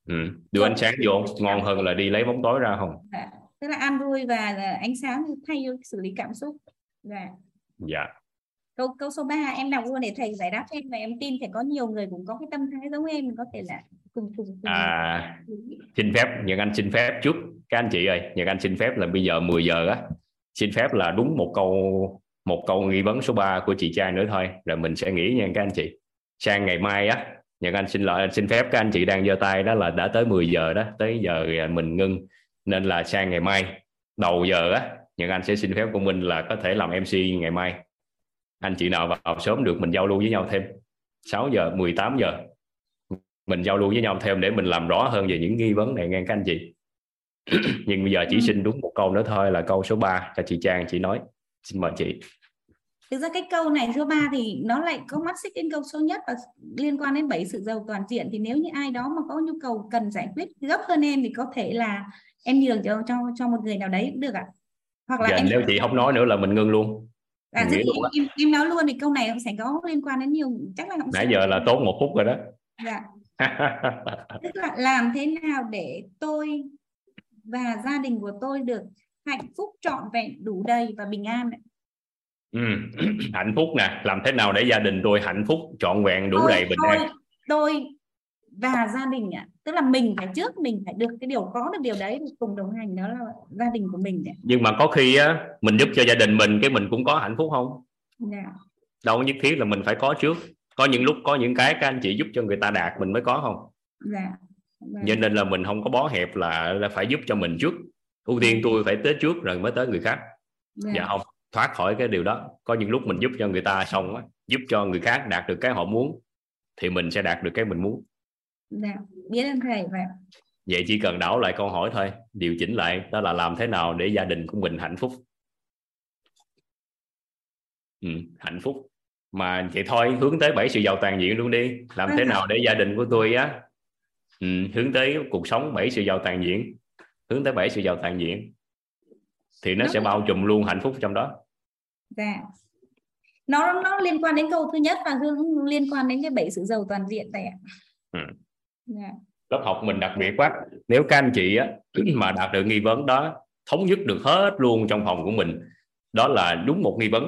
ừ. đưa ánh sáng vô ngon hơn là đi lấy bóng tối ra không dạ. tức là an vui và ánh sáng thay xử lý cảm xúc dạ dạ câu câu số 3 em đọc luôn để thầy giải đáp em và em tin sẽ có nhiều người cũng có cái tâm thái giống em. Có thể là cùng cùng, cùng à xin phép nhật anh xin phép trước các anh chị ơi nhật anh xin phép là bây giờ 10 giờ á. Xin phép là đúng một câu một câu nghi vấn số 3 của chị trai nữa thôi. Rồi mình sẽ nghỉ nha các anh chị. Sang ngày mai á Nhật Anh xin lỗi xin phép các anh chị đang giơ tay đó là đã tới 10 giờ đó tới giờ mình ngưng. Nên là sang ngày mai đầu giờ á Nhật Anh sẽ xin phép của mình là có thể làm MC ngày mai anh chị nào vào sớm được mình giao lưu với nhau thêm. 6 giờ 18 giờ. Mình giao lưu với nhau thêm để mình làm rõ hơn về những nghi vấn này nghe các anh chị. Nhưng bây giờ chỉ xin đúng một câu nữa thôi là câu số 3 cho chị Trang chị nói. Xin mời chị. Thực ra cái câu này số 3 thì nó lại có mắt xích đến câu số nhất và liên quan đến bảy sự giàu toàn diện. Thì nếu như ai đó mà có nhu cầu cần giải quyết gấp hơn em thì có thể là em nhường cho cho cho một người nào đấy cũng được ạ. Hoặc là dạ, em nếu chị không nói nữa là mình ngưng luôn à, thì em, em nói luôn thì câu này sẽ có liên quan đến nhiều chắc là không nãy giờ là tốn một phút rồi đó. Dạ. Tức là làm thế nào để tôi và gia đình của tôi được hạnh phúc trọn vẹn đủ đầy và bình an ừ. hạnh phúc nè. Làm thế nào để gia đình tôi hạnh phúc trọn vẹn đủ tôi, đầy bình tôi, an tôi và gia đình ạ tức là mình phải trước mình phải được cái điều có được điều đấy cùng đồng hành đó là gia đình của mình đấy. nhưng mà có khi á mình giúp cho gia đình mình cái mình cũng có hạnh phúc không yeah. Dạ. đâu nhất thiết là mình phải có trước có những lúc có những cái các anh chị giúp cho người ta đạt mình mới có không dạ yeah. nên là mình không có bó hẹp là, là phải giúp cho mình trước ưu tiên tôi phải tới trước rồi mới tới người khác dạ, dạ không thoát khỏi cái điều đó có những lúc mình giúp cho người ta xong á giúp cho người khác đạt được cái họ muốn thì mình sẽ đạt được cái mình muốn dạ biết ơn thầy vậy vậy chỉ cần đảo lại câu hỏi thôi điều chỉnh lại đó là làm thế nào để gia đình của mình hạnh phúc. Ừ, hạnh phúc. Mà vậy thôi hướng tới bảy sự giàu toàn diện luôn đi. Làm thế nào để gia đình của tôi á ừ, hướng tới cuộc sống bảy sự giàu toàn diện hướng tới bảy sự giàu toàn diện thì nó sẽ bao trùm luôn hạnh phúc trong đó. Dạ. Nó nó liên quan đến câu thứ nhất và liên quan đến cái bảy sự giàu toàn diện này ạ. Ừ yeah. lớp học mình đặc biệt quá. Nếu các anh chị á, mà đạt được nghi vấn đó thống nhất được hết luôn trong phòng của mình đó là đúng một nghi vấn.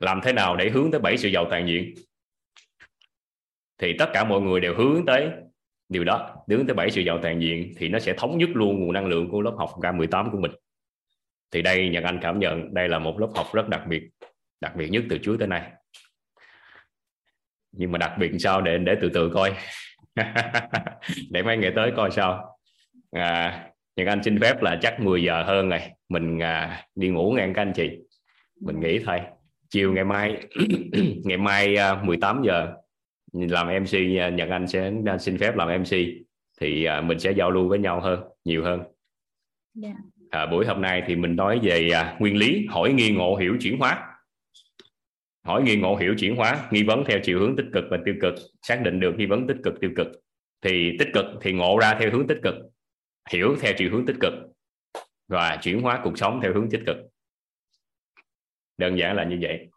Làm thế nào để hướng tới bảy sự giàu toàn diện? Thì tất cả mọi người đều hướng tới điều đó. Hướng tới bảy sự giàu toàn diện thì nó sẽ thống nhất luôn nguồn năng lượng của lớp học K18 của mình. Thì đây Nhật Anh cảm nhận đây là một lớp học rất đặc biệt đặc biệt nhất từ trước tới nay. Nhưng mà đặc biệt sao để để từ từ coi? để mấy ngày tới coi sao. À, Nhật Anh xin phép là chắc 10 giờ hơn rồi. Mình à, đi ngủ ngang các anh chị. Mình nghỉ thôi. Chiều ngày mai ngày mai à, 18 giờ làm MC à, Nhật Anh sẽ xin phép làm MC thì à, mình sẽ giao lưu với nhau hơn nhiều hơn. Yeah. Dạ. À, buổi hôm nay thì mình nói về à, nguyên lý hỏi nghi ngộ hiểu chuyển hóa hỏi nghi ngộ hiểu chuyển hóa nghi vấn theo chiều hướng tích cực và tiêu cực xác định được nghi vấn tích cực tiêu cực thì tích cực thì ngộ ra theo hướng tích cực hiểu theo chiều hướng tích cực và chuyển hóa cuộc sống theo hướng tích cực đơn giản là như vậy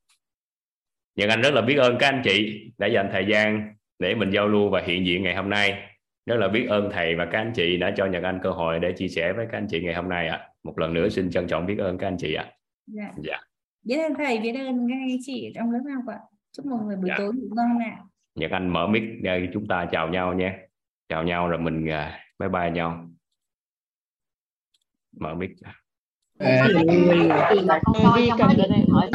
nhưng anh rất là biết ơn các anh chị đã dành thời gian để mình giao lưu và hiện diện ngày hôm nay rất là biết ơn thầy và các anh chị đã cho Nhật Anh cơ hội để chia sẻ với các anh chị ngày hôm nay ạ. À. Một lần nữa xin trân trọng biết ơn các anh chị ạ. À. Dạ. dạ. Biết ơn thầy, biết ơn các anh chị trong lớp học ạ. Chúc mọi người buổi dạ. tối ngủ ngon ạ. Nhật Anh mở mic để chúng ta chào nhau nha. Chào nhau rồi mình uh, bye bye nhau. Mở mic. À, vì cần cái này hỏi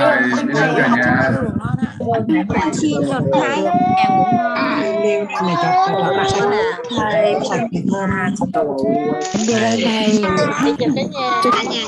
xin luật thái em cũng này cho cho bạn sẽ là thầy Phật đây chào cả nhà chào cả nhà